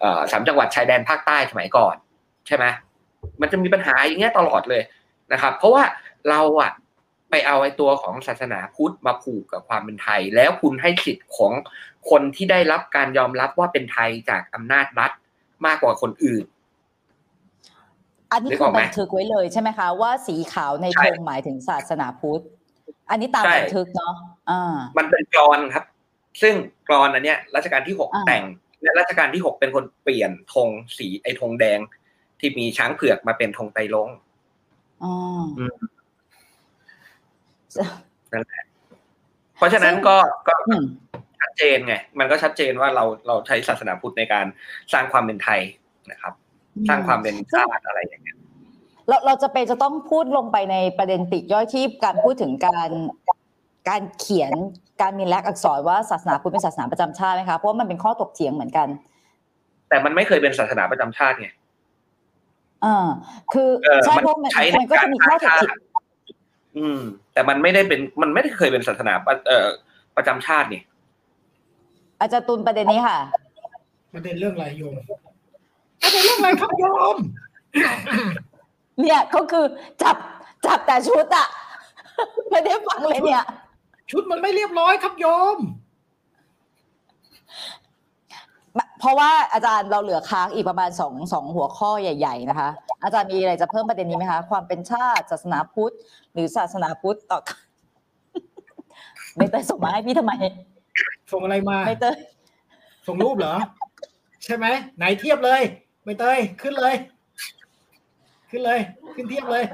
เออสามจังหวัดชายแดนภาคใต้สมัยก่อน ใช่ไหมมันจะมีปัญหาอย่างเงี้ยตลอดเลยนะครับ เพราะว่าเราอะ ไปเอาไอ้ตัวของศาสนาพุทธมาผูกกับความเป็นไทย แล้วคุณให้สิทธิ์ของคนที่ได้รับการยอมรับว่าเป็นไทยจากอำนาจรัฐมากกว่าคนอื่น อันนี้นึกคือออกไหมบันทึกไว้เลยใช่ไหมคะ ว่าสีขาวในใช่ธงหมายถึงศาสนาพุทธ อันนี้ตามใช่บันทึกเนาะอ่ามันเป็นกรอนครับ ซึ่งกรอนอันเนี้ยรัชกาลที่หกอ่าแต่ง และรัชกาลที่หกเป็นคนเปลี่ยนธงสีไอ้ธงแดง ที่มีช้างเผือกมาเป็นธงไตรรงค์อ๋ ออมเพราะฉะนั้นก็ก็อืมชัดเจนไง มันก็ชัดเจนว่าเราเราใช้ศาสนาพุทธในการสร้างความเป็นไทยนะครับ สร้างความเป็นชาติอะไรอย่างเงี้ยเราเราจะเป็นจะต้องพูดลงไปในประเด็นปลีกย่อยที่การพูดถึงการการเขียนการมีแลกอักษรว่าศาสนาพุทธเป็นศาสนาประจำชาติไหมคะเพราะว่ามันเป็นข้อถกเถียงเหมือนกัน แต่มันไม่เคยเป็นศาสนาประจำชาติไงอ่าคือเออใช่มันเพราะมันใช้ในมันก็การจะมีข้อถกเถียง อืม แต่มันไม่ได้เป็นมันไม่ได้เคยเป็นศาสนาประเอ่อประจำชาตินี่อาจารย์ตุลประเด็นนี้ค่ะประเด็นเรื่องอะไรโยมประเด็นเรื่องอะไรครับโยม เนี่ยก็คือจับจับแต่ชุดอะไม่ได้ฟังเลยเนี่ย ชุดมันไม่เรียบร้อยครับโยม เพราะว่าอาจารย์เราเหลือค้างอีกประมาณสองสองหัวข้อใหญ่ ๆ นะคะ อาจารย์มีอะไรจะเพิ่มประเด็นนี้ไหมคะ ความเป็นชาติศาสนาพุทธ หรือศาสนาพุทธต่อกันไม่เตยส่งมาให้พี่ทำไม ส่งอะไรมาไม่เตยส่งรูปเหรอ ใช่ไหมไหนเทียบเลยใบเตยขึ้นเลย ขึ้นเลย ขึ้นเทียบเลย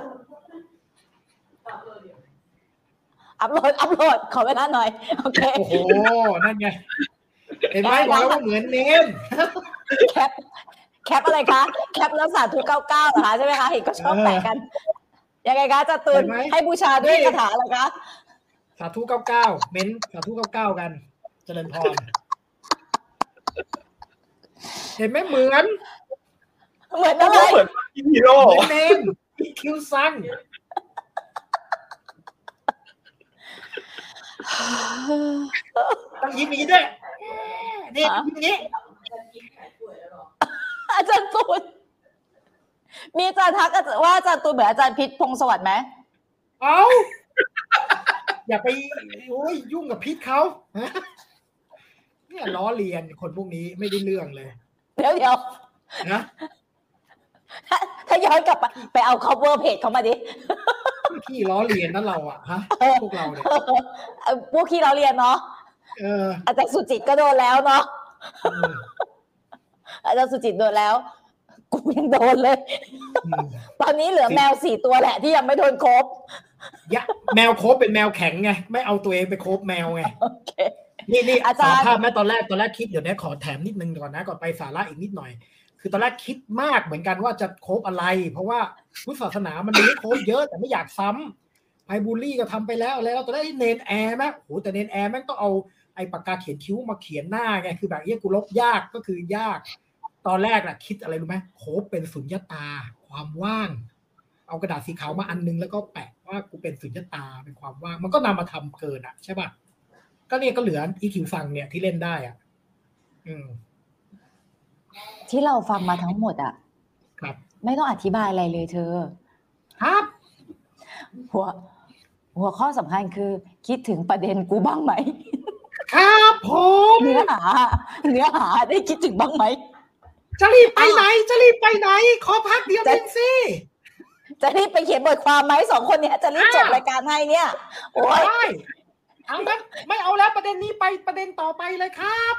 อัพโหลดอัพโหลดขอเวลาหน่อย โอเค โอ้โหนั่นไง เห็นไหมได้บอกแล้วได้ว่าเหมือนเนมแคปแคปอะไรคะแคปแล้วสาธุเก้าเก้าเหรอคะใช่ไหมคะเห็นก็ชอบแปะกันยังไงคะอาจะตุนเห็นไหมให้บูชาด้วยนี่คาถาอะไรคะสาธุเก้าเก้าเม้นสาธุเก้าเก้ากัน เจริญพรเห็นไหมเหมือน เหมือนอะไรเหมือนฮีโร่เหมือนเนมคิวซังต้องยิ้มอย่างนี้ด้วย นี่ยิ้มอย่างนี้อาจารย์ตูนมีอาจารย์ทักว่าอาจารย์ตูนเหมือนอาจารย์พิษพงศ์สวัสดิ์ไหมเอาอย่าไปโอ้ยยุ่งกับพิษเขาฮะเนี่ยล้อเลียนคนพวกนี้ไม่ได้เรื่องเลย เดี๋ยวเดี๋ยวนะถ้าถ้าย้อนกลับไปไปเอา cover page เขามาดิพี่ล้อเลียนนั่นเราอะฮะพวกเราเนี่ยเออพวกที่เราเรียนเนาะเอออาจารย์สุจิตก็โดนแล้วเนาะอืมอาจารย์สุจิตโดนแล้ว กูยังโดนเลยอืมตอนนี้เหลือแมวสี่ตัวแหละที่ยังไม่โดนครบยะแมวโคบเป็นแมวแข็งไง ไม่เอาตัวเองไปโคบแมวไงโอเคนี่นี่อาจารย์สภาพแม่ตอนแรกตอนแรกคิดเดี๋ยวนี้ขอแถมนิดนึงก่อนนะก่อนไปสาระอีกนิดหน่อย คือตอนแรกคิดมากเหมือนกันว่าจะโคบอะไร เพราะว่าพุทธศาสนามันมีให้โคบเยอะแต่ไม่อยากซ้ำไพบูลลี่ก็ทำไปแล้วแล้วตอนแรกเนนแอร์แม่โหแต่เนนแอร์แม่งต้องเอา ไอ้ปากกาเขียนคิ้วมาเขียนหน้าไงคือแบบเนี้ยกูลบยากก็คือยาก ตอนแรกน่ะคิดอะไรรู้ไหมโคบเป็นสุญญตา ความว่าง เอากระดาษสีขาวมาอันนึงแล้วก็แปะว่ากูเป็นสุญญตาเป็นความว่าง มันก็นำมาทำเกินอะใช่ป่ะก็เนี่ยก็เหลืออีคิวฟังเนี่ยที่เล่นได้อะ อืม ที่เราฟังมาทั้งหมดอะ ครับ ไม่ต้องอธิบายอะไรเลยเธอ ครับ หัว หัวข้อสำคัญคือ คิดถึงประเด็นกูบ้างไหมครับ ผมเนื้อหาเนื้อหาได้คิดถึงบ้างไหมจะรีบไปไหนจะรีบไปไหน ขอพักเดียวเองสิจะรีบไปเขียนบทความไหมสองคนเนี้ยจะรีบจบอะรายการให้เนี่ย โอ้ยได้เอางั้นไม่เอาแล้วประเด็นนี้ไปประเด็นต่อไปเลยครับ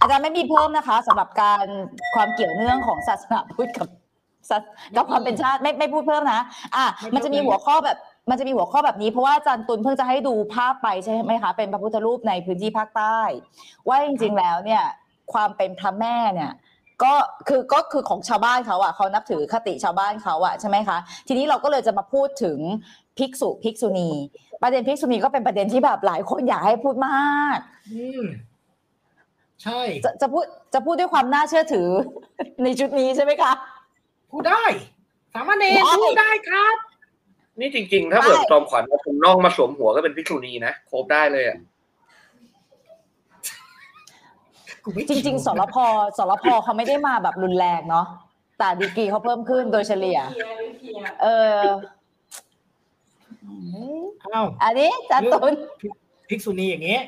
อาจารย์ไม่มีเพิ่มนะคะสำหรับการความเกี่ยวเนื่องของศาสนาพุทธกับศาสกับความเป็นชาติไม่ไม่พูดเพิ่มนะ อะไม่เพิ่มมันจะมีหัวข้อแบบ มันจะมีหัวข้อแบบนี้เพราะว่าอาจารย์ตุลเพิ่งจะให้ดูภาพไปใช่ไหมคะ เป็นพระพุทธรูปในพื้นที่ภาคใต้ ว่าจริงๆแล้วเนี่ยความเป็นพระแม่เนี่ยก็คือก็คือของชาวบ้านเขาอะเขานับถือคติชาวบ้านเขาอะใช่ไหมคะ ทีนี้เราก็เลยจะมาพูดถึงภิกษุภิกษุณี ประเด็นภิกษุณีก็เป็นประเด็นที่แบบหลายคนอยากให้พูดมากอืมใช่จะจะพูดจะพูดด้วยความน่าเชื่อถือในชุดนี้ใช่ไหมคะ พูดได้ สามารถเนรได้พูดได้ครับ นี่จริงๆ ถ้าเปิดจอมขวัญเอาถุงน่องมาสวมหัวก็เป็นพิกษุณีนะโครบได้เลยอะกูไม่จริง ๆสรพสรพเขาไม่ได้มาแบบรุนแรงเนาะแต่ดีกรีเขาเพิ่มขึ้นโดยเฉลี่ย เอออ้าวอันนี้จัดตุนภิกษุณีอย่างเงี้ย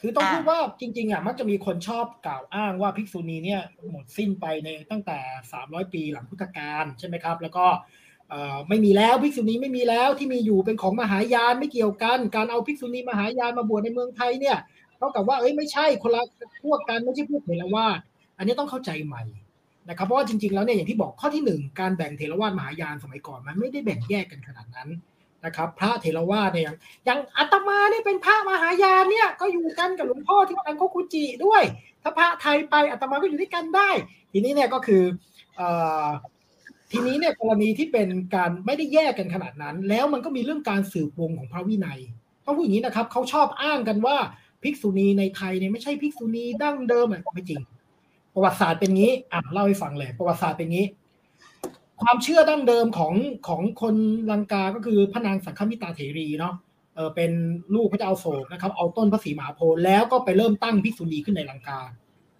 คือต้องอะพูดว่าจริง ๆอะมักจะมีคนชอบกล่าวอ้างว่าภิกษุณีเนี่ยหมดสิ้นไปในตั้งแต่ 300 ปีหลังพุทธกาลใช่ไหมครับ แล้วก็เอ่อ ไม่มีแล้วภิกษุณีไม่มีแล้วที่มีอยู่เป็นของมหายานไม่เกี่ยวกัน การเอาภิกษุณีมหายานมาบวชในเมืองไทยเนี่ยเท่ากับว่าเอ้ยไม่ใช่คนละพวกกันไม่ใช่พวกเถรวาทอันนี้ต้องเข้าใจใหม่นะครับเพราะว่าจริงๆแล้วเนี่ยอย่างที่บอกข้อที่หนึ่งการแบ่งเถรวาทมหายานสมัยก่อนมันไม่ได้แบ่งแยกกันขนาดนั้นนะครับพระเถรวาทเนี่ยอย่างอย่าตมาเนี่ยเป็นพระมหายานเนี่ยก็อยู่กันกับหลวงพ่อที่วัดอังโคกุจิด้วย ถ้าพระไทยไปอาตมาก็อยู่ด้วยกันได้ ทีนี้เนี่ยก็คืออ ทีนี้เนี่ยกรณีที่เป็นการไม่ได้แยกกันขนาดนั้น แล้วมันก็มีเรื่องการสืบวงของพระวินัยต้องพูดอย่างนี้นะครับเขาชอบอ้างกันว่าภิกษุณีในไทยเนี่ยไม่ใช่ภิกษุณีดั้งเดิมอะไม่จริง ประวัติศาสตร์เป็นงี้อะเล่าให้ฟังเลยประวัติศาสตร์เป็นงี้ ความเชื่อดั้งเดิมของของคนลังกาก็คือพระนางสังฆมิตาเถรีเนาะเออเป็นลูกพระเจ้าโศกนะครับ เอาต้นพระศรีมหาโพธิ์แล้วก็ไปเริ่มตั้งภิกษุณีขึ้นในลังกา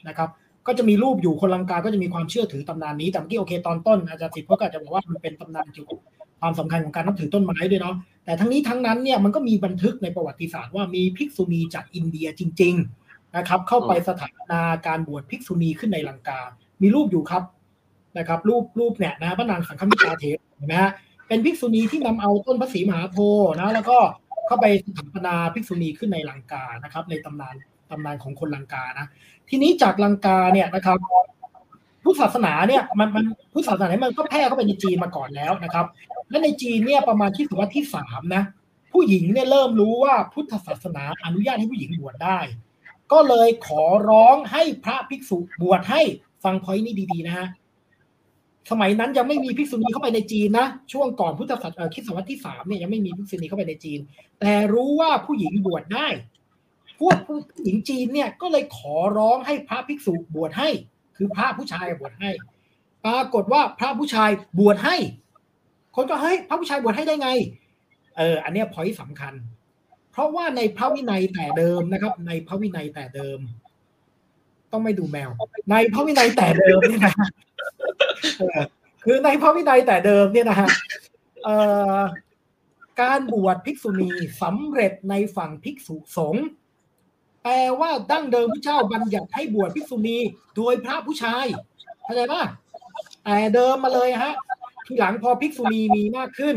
นะครับ ก็จะมีรูปอยู่คนลังกาก็จะมีความเชื่อถือตำนานนี้แต่เมื่อกี้โอเคตอนต้นอาจารย์สิทธิ์เขาก็จะบอกว่ามันเป็นตำนานเกี่ยวกับความสำคัญของการนับถือต้นไม้ด้วยเนาะแต่ทั้งนี้ทั้งนั้นเนี่ยมันก็มีบันทึกในประวัติศาสตร์ว่ามีภิกษุณีจากอินเดียจริง ๆนะครับ เข้าไปสถาปนาการบวชภิกษุณีขึ้นในลังกา มีรูปอยู่ครับนะครับ รูปรูปเนี่ยนะพระนางสังฆมิตราเถรเห็นไหมฮะเป็นภิกษุณีที่นำเอาต้นพระศรีมหาโพธิ์นะแล้วก็เข้าไปสถาปนาภิกษุณีขึ้นในลังกานะครับ ในตำนานตำนานของคนลังกานะ ทีนี้จากลังกาเนี่ยนะครับพุทธศาสนาเนี่ยมันมันพุทธศาสนาเนี่ยมันก็แพร่เข้าไปในจีนมาก่อนแล้วนะครับ และในจีนเนี่ยประมาณที่ศตวรรษที่สามนะผู้หญิงเนี่ยเริ่มรู้ว่าพุทธศาสนาอนุญาตให้ผู้หญิงบวชได้ ก็เลยขอร้องให้พระภิกษุบวชให้ฟังพอยนี้ดีๆนะฮะสมัยนั้นยังไม่มีภิกษุณีเข้าไปในจีนนะช่วงก่อนพุทธศาสนาคริสตศตวรรษที่สามเนี่ยยังไม่มีภิกษุณีเข้าไปในจีน แต่รู้ว่าผู้หญิงบวชได้ พวกผู้หญิงจีนเนี่ยก็เลยขอร้องให้พระภิกษุบวชให้ คือพระผู้ชายบวชให้ ปรากฏว่าพระผู้ชายบวชให้ คนก็เฮ้ยพระผู้ชายบวชให้ได้ไง เออ อันเนี้ยพอยสำคัญ เพราะว่าในพระวินัยแต่เดิมนะครับ ในพระวินัยแต่เดิม ต้องไม่ดูแมว ในพระวินัยแต่เดิมนี่นะคือในพระวินัยแต่เดิมเนี่ยนะฮะเอ่อการบวชภิกษุณีสำเร็จในฝั่งภิกษุสงฆ์ แปลว่าดั้งเดิมพระเจ้าบัญญัติให้บวชภิกษุณีโดยพระผู้ชายเข้าใจป่ะแต่เดิมมาเลยฮะทีหลังพอภิกษุณีมีมากขึ้น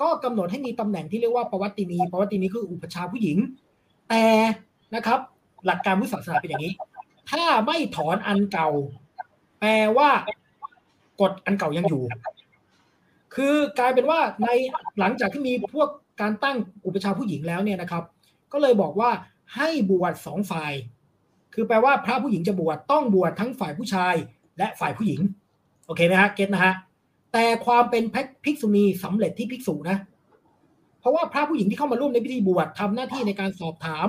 ก็กำหนดให้มีตำแหน่งที่เรียกว่าปวัตินีปวัตินีคืออุปชาผู้หญิง แต่นะครับ หลักการพุทธศาสนาเป็นอย่างนี้ ถ้าไม่ถอนอันเก่า แปลว่ากฎอันเก่ายังอยู่ คือกลายเป็นว่าในหลังจากที่มีพวกการตั้งอุปชาผู้หญิงแล้วเนี่ยนะครับ ก็เลยบอกว่า ให้บวชสองฝ่าย คือแปลว่าพระผู้หญิงจะบวชต้องบวชทั้งฝ่ายผู้ชาย และฝ่ายผู้หญิง โอเคไหมฮะเก็ตนะฮะแต่ความเป็นภิกษุณีสำเร็จที่ภิกษุนะ เพราะว่าพระผู้หญิงที่เข้ามาร่วมในพิธีบวชทำหน้าที่ในการสอบถาม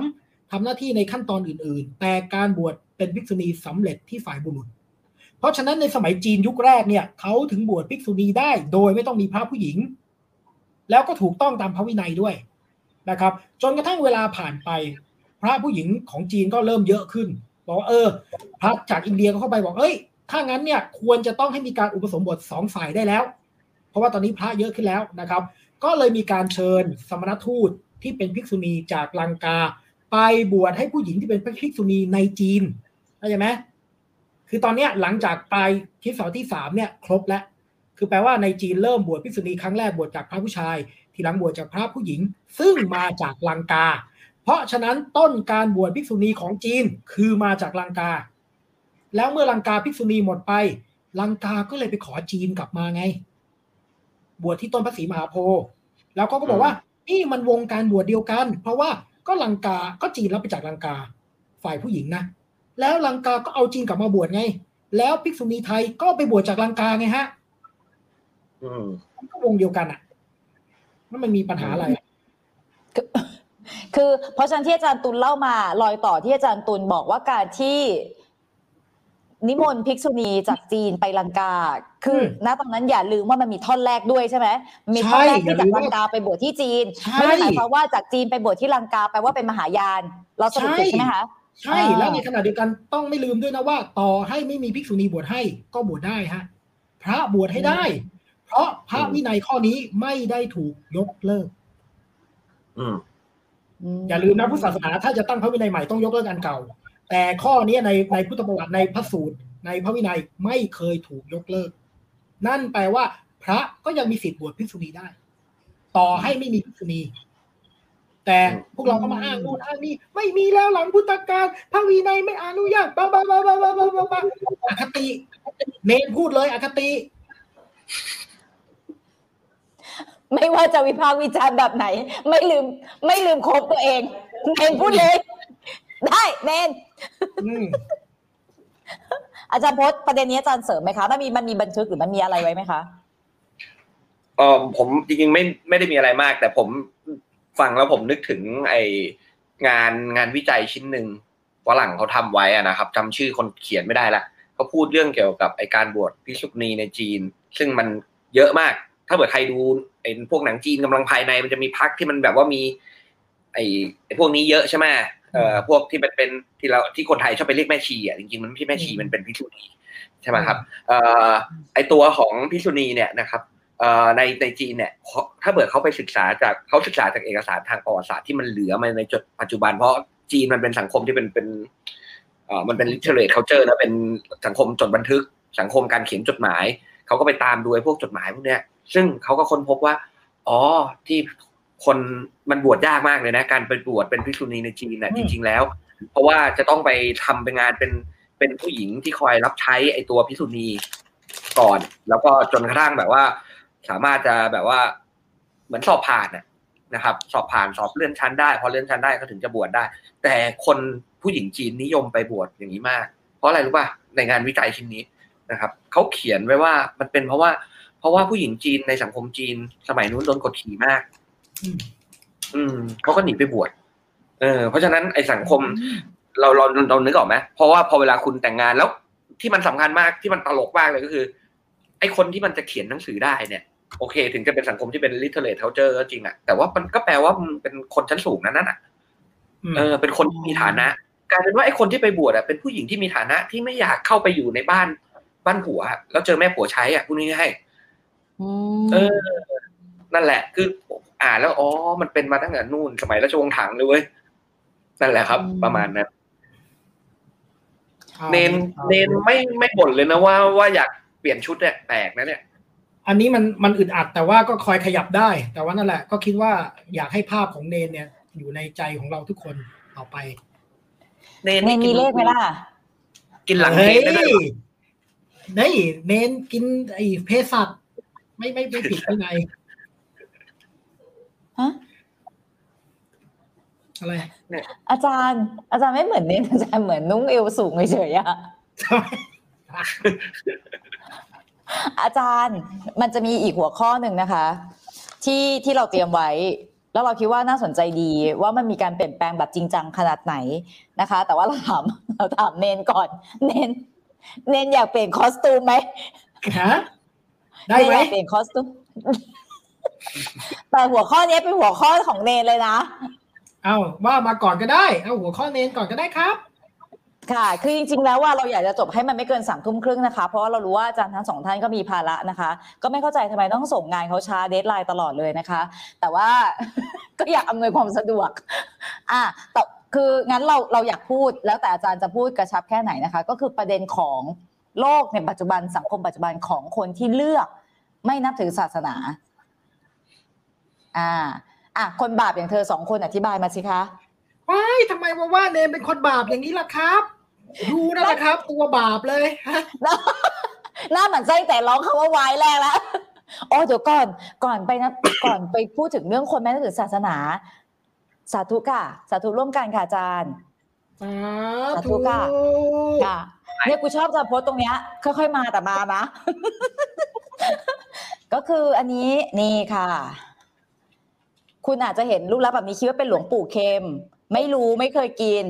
ทำหน้าที่ในขั้นตอนอื่น ๆ แต่การบวชเป็นภิกษุณีสำเร็จที่ฝ่ายบุรุษ เพราะฉะนั้นในสมัยจีนยุคแรกเนี่ยเขาถึงบวชภิกษุณีได้ โดยไม่ต้องมีพระผู้หญิง แล้วก็ถูกต้องตามพระวินัยด้วยนะครับ จนกระทั่งเวลาผ่านไป พระผู้หญิงของจีนก็เริ่มเยอะขึ้น บอกว่าเออ พระจากอินเดียก็เข้าไปบอกเอ้ยถ้างั้นเนี่ยควรจะต้องให้มีการอุปสมบทสองฝ่ายได้แล้ว เพราะว่าตอนนี้พระเยอะขึ้นแล้วนะครับ ก็เลยมีการเชิญสมณทูตที่เป็นภิกษุณีจากลังกา ไปบวชให้ผู้หญิงที่เป็นภิกษุณีในจีนเข้าใจไหมคือตอนนี้หลังจากปลายคริสตศตวรรษที่สามเนี่ยครบแล้วคือแปลว่าในจีนเริ่มบวชภิกษุณีครั้งแรกบวชจากพระผู้ชาย ทีหลังบวชจากพระผู้หญิง ซึ่งมาจากลังกา เพราะฉะนั้นต้นการบวชภิกษุณีของจีนคือมาจากลังกา แล้วเมื่อลังกาภิกษุณีหมดไปลังกาก็เลยไปขอจีนกลับมาไง บวชที่ต้นพระศรีมหาโพธิ์แล้วก็ก็บอกว่านี่มันวงการบวชเดียวกัน เพราะว่าก็ลังกาก็จีนรับไปจากลังกาฝ่ายผู้หญิงนะ แล้วลังกาก็เอาจีนกลับมาบวชไง แล้วภิกษุณีไทยก็ไปบวชจากลังกาไงฮะอืมมันก็วงเดียวกันอะมันมันมีปัญหาอะไรอะ คือเพราะฉะนั้นที่อาจารย์ตุลเล่ามารอยต่อที่อาจารย์ตุลบอกว่าการที่นิมนต์ภิกษุณีจากจีนไปลังกา คือ ณ ตอนนั้นอย่าลืมว่ามันมีท่อนแรกด้วยใช่ไหม มีท่อนแรกที่จากลังกาไปบวชที่จีนใช่ไม่ได้หมายความว่าจากจีนไปบวชที่ลังกาแปลว่าเป็นมหายาน เราสรุปถูกใช่ไหมคะ ใช่อ่าแล้วในขณะเดียวกันต้องไม่ลืมด้วยนะว่า ต่อให้ไม่มีภิกษุณีบวชให้ก็บวชได้ฮะ พระบวชให้ได้ เพราะพระวินัยข้อนี้ไม่ได้ถูกยกเลิก อืม อย่าลืมนะพุทธศาสนาถ้าจะตั้งพระวินัยใหม่ต้องยกเลิกอันเก่า แต่ข้อนี้ในในพุทธประวัติในพระสูตร ในพระวินัยไม่เคยถูกยกเลิก นั่นแปลว่าพระก็ยังมีสิทธิบวชพิกษุณีได้ ต่อให้ไม่มีพิกษุณี แต่พวกเราก็มาอ้างน่นอ้างนี่ไม่มีแล้วหลังพุทธกาลพระวินัยไม่อนุญาตบ้าบ้าบ้าบ้าบ้าบ้าบ้าอคติ เนนพูดเลยอคติ ไม่ว่าจะวิพากษ์วิจารณ์แบบไหน ไม่ลืม ไม่ลืมโคบตัวเองเนนพูดเลย ได้เนนอืมอาจารย์พจน์ประเด็นนี้อาจารย์เสริมไหมคะมันมีมันมีบันทึกหรือมันมีอะไรไว้ไหมคะเออผมจริงๆไม่ไม่ได้มีอะไรมาก แต่ผมฟังแล้วผมนึกถึง ไองานงานวิจัยชิ้นหนึ่งฝรั่งเขาทำไว้อะนะครับจำชื่อคนเขียนไม่ได้ละเขาพูดเรื่องเกี่ยวกับไอการบวชพิสุณีในจีน ซึ่งมันเยอะมาก ถ้าเกิดใครดูไอพวกหนังจีนกำลังภายในมันจะมีพักที่มันแบบว่ามี ไอไอพวกนี้เยอะใช่ไหมเอ่อพวกที่มันเป็นที่เราที่คนไทยชอบไปเรียกแม่ชีอะจริงๆมันไม่ใช่แม่ชีมันเป็นพิสุณีใช่ไหมครับเอ่อไอตัวของพิษุณีเนี่ยนะครับเอ่อในในจีนเนี่ยเขาถ้าเกิดเขาไปศึกษาจากเขาศึกษาจากเอกสารทางประวัติศาสตร์ที่มันเหลือมาในจุดปัจจุบัน เพราะจีนมันเป็นสังคมที่เป็นเป็นเอ่อมันเป็น literate culture นะเป็นสังคมจดบันทึกสังคมการเขียนจดหมายเขาก็ไปตามดูไอ้พวกจดหมายพวกเนี้ย ซึ่งเขาก็ค้นพบว่า อ๋อที่คนมันบวชยากมากเลยนะ การไปบวชเป็นภิกษุณีในจีนน่ะอืจมริง ๆ แล้ว เพราะว่าจะต้องไปทำเป็นงานเป็นเป็นผู้หญิงที่คอยรับใช้ไอ้ตัวภิกษุณีก่อน แล้วก็จนกระทั่งแบบว่า สามารถจะแบบว่าเหมือนสอบผ่านน่ะนะครับ สอบผ่านสอบเลื่อนชั้นได้พอเลื่อนชั้นได้ก็ถึงจะบวชได้ แต่คนผู้หญิงจีนนิยมไปบวชอย่างนี้มาก เพราะอะไรรู้ป่ะในงานวิจัยชิ้นนี้นะครับเขาเขียนไว้ว่ามันเป็นเพราะว่า เพราะว่าผู้หญิงจีนในสังคมจีน สมัยนู้นโดนกดขี่มาก อืมอืมเขาก็หนีไปบวชเออ เพราะฉะนั้นไอ้สังคม เราเราเรานึกออกไหมเพราะว่าพอเวลาคุณแต่งงานแล้วที่มันสำคัญมากที่มันตลกมากเลยก็คือ ไอ้คนที่มันจะเขียนหนังสือได้เนี่ยโอเค ถึงจะเป็นสังคมที่เป็น literate culture ก็จริงอะแต่ว่ามันก็แปลว่ามันเป็นคนชั้นสูงนั้นน่ะอืมเออ เป็นคนที่มีฐานะกลายเป็นว่าไอ้คนที่ไปบวชอะเป็นผู้หญิงที่มีฐานะที่ไม่อยากเข้าไปอยู่ในบ้านบ้านผัวอะแล้วเจอแม่ผัวใช้อะพูดง่ายๆอื เอมอนั่นแหละ คืออ่านแล้วอ๋อ มันเป็นมาตั้งแต่นู่นสมัยราชวงศ์ถังเลยเว้ยนั่นแหละครับ ประมาณนั้นเนนเนนไม่ไม่บ่นเลยนะว่าว่าอยากเปลี่ยนชุดเนี่ยแปลกนะเนี่ย อันนี้มันมันอึดอัดแต่ว่าก็คอยขยับได้ แต่ว่านั่นแหละ ก็คิดว่าอยากให้ภาพของเนนเนี่ย อยู่ในใจของเราทุกคนต่อไป เนนเนนมีเลขไหมล่ะ กินหลังเฮ้เนยนได้ด้วยเหรอนี่เนนกินไอ้เภสัช ไม่ไม่ไม่ผิดที่ไหนฮะอะไรอาจารย์ อาจารย์ไม่เหมือนเนนอาจารย์เหมือนนุ่งเอวสูงเฉยๆอะอาจารย์มันจะมีอีกหัวข้อหนึ่งนะคะ ที่ที่เราเตรียมไว้ แล้วเราคิดว่าน่าสนใจดีว่ามันมีการเปลี่ยนแปลงแบบจริงจังขนาดไหนนะคะ แต่ว่าเราถามเราถามเนนก่อน เนนเนนอยากเปลี่ยน costume ไหมฮะ ได้ไหมเนนอยากเปลี่ยน costumeแต่หัวข้อนี้เป็นหัวข้อของเนนเลยนะ เอาว่ามาก่อนก็ได้ เอาหัวข้อเนนก่อนก็ได้ครับ ค่ะ คือจริงๆแล้วว่าเราอยากจะจบให้มันไม่เกินสามทุ่มครึ่งนะคะ เพราะว่าเรารู้ว่าอาจารย์ทั้งสองท่านก็มีภาระนะคะ ก็ไม่เข้าใจทำไมต้องส่งงานเขาช้า deadline ตลอดเลยนะคะ แต่ว่าก็อยากอำนวยความสะดวก อะแต่คืองั้นเราเราอยากพูดแล้วแต่อาจารย์จะพูดกระชับแค่ไหนนะคะ ก็คือประเด็นของ โลกในปัจจุบันสังคมปัจจุบันของคนที่เลือก ไม่นับถือศาสนา อ่า อะคนบาปอย่างเธอสองคนอธิบายมาสิคะว้ายทำไมว่าว่าเนนเป็นคนบาปอย่างนี้ล่ะครับดูนั่นแหละครับ ตัวบาปเลยฮะหน้าหมันไส้แต่ร้องคำว่าวายแรกแล้วโอ้เดี๋ยวก่อนก่อนไปนะก่อนไปพูดถึงเรื่องคนแม้แต่ถือศาสนา สาธุค่ะ สาธุร่วมกันค่ะอาจารย์สาสาธุธุค่ะค่ะ เนี่ยกูชอบจะโพสต์ตรงเนี้ยค่อยๆมาแต่มานะ ก็คืออันนี้นี่ค่ะ คุณอาจจะเห็นรูปลักษณ์แบบนี้คิดว่าเป็นหลวงปู่เค็ม ไม่รู้ไม่เคยกิน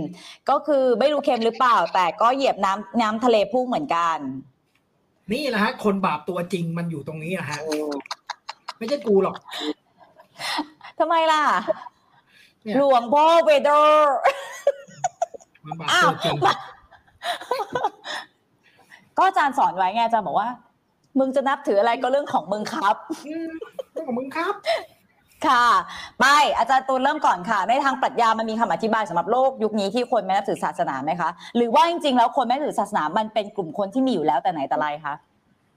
ก็คือไม่รู้เค็มหรือเปล่า แต่ก็เหยียบน้ำน้ำทะเลพุ่งเหมือนกัน นี่แหละฮะ คนบาปตัวจริงมันอยู่ตรงนี้อะฮะไม่ใช่กูหรอกทำไมล่ะเนี่ยหลวงพ่อเวเดอร์มันบาปอ้าวตัวจริง ก็อาจารย์สอนไว้ไงอาจารย์บอกว่า มึงจะนับถืออะไรก็เรื่องของมึงครับอืมเรื่องของมึงครับ ค่ะไปอาจารย์ตูนเริ่มก่อนค่ะ ในทางปรัชญามันมีคำอธิบายสำหรับโลกยุคนี้ที่คนไม่นับถือศาสนาไหมคะ หรือว่าจริงๆแล้วคนไม่นับถือศาสนามันเป็นกลุ่มคนที่มีอยู่แล้วแต่ไหนแต่ไรคะ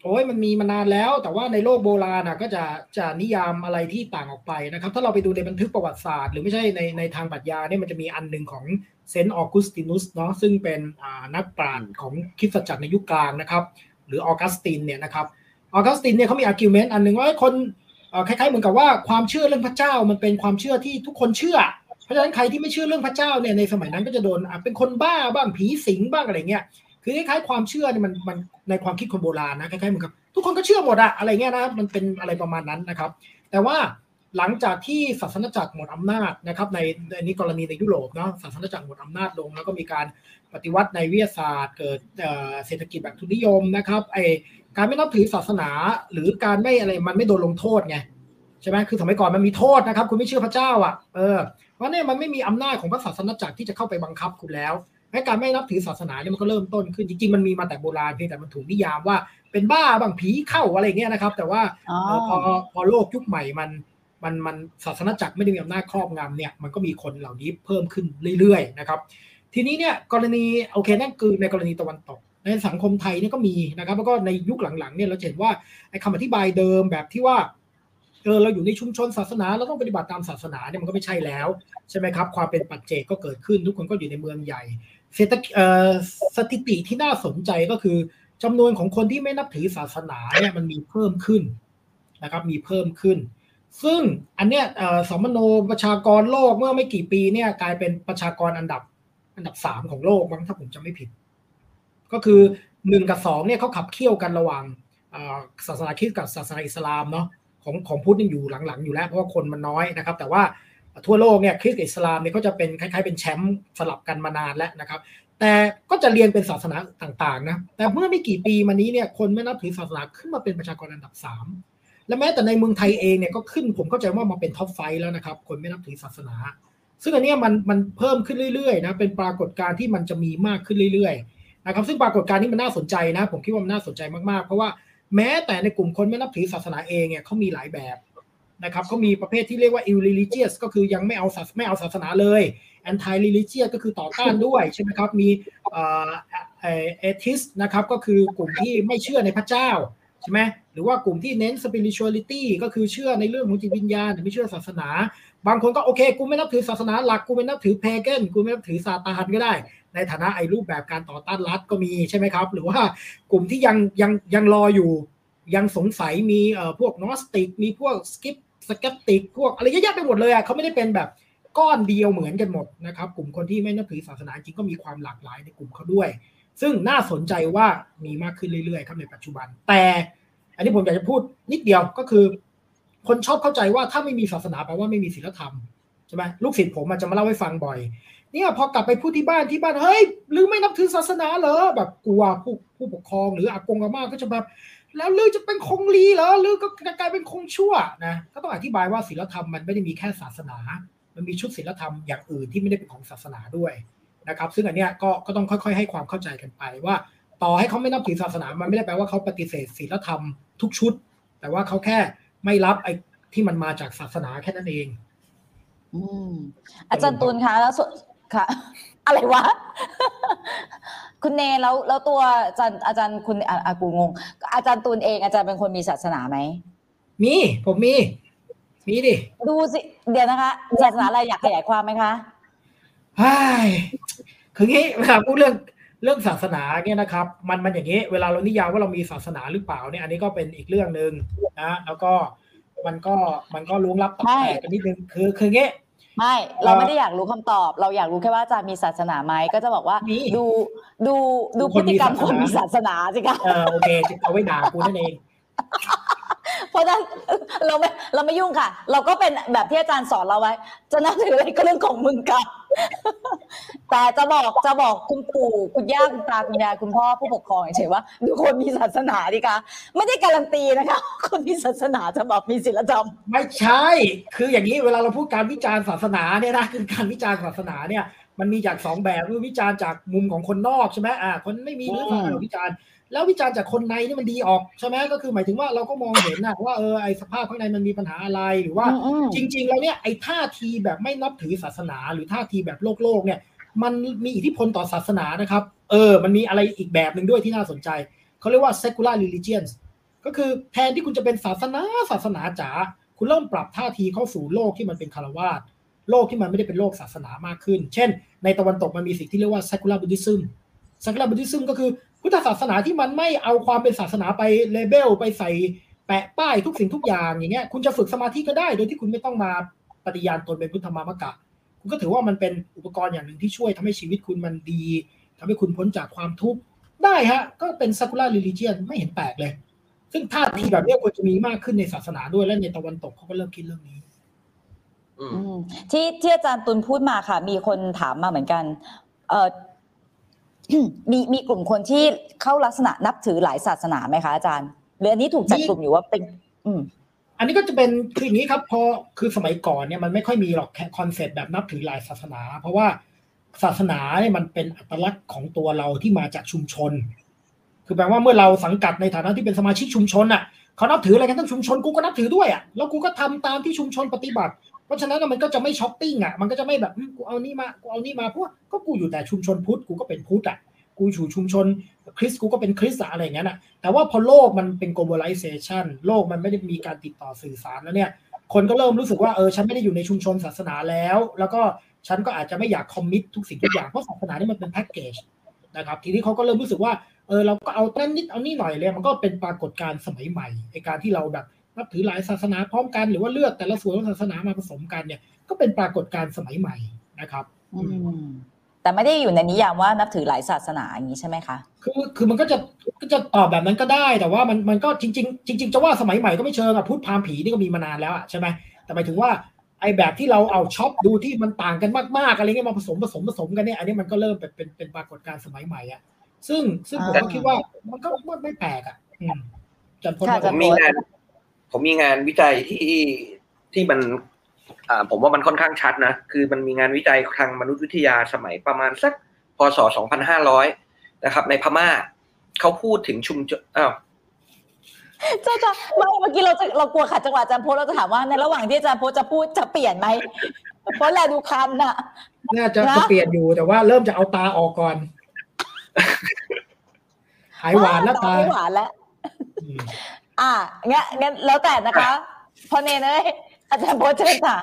โอ้ยมันมีมานานแล้ว แต่ว่าในโลกโบราณนะก็จะจะนิยามอะไรที่ต่างออกไปนะครับ ถ้าเราไปดูในบันทึกประวัติศาสตร์ หรือไม่ใช่ในในทางปรัชญาเนี่ยมันจะมีอันหนึ่งของ เซนต์ออกุสตินุสเนาะซึ่งเป็นอ่านักปราชญ์ของคริสตจักรในยุคกลางนะครับ หรือออกัสตินเนี่ยนะครับออกัสตินเนี่ยเขามี argument อันหนึ่งว่าคนเอ่อคล้ายๆเหมือนกับว่าความเชื่อเรื่องพระเจ้ามันเป็นความเชื่อที่ทุกคนเชื่อ เพราะฉะนั้นใครที่ไม่เชื่อเรื่องพระเจ้าเนี่ยในสมัยนั้นก็จะโดนอะเป็นคนบ้าบ้างผีสิงบ้างอะไรเงี้ยคือคล้ายๆความเชื่อเนี่ยมันมันในความคิดคนโบราณนะคล้ายๆเหมือนกับทุกคนก็เชื่อหมดอะอะไรเงี้ยนะมันเป็นอะไรประมาณนั้นนะครับ แต่ว่า หลังจากที่ศาสนจักรหมดอำนาจนะครับในในนี้กรณีในยุโรปเนาะศาสนจักรหมดอำนาจลง แล้วก็มีการปฏิวัติในวิทยาศาสตร์ เกิดเศรษฐกิจแบบทุนนิยมนะครับไอการไม่นับถือศาสนาหรือการไม่อะไรมันไม่โดนลงโทษไงใช่ไหมคือสมัยก่อนมันมีโทษนะครับ คุณไม่เชื่อพระเจ้าอะเออเพราะเนี่ยมันไม่มีอำนาจของพระศาสนจักรที่จะเข้าไปบังคับคุณแล้วและการไม่นับถือศาสนาเนี่ยมันก็เริ่มต้นขึ้นจริงๆมันมีมาแต่โบราณเพียงแต่มันถูกนิยามว่าเป็นบ้าบางผีเข้าอะไรเงี้ยนะครับ แต่ว่าออพอพอโลกยุคใหม่มัน มันมันศาสนาจักรไม่ได้มีอำนาจครอบงำเนี่ยมันก็มีคนเหล่านี้เพิ่มขึ้นเรื่อยๆนะครับ ทีนี้เนี่ยกรณีโอเคนั่นคือในกรณีตะวันตก ในสังคมไทยเนี่ยก็มีนะครับแล้วก็ในยุคหลังๆเนี่ยเราเห็นว่าไอ้คำอธิบายเดิมแบบที่ว่าเออเราอยู่ในชุมชนศาสนาเราต้องปฏิบัติตามศาสนาเนี่ยมันก็ไม่ใช่แล้วใช่ไหมครับ ความเป็นปัจเจกก็เกิดขึ้นทุกคนก็อยู่ในเมืองใหญ่เศรษฐเออสถิติที่น่าสนใจก็คือจำนวนของคนที่ไม่นับถือศาสนาเนี่ยมันมีเพิ่มขึ้นนะครับ มีเพิ่มขึ้น ซึ่งอันเนี้ยสมโนประชากรโลกเมื่อไม่กี่ปีเนี่ยกลายเป็นประชากรอันดับอันดับสามของโลกบ้างถ้าผมจำไม่ผิด ก็คือหนึ่งกับสองเนี่ยเขาขับเคี่ยวกันระหว่างศาสนาคริสต์กับศาสนาอิสลามเนาะของของพุทธนี่อยู่หลังๆอยู่แล้วเพราะว่าคนมันน้อยนะครับ แต่ว่าทั่วโลกเนี่ยคริสต์กับอิสลามเนี่ยเขาจะเป็นคล้ายๆเป็นแชมป์สลับกันมานานแล้วนะครับ แต่ก็จะเรียนเป็นศาสนาต่างๆนะแต่เมื่อไม่กี่ปีมานี้เนี่ยคนไม่นับถือศาสนาขึ้นมาเป็นประชากรอันดับสาม และแม้แต่ในเมืองไทยเองเนี่ยก็ขึ้นผมเข้าใจว่ามาเป็น top five แล้วนะครับ คนไม่นับถือศาสนา ซึ่งอันนี้มันมันเพิ่มขึ้นเรื่อยๆนะเป็นปรากฏการณ์ที่มันจะมีมากขึ้นเรื่อยๆนะครับซึ่งปรากฏการณ์นี้มันน่าสนใจนะ ผมคิดว่ามันน่าสนใจมากๆ เพราะว่าแม้แต่ในกลุ่มคนไม่นับถือศาสนาเองเนี่ยเขามีหลายแบบนะครับเขามีประเภทที่เรียกว่า irreligious ก็คือยังไม่เอาศาสไม่เอาศาสนาเลย anti religious ก็คือต่อต้านด้วยใช่ไหมครับมีเอทิสนะครับก็คือกลุ่มที่ไม่เชื่อในพระเจ้า ใช่ไหมหรือว่ากลุ่มที่เน้น spirituality ก็คือเชื่อในเรื่องของจิตวิญญาณแต่ไม่เชื่อศาสนา บางคนก็โอเค กูไม่นับถือศาสนาหลัก กูไม่นับถือเพเกนกูไม่นับถือซาตานก็ได้ ในฐานะไอ้รูปแบบการต่อต้านรัฐก็มีใช่ไหมครับ หรือว่ากลุ่มที่ยังยังยังรออยู่ ยังสงสัยมีเอ่อพวกนอสติก มีพวกสกิปสเกปติกพวกอะไรเยอะแยะไปหมดเลยอะเขาไม่ได้เป็นแบบก้อนเดียวเหมือนกันหมดนะครับ กลุ่มคนที่ไม่นับถือศาสนาจริงก็มีความหลากหลายในกลุ่มเขาด้วย ซึ่งน่าสนใจว่ามีมากขึ้นเรื่อยๆครับในปัจจุบัน แต่อันนี้ผมอยากจะพูดนิดเดียวก็คือ คนชอบเข้าใจว่าถ้าไม่มีศาสนาแปลว่าไม่มีศีลธรรมใช่ไหมลูกศิษย์ผมจะมาเล่าให้ฟังบ่อย เนี่ยพอกลับไปพูดที่บ้านที่บ้านเฮ้ยหรือไม่นับถือศาสนาเหรอแบบกลัวผู้ผู้ปกครองหรืออากงอาม่าก็จะแบบแล้วลือจะเป็นคงลีเหรอลือก็กลายเป็นคงชั่วนะก็ต้องอธิบายว่าศีลธรรมมันไม่ได้มีแค่ศาสนา มันมีชุดศีลธรรมอย่างอื่นที่ไม่ได้เป็นของศาสนาด้วย นะครับ ซึ่งอันเนี้ยก็ก็ต้องค่อย ๆ ให้ความเข้าใจกันไปว่า ต่อให้เขาไม่นับถือศาสนา มันไม่ได้แปลว่าเขาปฏิเสธศีลธรรมทุกชุด แต่ว่าเขาแค่ไม่รับไอ้ที่มันมาจากศาสนาแค่นั้นเอง อืมอาจารย์ตุลคะแล้วส่วนค่ะ อะไรวะ คุณเนแล้วแล้วตัวอาจารย์อาจารย์คุณอากูงง อาจารย์ตูนเองอาจารย์เป็นคนมีศาสนาไหมมี ผมมี มีดิ ดูสิ เดี๋ยวนะคะ ศาสนาอะไรอยากขยายความไหมคะใช่ คืองี้เวลาพูดเรื่องเรื่องศาสนาเนี่ยนะครับ มันมันอย่างนี้ เวลาเรานิยามว่าเรามีศาสนาหรือเปล่าเนี่ยอันนี้ก็เป็นอีกเรื่องหนึ่งนะแล้วก็มันก็มันก็ล้วงลับตับแตกกันนิดนึงคือคืองี้ไม่ เราไม่ได้อยากรู้คำตอบ เราอยากรู้แค่ว่าอาจารย์มีศาสนาไหมก็จะบอกว่ามีดูดูดูดูพคฤนมีติกรรมศาสนาคนมีศาสนาสิคะเออโอเคเอาไว้ด่ากูนั่นเอง เพราะฉะนั้นเราไม่เราไม่ยุ่งค่ะ เราก็เป็นแบบที่อาจารย์สอนเราไว้ จะนับถืออะไรก็เรื่องของมึงกัน แต่จะบอกจะบอกคุณปู่คุณย่าคุณตาคุณยายคุณพ่อผู้ปกครองเฉยว่าดูคนมีศาสนาดิคะไม่ได้การันตีนะคะ คนมีศาสนาจะแบบมีศีลธรรมไม่ใช่ คืออย่างนี้เวลาเราพูดการวิจารณ์ศาสนาเนี่ยนะคือการวิจารณ์ศาสนาเนี่ยมันมีจากสองแบบคือวิจารณ์จากมุมของคนนอกใช่ไหมอ่าคนไม่มีเรื่องศาสนาวิจารณ์ แล้ววิจารณ์จากคนในนี่มันดีออกใช่ไหมก็คือหมายถึงว่าเราก็มองเห็นนะว่าเออไอสภาพข้างในมันมีปัญหาอะไรหรือว่าอืมจริง ๆ แล้วเนี่ยไอท่าทีแบบไม่นับถือศาสนา หรือท่าทีแบบโลกโลกเนี่ย มันมีอิทธิพลต่อศาสนานะครับ เออ มันมีอะไรอีกแบบหนึ่งด้วยที่น่าสนใจ เขาเรียกว่า secular religions ก็คือแทนที่คุณจะเป็นศาสนาศาสนาจ๋าคุณเริ่มปรับท่าทีเข้าสู่โลกที่มันเป็นคารวาสโลกที่มันไม่ได้เป็นโลกศาสนามากขึ้น เช่น ในตะวันตกมันมีสิ่งที่เรียกว่า secular Buddhism secular Buddhism ก็คือพุทธศาสนาที่มันไม่เอาความเป็นศาสนาไปเลเบลไปใส่แปะป้ายทุกสิ่งทุกอย่างอย่างเงี้ยคุณจะฝึกสมาธิก็ได้ โดยที่คุณไม่ต้องมาปฏิญาณตนเป็นพุทธมามกะ คุณก็ถือว่ามันเป็นอุปกรณ์อย่างหนึ่งที่ช่วยทำให้ชีวิตคุณมันดีทำให้คุณพ้นจากความทุกข์ได้ฮะ ก็เป็น secular religion ไม่เห็นแปลกเลย ซึ่งท่าทีแบบนี้ควรจะมีมากขึ้นในศาสนาด้วยและในตะวันตกเขาก็เริ่มคิดเรื่องนี้ที่ที่อาจารย์ตุลพูดมาค่ะ มีคนถามมาเหมือนกัน เออ มีมีกลุ่มคนที่เข้าลักษณะนับถือหลายศาสนาไหมคะอาจารย์หรืออันนี้ถูกจัดกลุ่มอยู่ว่าเป็น อืม อันนี้ก็จะเป็นคืออย่างนี้ครับพอคือสมัยก่อนเนี่ยมันไม่ค่อยมีหรอกแค่ concept แบบนับถือหลายศาสนา เพราะว่าศาสนาเนี่ยมันเป็นอัตลักษณ์ของตัวเราที่มาจากชุมชน คือแปลว่าเมื่อเราสังกัดในฐานะที่เป็นสมาชิกชุมชนอะเขานับถืออะไรกันทั้งชุมชนกูก็นับถือด้วยอะแล้วกูก็ทำตามที่ชุมชนปฏิบัติ เพราะฉะนั้นมันก็จะไม่ช้อปปิ้งอะมันก็จะไม่แบบกูเอานี่มากูเอานี่มาเพราะก็กูอยู่แต่ชุมชนพุทธกูก็เป็นพุทธอะกูอยู่ชุมชนคริสกูก็เป็นคริสต์อะอะไรอย่างเงี้ยนะแต่ว่าพอโลกมันเป็น globalization โลกมันไม่ได้มีการติดต่อสื่อสารแล้วเนี่ย คนก็เริ่มรู้สึกว่าเออฉันไม่ได้อยู่ในชุมชนศาสนาแล้ว แล้วก็ฉันก็อาจจะไม่อยากคอมมิตทุกสิ่งทุกอย่างเพราะศาสนานี่มันเป็นแพ็กเกจนะครับทีนี้เขาก็เริ่มรู้สึกว่าเออเราก็เอานั่นนิดเอานี่หน่อยเลยมันก็เป็นปรากฏการณ์สมัยใหม่ในการที่เราแบบ นับถือหลายศาสนาพร้อมกันหรือว่าเลือกแต่ละส่วนของศาสนามาผสมกันเนี่ย ก็เป็นปรากฏการณ์สมัยใหม่นะครับอืมแต่ไม่ได้อยู่ในนิยามว่านับถือหลายศาสนาอย่างนี้ใช่ไหมคะคือคือมันก็จะก็จะตอบแบบนั้นก็ได้ แต่ว่ามันมันก็จริง ๆ จริง ๆ จะว่าสมัยใหม่ก็ไม่เชิงอะพุทธพราหมณ์ผีนี่ก็มีมานานแล้วอะใช่ไหมแต่หมายถึงว่าไอ้แบบที่เราเอาช็อปดูที่มันต่างกันมากๆอะไรเงี้ยมาผสมผสมผสมกันเนี่ยอันนี้มันก็เริ่มเป็นเป็นเป็นปรากฏการณ์สมัยใหม่อะซึ่งซึ่งผมก็อ่าคิดว่ามันก็ไม่ไม่แปลกอะอืมจันพลค่ะว่าจัผนมพลมีงาน ผมมีงานวิจัยที่ที่มันอ่าผมว่ามันค่อนข้างชัดนะ คือมันมีงานวิจัยทางมนุษยวิทยาสมัยประมาณสักพศ 2500 นะครับ ในพม่าเขาพูดถึงชุมชนอ้าวเจ้าจะไม่เมื่อกี้เราจะเรากลัวขัดจังหวะอาจารย์โพสเราจะถามว่าในระหว่างที่อาจารย์โพสจะพูดจะเปลี่ยนไหมเพราะแลดูคันน่ะน่าจะนะจะเปลี่ยนอยู่แต่ว่าเริ่มจะเอาตาออกก่อนหายหวานแล้วตาไม่หวานแล้ว อะงั้นงั้นแล้วแต่นะคะพอเนเอ้ยอาจารย์โพสเชิญค่ะ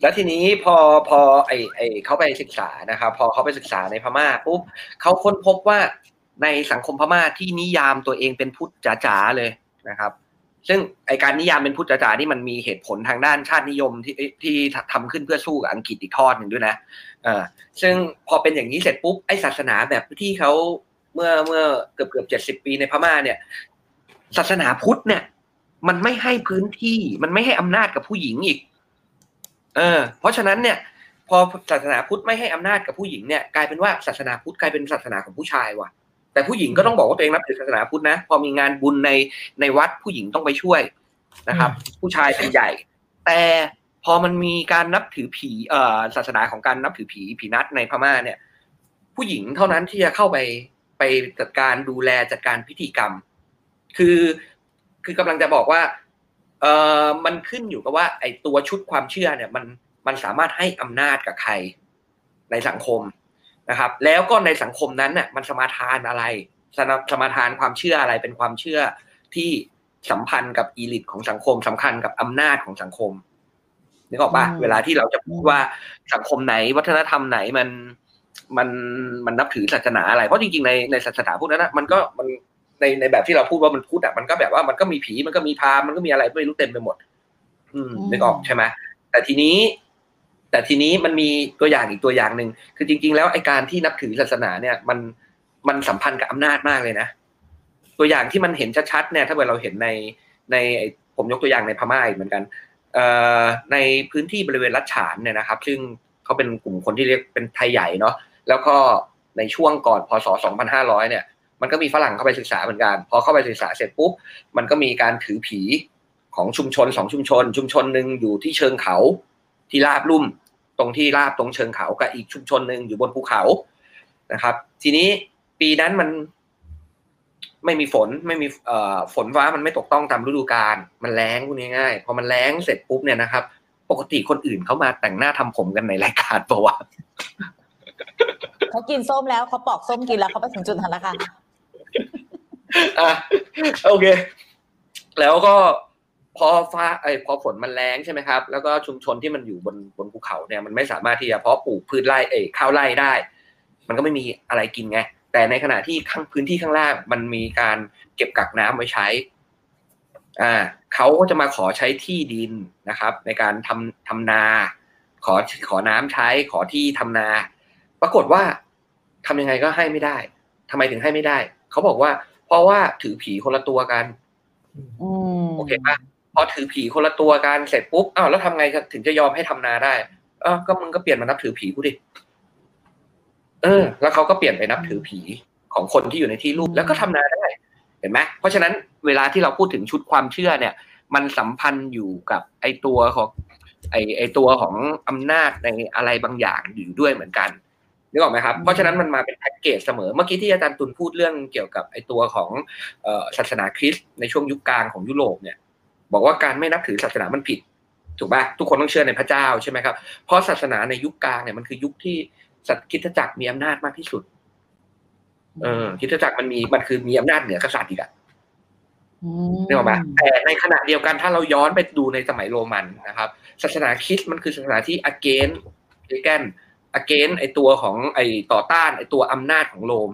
แล้วทีนี้พอพอไอไอเขาไปศึกษานะครับ พอเขาไปศึกษาในพม่าปุ๊บเขาค้นพบว่าในสังคมพม่าที่นิยามตัวเองเป็นพุทธจ๋าๆเลยนะครับ ซึ่งไอการนิยามเป็นพุทธจ๋าๆนี่มันมีเหตุผลทางด้านชาตินิยมที่ที่ทำขึ้นเพื่อสู้กับอังกฤษอีกทอดหนึ่งด้วยนะเออซึ่งพอเป็นอย่างนี้เสร็จปุ๊บไอศาสนาแบบที่เขา เมื่อเมื่อเกือบเกือบเจ็ดสิบปีในพม่าเนี่ย ศาสนาพุทธเนี่ย มันไม่ให้พื้นที่ มันไม่ให้อำนาจกับผู้หญิงอีก เออ เพราะฉะนั้นเนี่ย พอศาสนาพุทธไม่ให้อำนาจกับผู้หญิงเนี่ยกลายเป็นว่าศาสนาพุทธกลายเป็นศาสนาของผู้ชายว่ะ แต่ผู้หญิงก็ต้องบอกว่าตัวเองนับถือศาสนาพุทธนะ พอมีงานบุญในในวัดผู้หญิงต้องไปช่วยนะครับ ผู้ชายเป็นใหญ่ แต่พอมันมีการนับถือผีเอ่อศาสนาของการนับถือผีผีนัดในพม่าเนี่ย ผู้หญิงเท่านั้นที่จะเข้าไป ไปจัดการดูแลจัดการพิธีกรรม คือคือกำลังจะบอกว่าเอ่อมันขึ้นอยู่กับว่า ไอ้ตัวชุดความเชื่อเนี่ย มันมันสามารถให้อำนาจกับใครในสังคมนะครับ แล้วก็ในสังคมนั้นน่ะมันสมาทานอะไรสมาสมาทานความเชื่ออะไรเป็นความเชื่อที่สัมพันธ์กับอีลิทของสังคมสำคัญกับอำนาจของสังคมนึกออกปะอืมเวลาที่เราจะพูดว่าสังคมไหน วัฒนธรรมไหนมัน มันมันนับถือศาสนาอะไร เพราะจริงๆในในศาสนาพวกนั้นนะมันก็มันในในแบบที่เราพูดว่ามันพูดอะมันก็แบบว่ามันก็มีผีมันก็มีพราหมณ์มันก็มีอะไรไม่รู้เต็มไปหมดอืมอืมนึกออกใช่ไหมแต่ทีนี้ แต่ทีนี้มันมีตัวอย่างอีกตัวอย่างหนึ่งคือจริง ๆ แล้วไอการที่นับถือศาสนาเนี่ย มันมันสัมพันธ์กับอำนาจมากเลยนะตัวอย่างที่มันเห็นชัดๆเนี่ย ถ้าเกิดเราเห็นในในไอ้ผมยกตัวอย่างในพม่าอีกเหมือนกันเอ่อในพื้นที่บริเวณรัชฉานเนี่ยนะครับ ซึ่งเขาเป็นกลุ่มคนที่เรียกเป็นไทยใหญ่เนาะ แล้วก็ในช่วงก่อนพศ 2500 เนี่ย มันก็มีฝรั่งเข้าไปศึกษาเหมือนกัน พอเข้าไปศึกษาเสร็จปุ๊บ มันก็มีการถือผีของชุมชนสองชุมชน ชุมชนหนึ่งอยู่ที่เชิงเขาที่ราบลุ่ม ตรงที่ราบตรงเชิงเขากับอีกชุมชนหนึ่งอยู่บนภูเขานะครับ ทีนี้ปีนั้นมันไม่มีฝนไม่มีเอ่อฝนฟ้ามันไม่ตกต้องตามฤดูกาลมันแล้งพูดง่ายๆพอมันแล้งเสร็จปุ๊บเนี่ยนะครับ ปกติคนอื่นเขามาแต่งหน้าทำผมกันในรายการปะวะ เขากินส้มแล้วเขาปอกส้มกินแล้วเขาไปถึงจุดนั้นแล้วค่ะอะโอเค แล้วก็พอฟ้าไอยพอฝนมันแรงใช่ไหมครับ แล้วก็ชุมชนที่มันอยู่บนบนภูเขาเนี่ยมันไม่สามารถที่จะเพาะปลูกพืชไร่เอยข้าวไร่ได้ มันก็ไม่มีอะไรกินไงแต่ในขณะที่ข้างพื้นที่ข้างล่างมันมีการเก็บกักน้ำไว้ใช้ อ่าเขาก็จะมาขอใช้ที่ดินนะครับ ในการทำทำนา ขอขอน้ำใช้ขอที่ทำนา ปรากฏว่าทำยังไงก็ให้ไม่ได้ทำไมถึงให้ไม่ได้ เขาบอกว่า เพราะว่าถือผีคนละตัวกันอืมโอเคปะพอถือผีคนละตัวกันเสร็จปุ๊บอ้าวแล้วทำไงถึงจะยอมให้ทำนาได้ เออก็มึงก็เปลี่ยนมานับถือผีกูดิเออ แล้วเขาก็เปลี่ยนไปนับถือผีของคนที่อยู่ในที่รูปแล้วก็ทำนาได้ เห็นไหมเพราะฉะนั้นเวลาที่เราพูดถึงชุดความเชื่อเนี่ย มันสัมพันธ์อยู่กับไอตัวของไอไอตัวของอำนาจในอะไรบางอย่างอยู่ด้วยเหมือนกัน นึกออกไหมครับ เพราะฉะนั้นมันมาเป็นแพ็กเกจเสมอ เมื่อกี้ที่อาจารย์ตุลพูดเรื่องเกี่ยวกับไอตัวของเอ่อศาสนาคริสต์ในช่วงยุคกลางของยุโรปเนี่ย บอกว่าการไม่นับถือศาสนามันผิด ถูกป่ะทุกคนต้องเชื่อในพระเจ้าใช่ไหมครับ เพราะศาสนาในยุคกลางเนี่ยมันคือยุคที่สัตว์คริดจักรมีอำนาจมากที่สุด เออคริดจักรมันมีมันคือมีอำนาจเหนือกษัตริย์อีกอะอืมนึกออกไหมแต่ในขณะเดียวกันถ้าเราย้อนไปดูในสมัยโรมันนะครับ ศาสนาคริสต์มันคือศาสนาที่ against pagan against ไอตัวของไอต่อต้านไอตัวอำนาจของโรม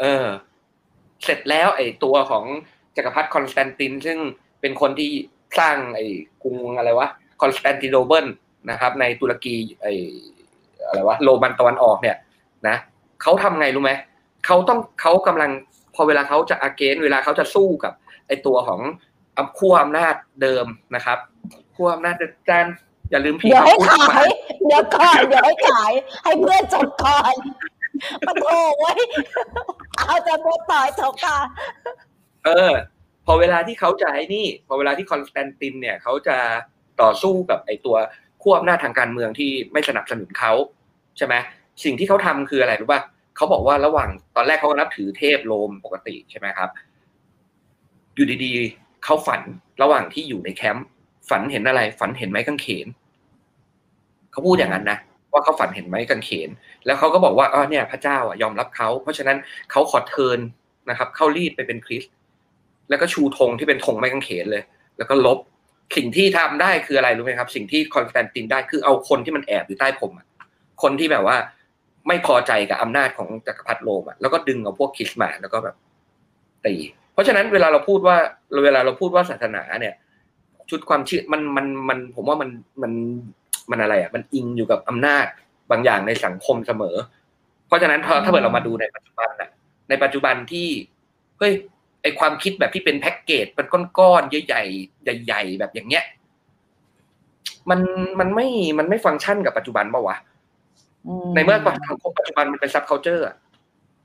เออ เสร็จแล้ว ไอตัวของจักรพรรดิคอนสแตนติน ซึ่งเป็นคนที่สร้างไอกรุงอะไรวะคอนสแตนติโนเปิลนะครับ ในตุรกีไออะไรวะโรมันตะวันออกเนี่ย นะเขาทำไงรู้ไหมเขาต้องเขากำลังพอเวลาเขาจะ against เวลาเขาจะสู้กับ ไอตัวของอำขั้วอำนาจเดิมนะครับขั้วอำนาจจาน อย่าลืมผีเดี๋ยวให้มาพูดขาย เดี๋ยวก่อนเดี๋ยวให้ขาย ให้เพื่อนจบก่อนมันโอ้ไว้ยเอาจะพูดต่อยจบก่อนเออ พอเวลาที่เขาจะไอ้นี่ พอเวลาที่คอนสแตนตินเนี่ยเขาจะต่อสู้กับไอ้ตัวขั้วอำนาจทางการเมืองที่ไม่สนับสนุนเขาใช่ไหมสิ่งที่เขาทำคืออะไรรู้ป่ะเขาบอกว่าระหว่างตอนแรกเขาก็นับถือเทพโรมปกติใช่ไหมครับ อยู่ดีๆเขาฝันระหว่างที่อยู่ในแคมป์ ฝันเห็นอะไร ฝันเห็นไม้กางเขนเขาพูดอย่างนั้นนะว่าเขาฝันเห็นไม้กางเขน แล้วเขาก็บอกว่าอ๋อเนี่ย พระเจ้าอะยอมรับเขาเพราะฉะนั้นเขาขอ turn นะครับ เข้ารีดไปเป็นคริสต์แล้วก็ชูธงที่เป็นธงไม้กางเขนเลย แล้วก็รบสิ่งที่ทำได้คืออะไรรู้ไหมครับ สิ่งที่คอนสแตนตินได้คือเอาคนที่มันแอบอยู่ใต้พรมอะคนที่แบบว่าไม่พอใจกับอำนาจของจักรพรรดิโรมอะแล้วก็ดึงเอาพวกคริสต์มาแล้วก็แบบตีเพราะฉะนั้นเวลาเราพูดว่าเวลาเราพูดว่าศาสนาเนี่ย ชุดความเชื่อมันมันมันผมว่ามันมันมันอะไรอะมันอิงอยู่กับอำนาจบางอย่างในสังคมเสมอ เพราะฉะนั้นพอถ้าเกิดเรามาดูในปัจจุบันอะในปัจจุบันที่เฮ้ยไอความคิดแบบที่เป็นแพ็กเกจเป็นก้อนๆใหญ่ๆใหญ่ ๆ แบบอย่างเงี้ยมันมันไม่มันไม่ฟังก์ชันกับปัจจุบันปะวะในเมื่อสังคมปัจจุบันมันเป็น subculture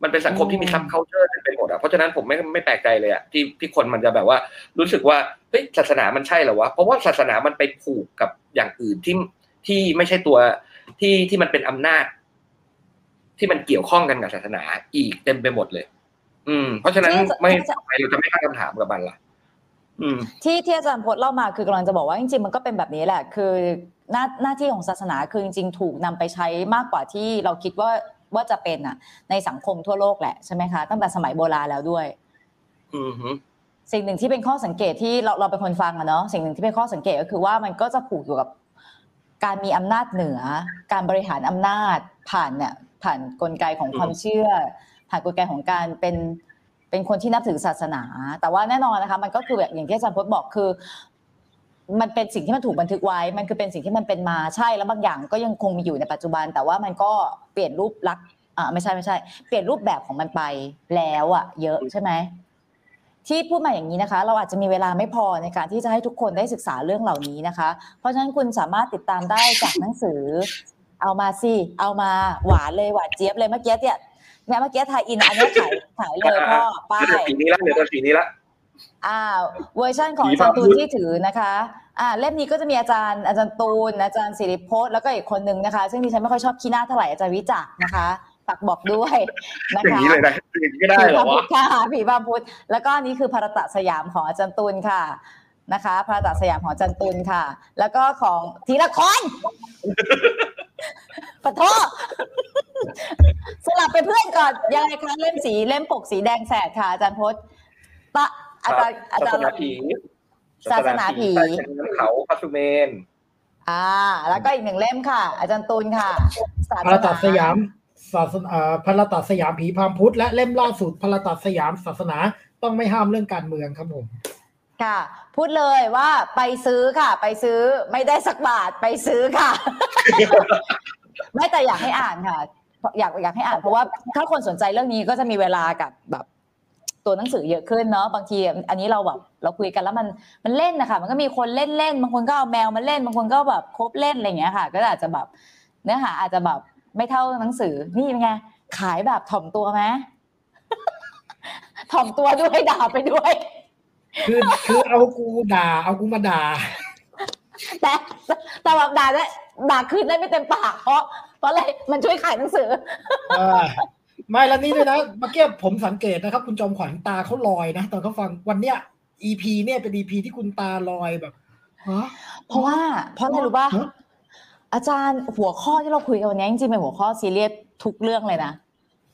มันเป็นสังคมที่มี subculture เป็นหมดอะเพราะฉะนั้นผมไม่ไม่แปลกใจเลยอะที่ที่คนมันจะแบบว่า รู้สึกว่าเฮ้ยศาสนามันใช่เหรอวะเพราะว่าศาสนามันไปผูกกับอย่างอื่นที่ที่ไม่ใช่ตัวที่ที่มันเป็นอำนาจ ที่มันเกี่ยวข้องกันกับศาสนาอีกเต็มไปหมดเลย อืม เพราะฉะนั้นไม่ทำไมเราจะไม่ตั้งคำถามกับมันล่ะอืมที่ที่อาจารย์พจน์เล่ามาคือกำลังจะบอกว่าจริงๆมันก็เป็นแบบนี้แหละ คือหน้าหน้าที่ของศาสนาคือจริงๆ ถูกนำไปใช้มากกว่าที่เราคิดว่า ว่าจะเป็นอะ ในสังคมทั่วโลกแหละใช่ไหมคะตั้งแต่สมัยโบราณแล้วด้วยอืมฮึสิ่งหนึ่งที่เป็นข้อสังเกตที่เราเราเป็นคนฟังอะเนาะสิ่งหนึ่งที่เป็นข้อสังเกตก็คือว่ามันก็จะผูกอยู่กับการมีอำนาจเหนือ การบริหารอำนาจผ่านเนี่ยผ่านกลไกของความเชื่อ ผ่านกลไกของการเป็นเป็นคนที่นับถือศาสนา แต่ว่าแน่นอนนะคะ มันก็คือแบบอย่างที่อาจารย์พจน์บอกคือ มันเป็นสิ่งที่มันถูกบันทึกไว้ มันคือเป็นสิ่งที่มันเป็นมาใช่แล้วบางอย่างก็ยังคงมีอยู่ในปัจจุบัน แต่ว่ามันก็เปลี่ยนรูปลักษณ์อ่าไม่ใช่ไม่ใช่ เปลี่ยนรูปแบบของมันไปแล้วอะเยอะใช่ไหมที่พูดมาอย่างนี้นะคะ เราอาจจะมีเวลาไม่พอในการที่จะให้ทุกคนได้ศึกษาเรื่องเหล่านี้นะคะ เพราะฉะนั้นคุณสามารถติดตามได้จากหนังสือ เอามาสิเอามาหวานเลยหวานเจี๊ยบเลยเมื่อกี้เนี่ยเนี่ยเมื่อกี้ไทยอินอันนี้ขายขายเลยพ่อป้าเดี๋ยวยสีนี้ละเดี๋ยวตัวสีนี้ละ อ่าเวอร์ชันของอาจารย์ตูนที่ถือนะคะอ่าเล่มนี้ก็จะมีอาจารย์อาจารย์ตูน อาจารย์สิริพจน์แล้วก็อีกคนนึงนะคะ ซึ่งดิฉันไม่ค่อยชอบขี้หน้าเท่าไหร่อาจารย์วิจักรนะคะฝากบอกด้วยนะอย่างคะนี้เลยนะอย่างนี้ก็ได้ผีเหรพาอพุวะทธค่ะผีพาพุทธแล้วก็อันนี้คือภารตะสยามของอาจารย์ตูนค่ะนะคะภารตะสยามของอาจารย์ตูนค่ะ แล้วก็ของทีละครปะโทษสลับไปเพื่อนก่อนยังไงคะเล่มสีเล่มปกสีแดงแสดค่ะ อาจารย์พจน์ตะ อาจารย์อาศาจารสย์นาผีศาสนาผีใต้เชิงเขาพัสุเมนอ่า แล้วก็อีกหนึ่งเล่มค่ะ อาจารย์ตูนค่ะศาพระตัดสยามศาสนาอ่าพระตัดสยามผีพรามพุทธและเล่มล่าสุดพระตัดสยามศาสนาต้องไม่ห้ามเรื่องการเมืองครับผมค่ะ พูดเลยว่าไปซื้อค่ะ ไปซื้อไม่ได้สักบาทไปซื้อค่ะ ไม่แต่อยากให้อ่านค่ะ อยากอยากให้อ่านเพราะว่าถ้าคนสนใจเรื่องนี้ก็จะมีเวลากับแบบ ตัวหนังสือเยอะขึ้นเนาะบางทีอันนี้เราแบบเราคุยกันแล้วมันมันเล่นนะคะมันก็มีคนเล่นเล่นบางคนก็เอาแมวมาเล่นบางคนก็แบบครบเล่นอะไรอย่างเงี้ยค่ะ ก็อาจจะแบบเนื้อหาอาจจะแบบไม่เท่าหนังสือนี่เป็นไงขายแบบถ่อมตัวไหมถ่อมตัวด้วยด่าไปด้วย คือคือเอากูด่า เอากูมาด่า แต่แต่แบบด่าได้ด่าคืนได้ไม่เต็มปากเพราะเพราะอะไรมันช่วยขายหนังสือเออ ไม่แล้วนี่ด้วยนะเมื่อกี้ผมสังเกตนะครับ คุณจอมขวัญตาเขาลอยนะตอนเขาฟังวันเนี้ย EP เนี่ยเป็น EP ที่คุณตาลอยแบบฮะเพราะว่า เพราะอะไรรู้ป่ะฮะอาจารย์หัวข้อที่เราคุยกันวันนี้จริงๆเป็นหัวข้อซีเรียสทุกเรื่องเลยนะ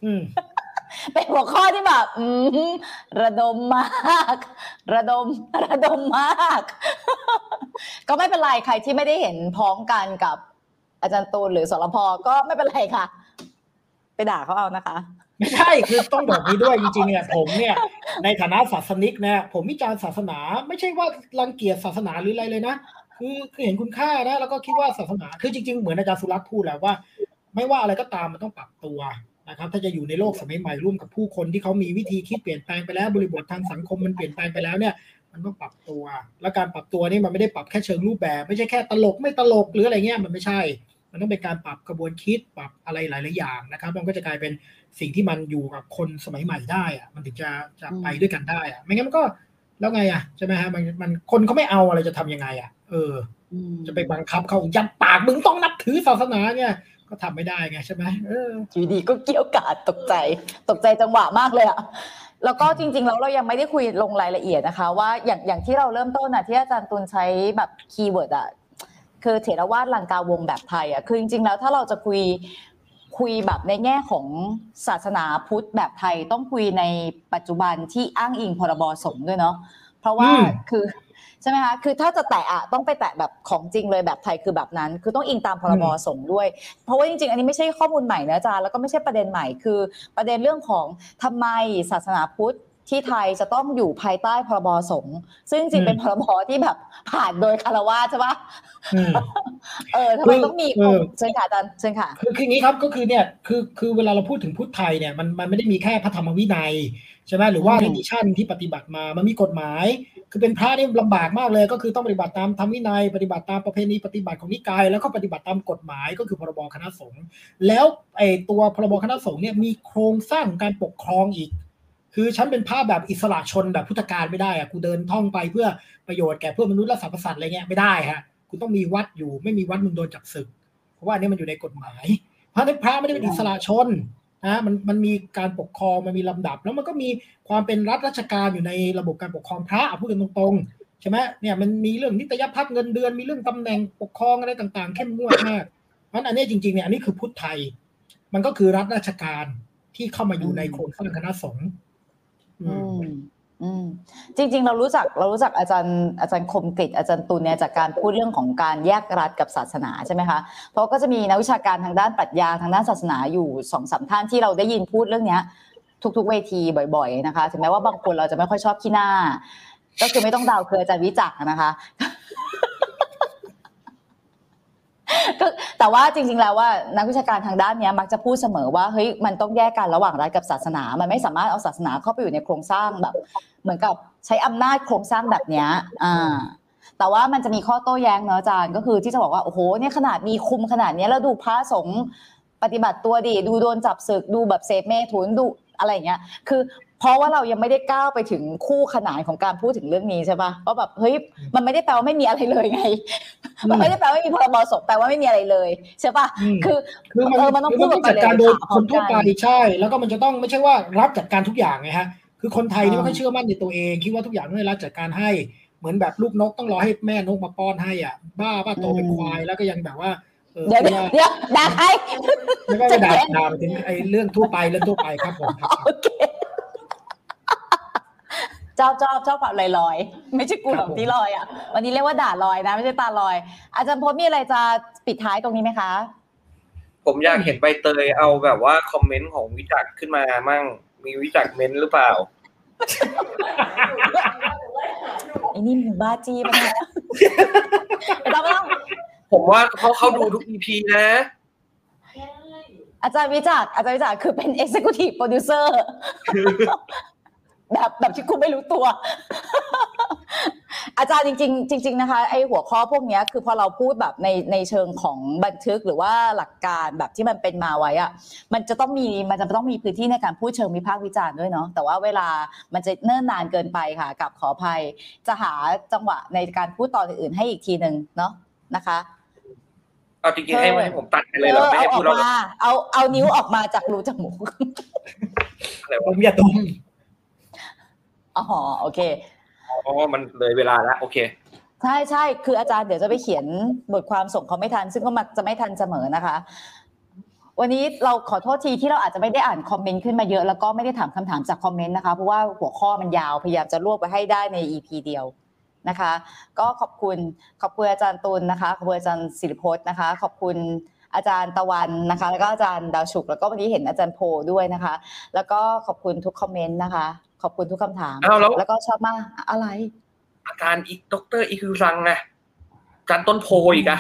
อืมเป็นหัวข้อที่แบบอืมระดมมาก ระดมระดมมาก ก็ไม่เป็นไรใครที่ไม่ได้เห็นพ้องกันกับอาจารย์ตูนหรือสรพก็ไม่เป็นไรค่ะ ไปด่าเขาเอานะคะ ไม่ใช่คือต้องบอกนี้ด้วยจริงๆเนี่ยผมเนี่ย ในฐานะศาสนิกเนี่ยผมวิจารณ์ศาสนา ไม่ใช่ว่ารังเกียจศาสนาหรืออะไรเลยนะคือคือเห็นคุณค่านะแล้วก็คิดว่าศาสนาคือจริง ๆ เหมือนอาจารย์สุรัตน์พูดแหละว่า ไม่ว่าอะไรก็ตามมันต้องปรับตัวนะครับถ้าจะอยู่ในโลกสมัยใหม่ร่วมกับผู้คนที่เขามีวิธีคิดเปลี่ยนแปลงไปแล้วบริบททางสังคมมันเปลี่ยนแปลงไปแล้วเนี่ย มันต้องปรับตัว แล้วการปรับตัวนี่มันไม่ได้ปรับแค่เชิงรูปแบบ ไม่ใช่แค่ตลกไม่ตลกหรืออะไรเงี้ยมันไม่ใช่ มันต้องเป็นการปรับกระบวนคิดปรับอะไรหลายๆอย่างนะครับ มันก็จะกลายเป็นสิ่งที่มันอยู่กับคนสมัยใหม่ได้อะมันถึงจะจะไปด้วยกันได้อะไม่งั้นมันก็แล้วไงอะใช่ไหมฮะมันมันคนเขาไม่เอาอะไรจะทำยังไงอะเออจะไปบังคับเขายัดปากมึงต้องนับถือศาสนาเนี่ยก็ทำไม่ได้ไงใช่ไหมเอออยู่ดีก็เกรี้ยวกราดตกใจ ตกใจจังหวะมากเลยอะแล้วก็จริงๆแล้วเรายังไม่ได้คุยลงรายละเอียดนะคะ ว่าอย่างอย่างที่เราเริ่มต้นอะที่อาจารย์ตุลใช้แบบ keyword อะ คือเถรวาทลังกาวงแบบไทยอะคือจริงๆแล้วถ้าเราจะคุยคุยแบบในแง่ของศาสนาพุทธแบบไทยต้องคุยในปัจจุบันที่อ้างอิงพรบสงฆ์ด้วยเนาะเพราะว่าอืมคือใช่ไหมคะคือถ้าจะแตะอะต้องไปแตะแบบของจริงเลยแบบไทยคือแบบนั้น คือต้องอิงตามพรบสงฆ์ด้วย เพราะว่าจริงๆ อันนี้ไม่ใช่ข้อมูลใหม่นะอาจารย์แล้วก็ไม่ใช่ประเด็นใหม่คือประเด็นเรื่องของทำไมศาสนาพุทธ ที่ไทยจะต้องอยู่ภายใต้พรบสงฆ์ซึ่งจริงๆเป็นพรบที่แบบผ่านโดยคารวะใช่ปะอืมเออทำไมคือต้องมีเออเชิญค่ะอาจารย์เชิญค่ะคือคืออย่างนี้ครับก็คือเนี่ยคือคือเวลาเราพูดถึงพุทธไทยเนี่ยมันมันไม่ได้มีแค่พระธรรมวินัยใช่ไหมหรือว่าอืมริดิชันที่ปฏิบัติมามันมีกฎหมาย คือเป็นพระนี่ลำบากมากเลย ก็คือต้องปฏิบัติตามธรรมวินัย ปฏิบัติตามประเพณีปฏิบัติของนิกาย แล้วก็ปฏิบัติตามกฎหมายก็คือพรบคณะสงฆ์แล้วไอ้ตัวพรบคณะสงฆ์เนี่ยมีโครงสร้างการปกครองอีก คือฉันเป็นพระแบบอิสระชนแบบพุทธการไม่ได้อะกูเดินท่องไปเพื่อประโยชน์แก่เพื่อมนุษย์และสรรพสัตว์อะไรเงี้ยไม่ได้ฮะคุณต้องมีวัดอยู่ ไม่มีวัดมึงโดนจับศึก เพราะว่าอันนี้มันอยู่ในกฎหมาย พระในพระไม่ได้เป็นอิสระชนนะมันมันมีการปกครองมันมีลำดับ แล้วมันก็มีความเป็นรัฐราชการอยู่ในระบบการปกครองพระอะพูดกันตรงๆใช่ไหมเนี่ยมันมีเรื่องนิตยพัฒน์เงินเดือนมีเรื่องตำแหน่งปกครองอะไรต่างๆ เข้มงวดมากเพราะฉะนั้นอันนี้จริงๆเนี่ยอันนี้คือพุทธไทย มันก็คือรัฐราชการที่เข้ามาอยู่ในโครงสร้างคณะสงฆ์ อืมอืมจริง ๆ เรารู้จักเรารู้จักอาจารย์อาจารย์คมกริตอาจารย์ตุลเนี่ยจากการพูดเรื่องของการแยกรัฐกับศาสนาใช่ไหมคะเพราะก็จะมีนักวิชาการทางด้านปรัชญาทางด้านศาสนาอยู่สองสามท่านที่เราได้ยินพูดเรื่องเนี้ย ทุก ๆ เวทีบ่อย ๆ นะคะถึงแม้ว่าบางคนเราจะไม่ค่อยชอบขี้หน้า ก็คือไม่ต้องเดาคืออาจารย์วิจักนะคะ ก็แต่ว่าจริงๆแล้วว่านักวิชาการทางด้านนี้มักจะพูดเสมอว่าเฮ้ยมันต้องแยกกันระหว่างรัฐกับศาสนา มันไม่สามารถเอาศาสนาเข้าไปอยู่ในโครงสร้างแบบ เหมือนกับใช้อำนาจโครงสร้างแบบนี้อ่าแต่ว่ามันจะมีข้อโต้แย้งเนอะอาจารย์ก็คือที่จะบอกว่าโอ้โหเนี่ยขนาดมีคุมขนาดนี้แล้วดูพระสงฆ์ปฏิบัติตัวดี ดูโดนจับศึกดูแบบเสพเมถุนดูอะไรอย่างเงี้ย คือ ราะว่าเรายังไม่ได้ก้าวไปถึงคู่ขนานของการพูดถึงเรื่องนี้ใช่ปะว่าแบบเฮ้ยมันไม่ได้แปลว่าไม่มีอะไรเลยไง มันไม่ได้แปลว่าไม่มีพรบสงฆ์แปลว่าไม่มีอะไรเลยใช่ปะอืมคือคือมันเออมันต้องคือพูดมันต้องออกไปจัดการโดยเลยค่ะคนทั่วไปพร้อมกันใช่ แล้วก็มันจะต้องไม่ใช่ว่ารัฐจัดการทุกอย่างไงฮะคือคนไทยนี่อ่าไม่ค่อยเชื่อมั่นในตัวเอง คิดว่าทุกอย่างต้องให้รัฐจัดการให้เหมือนแบบลูกนกต้องรอให้แม่นกมาป้อนให้อะ บ้าบ้าโตเป็นควายแล้วก็ยังแบบว่าเออเดี๋ยวคิดว่าเดี๋ยวด่าใครไม่ไม่ไม่ด่าด่าไปถึงไอ้เรื่องทั่วไปเรื่องทั่วไปครับผมครับโอเค ชอบชอบชอบแบบลอยๆไม่ใช่กูคแบรับบผมที่ลอยอะวันนี้เรียกว่าด่าลอยนะ ไม่ใช่ตาลอย อาจารย์พจน์มีอะไรจะปิดท้ายตรงนี้ไหมคะ ผมอยากเห็นใบเตยเอาแบบว่าคอมเมนต์ของวิจักรขึ้นมามั่งมีวิจักรเมนต์หรือเปล่าไอ้นี่มึงบ้าจี้ปะเนี่ยไม่ต้องไม่ต้องผมว่าเขาเขาดูทุก EP นะ อาจารย์วิจักรอาจารย์วิจักรคือเป็น executive producer แบบแบบที่คุณไม่รู้ตัว อาจารย์จริง ๆ จริง ๆ นะคะไอหัวข้อพวกเนี้ยคือพอเราพูดแบบในในเชิงของบันทึกหรือว่าหลักการแบบที่มันเป็นมาไว้อะมันจะต้องมีมันจะต้องมีพื้นที่ในการพูดเชิงวิพากษ์วิจารณ์ด้วยเนาะแต่ว่าเวลามันจะเนิ่นนานเกินไปค่ะกับขออภัย จะหาจังหวะในการพูดตอนอื่นๆให้อีกทีหนึ่งเนาะนะคะเอาจริงๆให้ให้ผมตัดไปเลยเหรอไม่ให้เอาอพูอดกแล้วเหรอมาเอาเอานิ้วออกมาจากรูจมูกอะไรผวะมอย่าดม อ๋อโอเคอ๋อมันเลยเวลาแล้วโอเค ใช่ใช่คืออาจารย์เดี๋ยวจะไปเขียนบทความส่งเขาไม่ทัน ซึ่งก็มักจะไม่ทันเสมอนะคะ วันนี้เราขอโทษทีที่เราอาจจะไม่ได้อ่านคอมเมนต์ขึ้นมาเยอะแล้วก็ไม่ได้ถามคำถามจากคอมเมนต์นะคะเพราะว่าหัวข้อมันยาวพยายามจะรวบไปให้ได้ใน EP เดียวนะคะ ก็ขอบคุณขอบคุณอาจารย์ตุลนะคะขอบคุณอาจารย์ศิริพจน์นะคะ ขอบคุณอาจารย์ตะวันนะคะ แล้วก็อาจารย์ดาวฉุก แล้วก็วันนี้เห็นอาจารย์โพด้วยนะคะ แล้วก็ขอบคุณทุกคอมเมนต์นะคะ ขอบคุณทุกคำถามอ้าวแล้วแล้วก็ชอบมากอะไร อาจารย์อีกดรอีคิวซังไงอาจารย์ต้นโพอีกอะ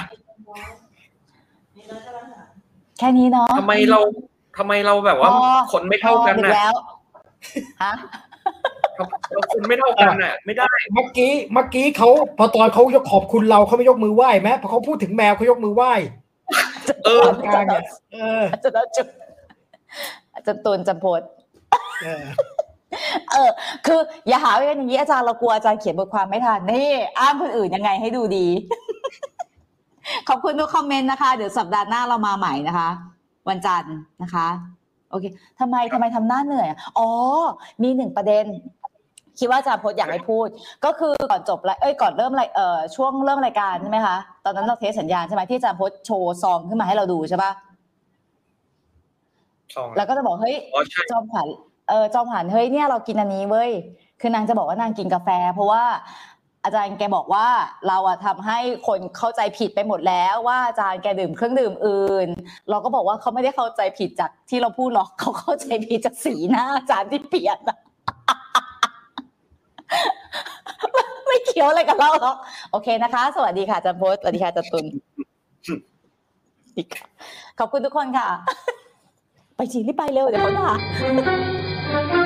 แค่นี้เนาะทำไมเราทำไมเราแบบว่าอ๋อคนไม่เท่ากันพอดึนะแล้วฮะเราคนไม่เท่ากันน่ะ ไม่ได้ เมื่อกี้เมื่อกี้เขาพอตอนเขายกขอบคุณเราเขาไม่ยกมือไหว้ไหมพอเขาพูดถึงแมวเขายกมือไหว้เออกลางเนี่ยเอออาจารย์ดาวฉุกอาจารย์ตูนจำโพด เออเออ คืออย่าหาว่าเป็นอย่างนี้อาจารย์เรากลัวอาจารย์เขียนบทความไม่ทันนี่อ้างคนอื่นยังไงให้ดูดี ขอบคุณทุกคอมเมนต์นะคะ เดี๋ยวสัปดาห์หน้าเรามาใหม่นะคะ วันจันทร์นะคะ โอเคทำไมทำไมทำหน้าเหนื่อยอะอ๋อ มีหนึ่งประเด็น คิดว่าอาจารย์พจน์อยากให้พูด ก็คือก่อนจบรายเอ้ยก่อนเริ่มรายเอ่อช่วงเริ่มรายการใช่ไหมคะตอนนั้นเราเทสสัญญาณใช่ไหมที่อาจารย์พจน์โชว์ซองขึ้นมาให้เราดูใช่ปะสองแล้วก็จะบอกเฮ้ยอ๋อใช่จอมขวัญ เออจอมขวัญเฮ้ยเนี่ยเรากินอันนี้เว้ยคือนางจะบอกว่านางกินกาแฟ เพราะว่าอาจารย์แกบอกว่าเราอะทำให้คนเข้าใจผิดไปหมดแล้วว่าอาจารย์แกดื่มเครื่องดื่มอื่น เราก็บอกว่าเขาไม่ได้เข้าใจผิดจากที่เราพูดหรอกเขาเข้าใจผิดจากสีหน้าอาจารย์ที่เปลี่ยนอะไม่เกี่ยวอะไรกับเราหรอกโอเคนะคะ สวัสดีค่ะอาจารย์โพสสวัสดีค่ะอาจารย์ตุลขอบคุณทุกคนค่ะ ไปจีรีบไปเร็วเดี๋ยวเขาด่า Thank you.